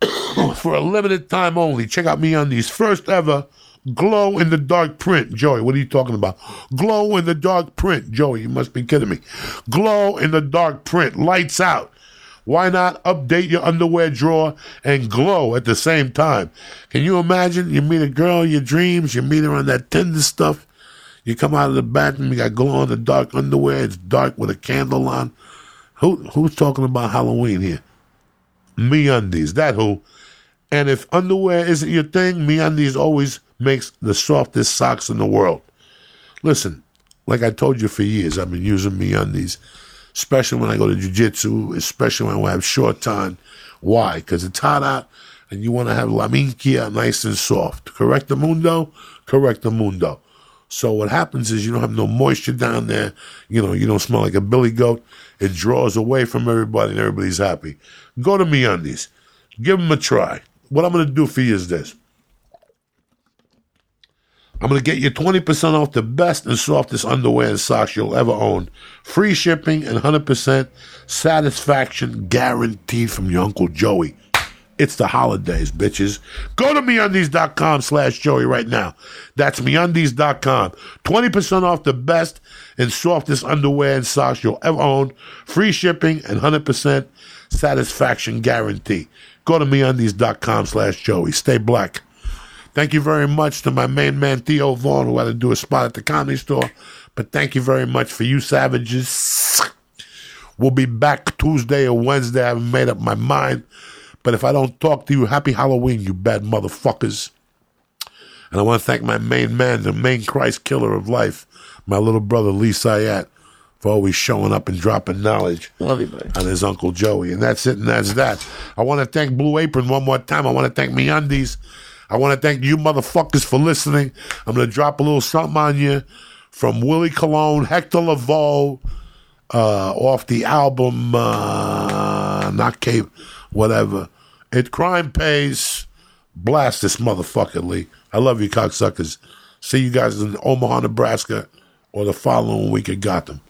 Speaker 2: for a limited time only, check out MeUndies first ever glow in the dark print. Joey, what are you talking about? Glow in the dark print. Joey, you must be kidding me. Glow in the dark print. Lights out. Why not update your underwear drawer and glow at the same time? Can you imagine? You meet a girl your dreams, you meet her on that Tinder stuff. You come out of the bathroom, you got glow in the dark underwear. It's dark with a candle on. Who who's talking about Halloween here? MeUndies. That who? And if underwear isn't your thing, MeUndies always makes the softest socks in the world. Listen, like I told you for years, I've been using MeUndies, especially when I go to jujitsu, especially when I have short time. Why? Because it's hot out and you want to have la nice and soft. Correct the mundo? Correct the mundo. So what happens is you don't have no moisture down there. You know, you don't smell like a billy goat. It draws away from everybody and everybody's happy. Go to MeUndies. Give them a try. What I'm going to do for you is this. I'm going to get you 20% off the best and softest underwear and socks you'll ever own. Free shipping and 100% satisfaction guaranteed from your Uncle Joey. It's the holidays, bitches. Go to MeUndies.com slash Joey right now. That's MeUndies.com. 20% off the best and softest underwear and socks you'll ever own. Free shipping and 100% satisfaction guarantee. Go to MeUndies.com slash Joey. Stay black. Thank you very much to my main man Theo Von who had to do a spot at the comedy store. But thank you very much for you savages. We'll be back Tuesday or Wednesday. I haven't made up my mind. But if I don't talk to you, happy Halloween, you bad motherfuckers. And I want to thank my main man, the main Christ killer of life, my little brother Lee Syatt, for always showing up and dropping knowledge
Speaker 3: Love you, buddy.
Speaker 2: on his Uncle Joey. And that's it, and that's that. I want to thank Blue Apron one more time. I want to thank MeUndies. I want to thank you motherfuckers for listening. I'm going to drop a little something on you from Willie Colon, Hector Lavoe, uh, off the album, uh, not Cape, whatever. It Crime Pays. Blast this motherfucker, Lee. I love you, cocksuckers. See you guys in Omaha, Nebraska, or the following week at Gotham.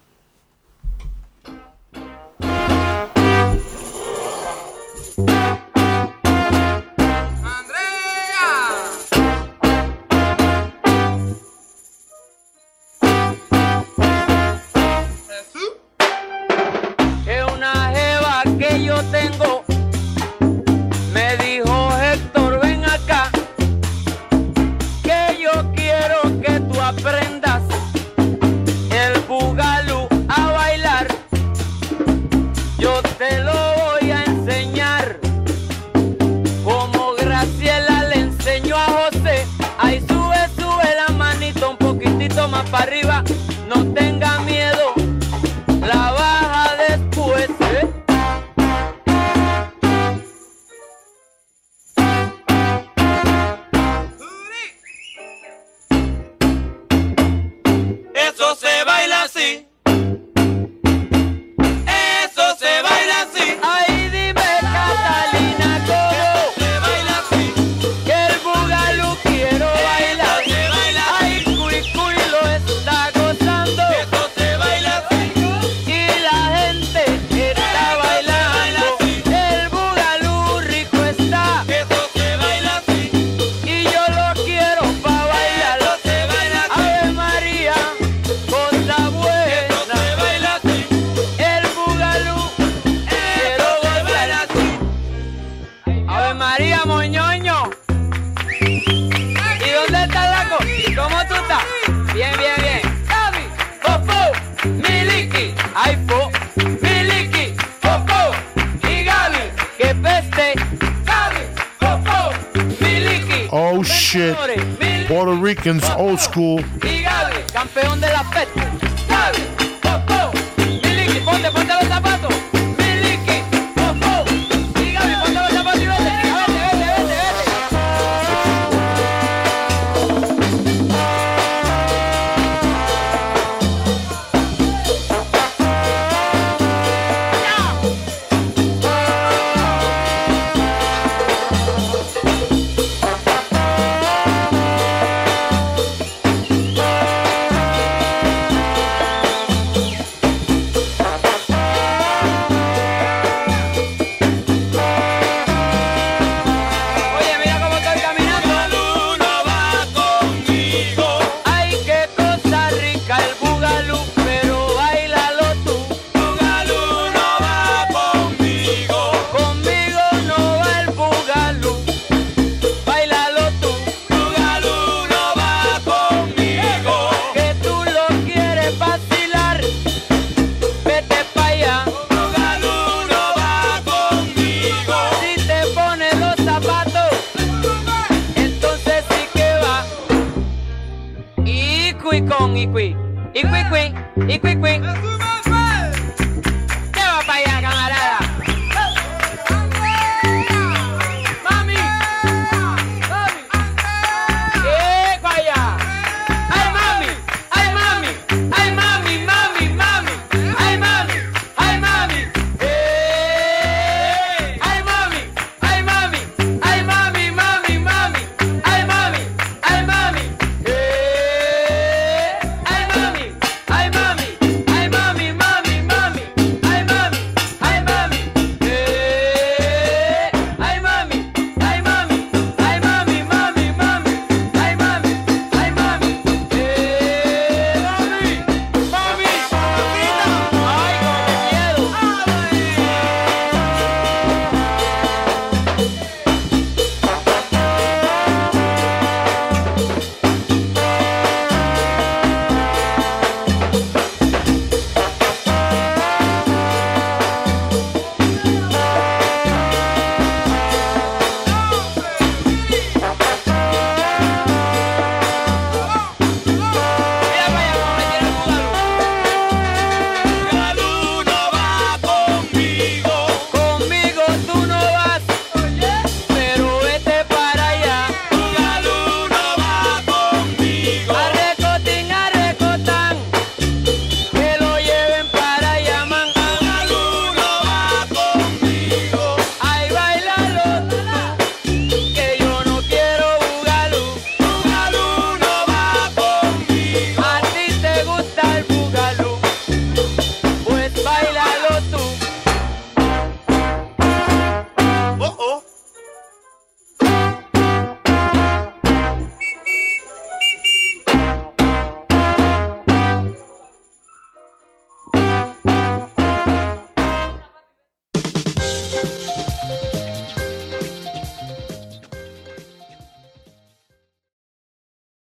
Speaker 2: School.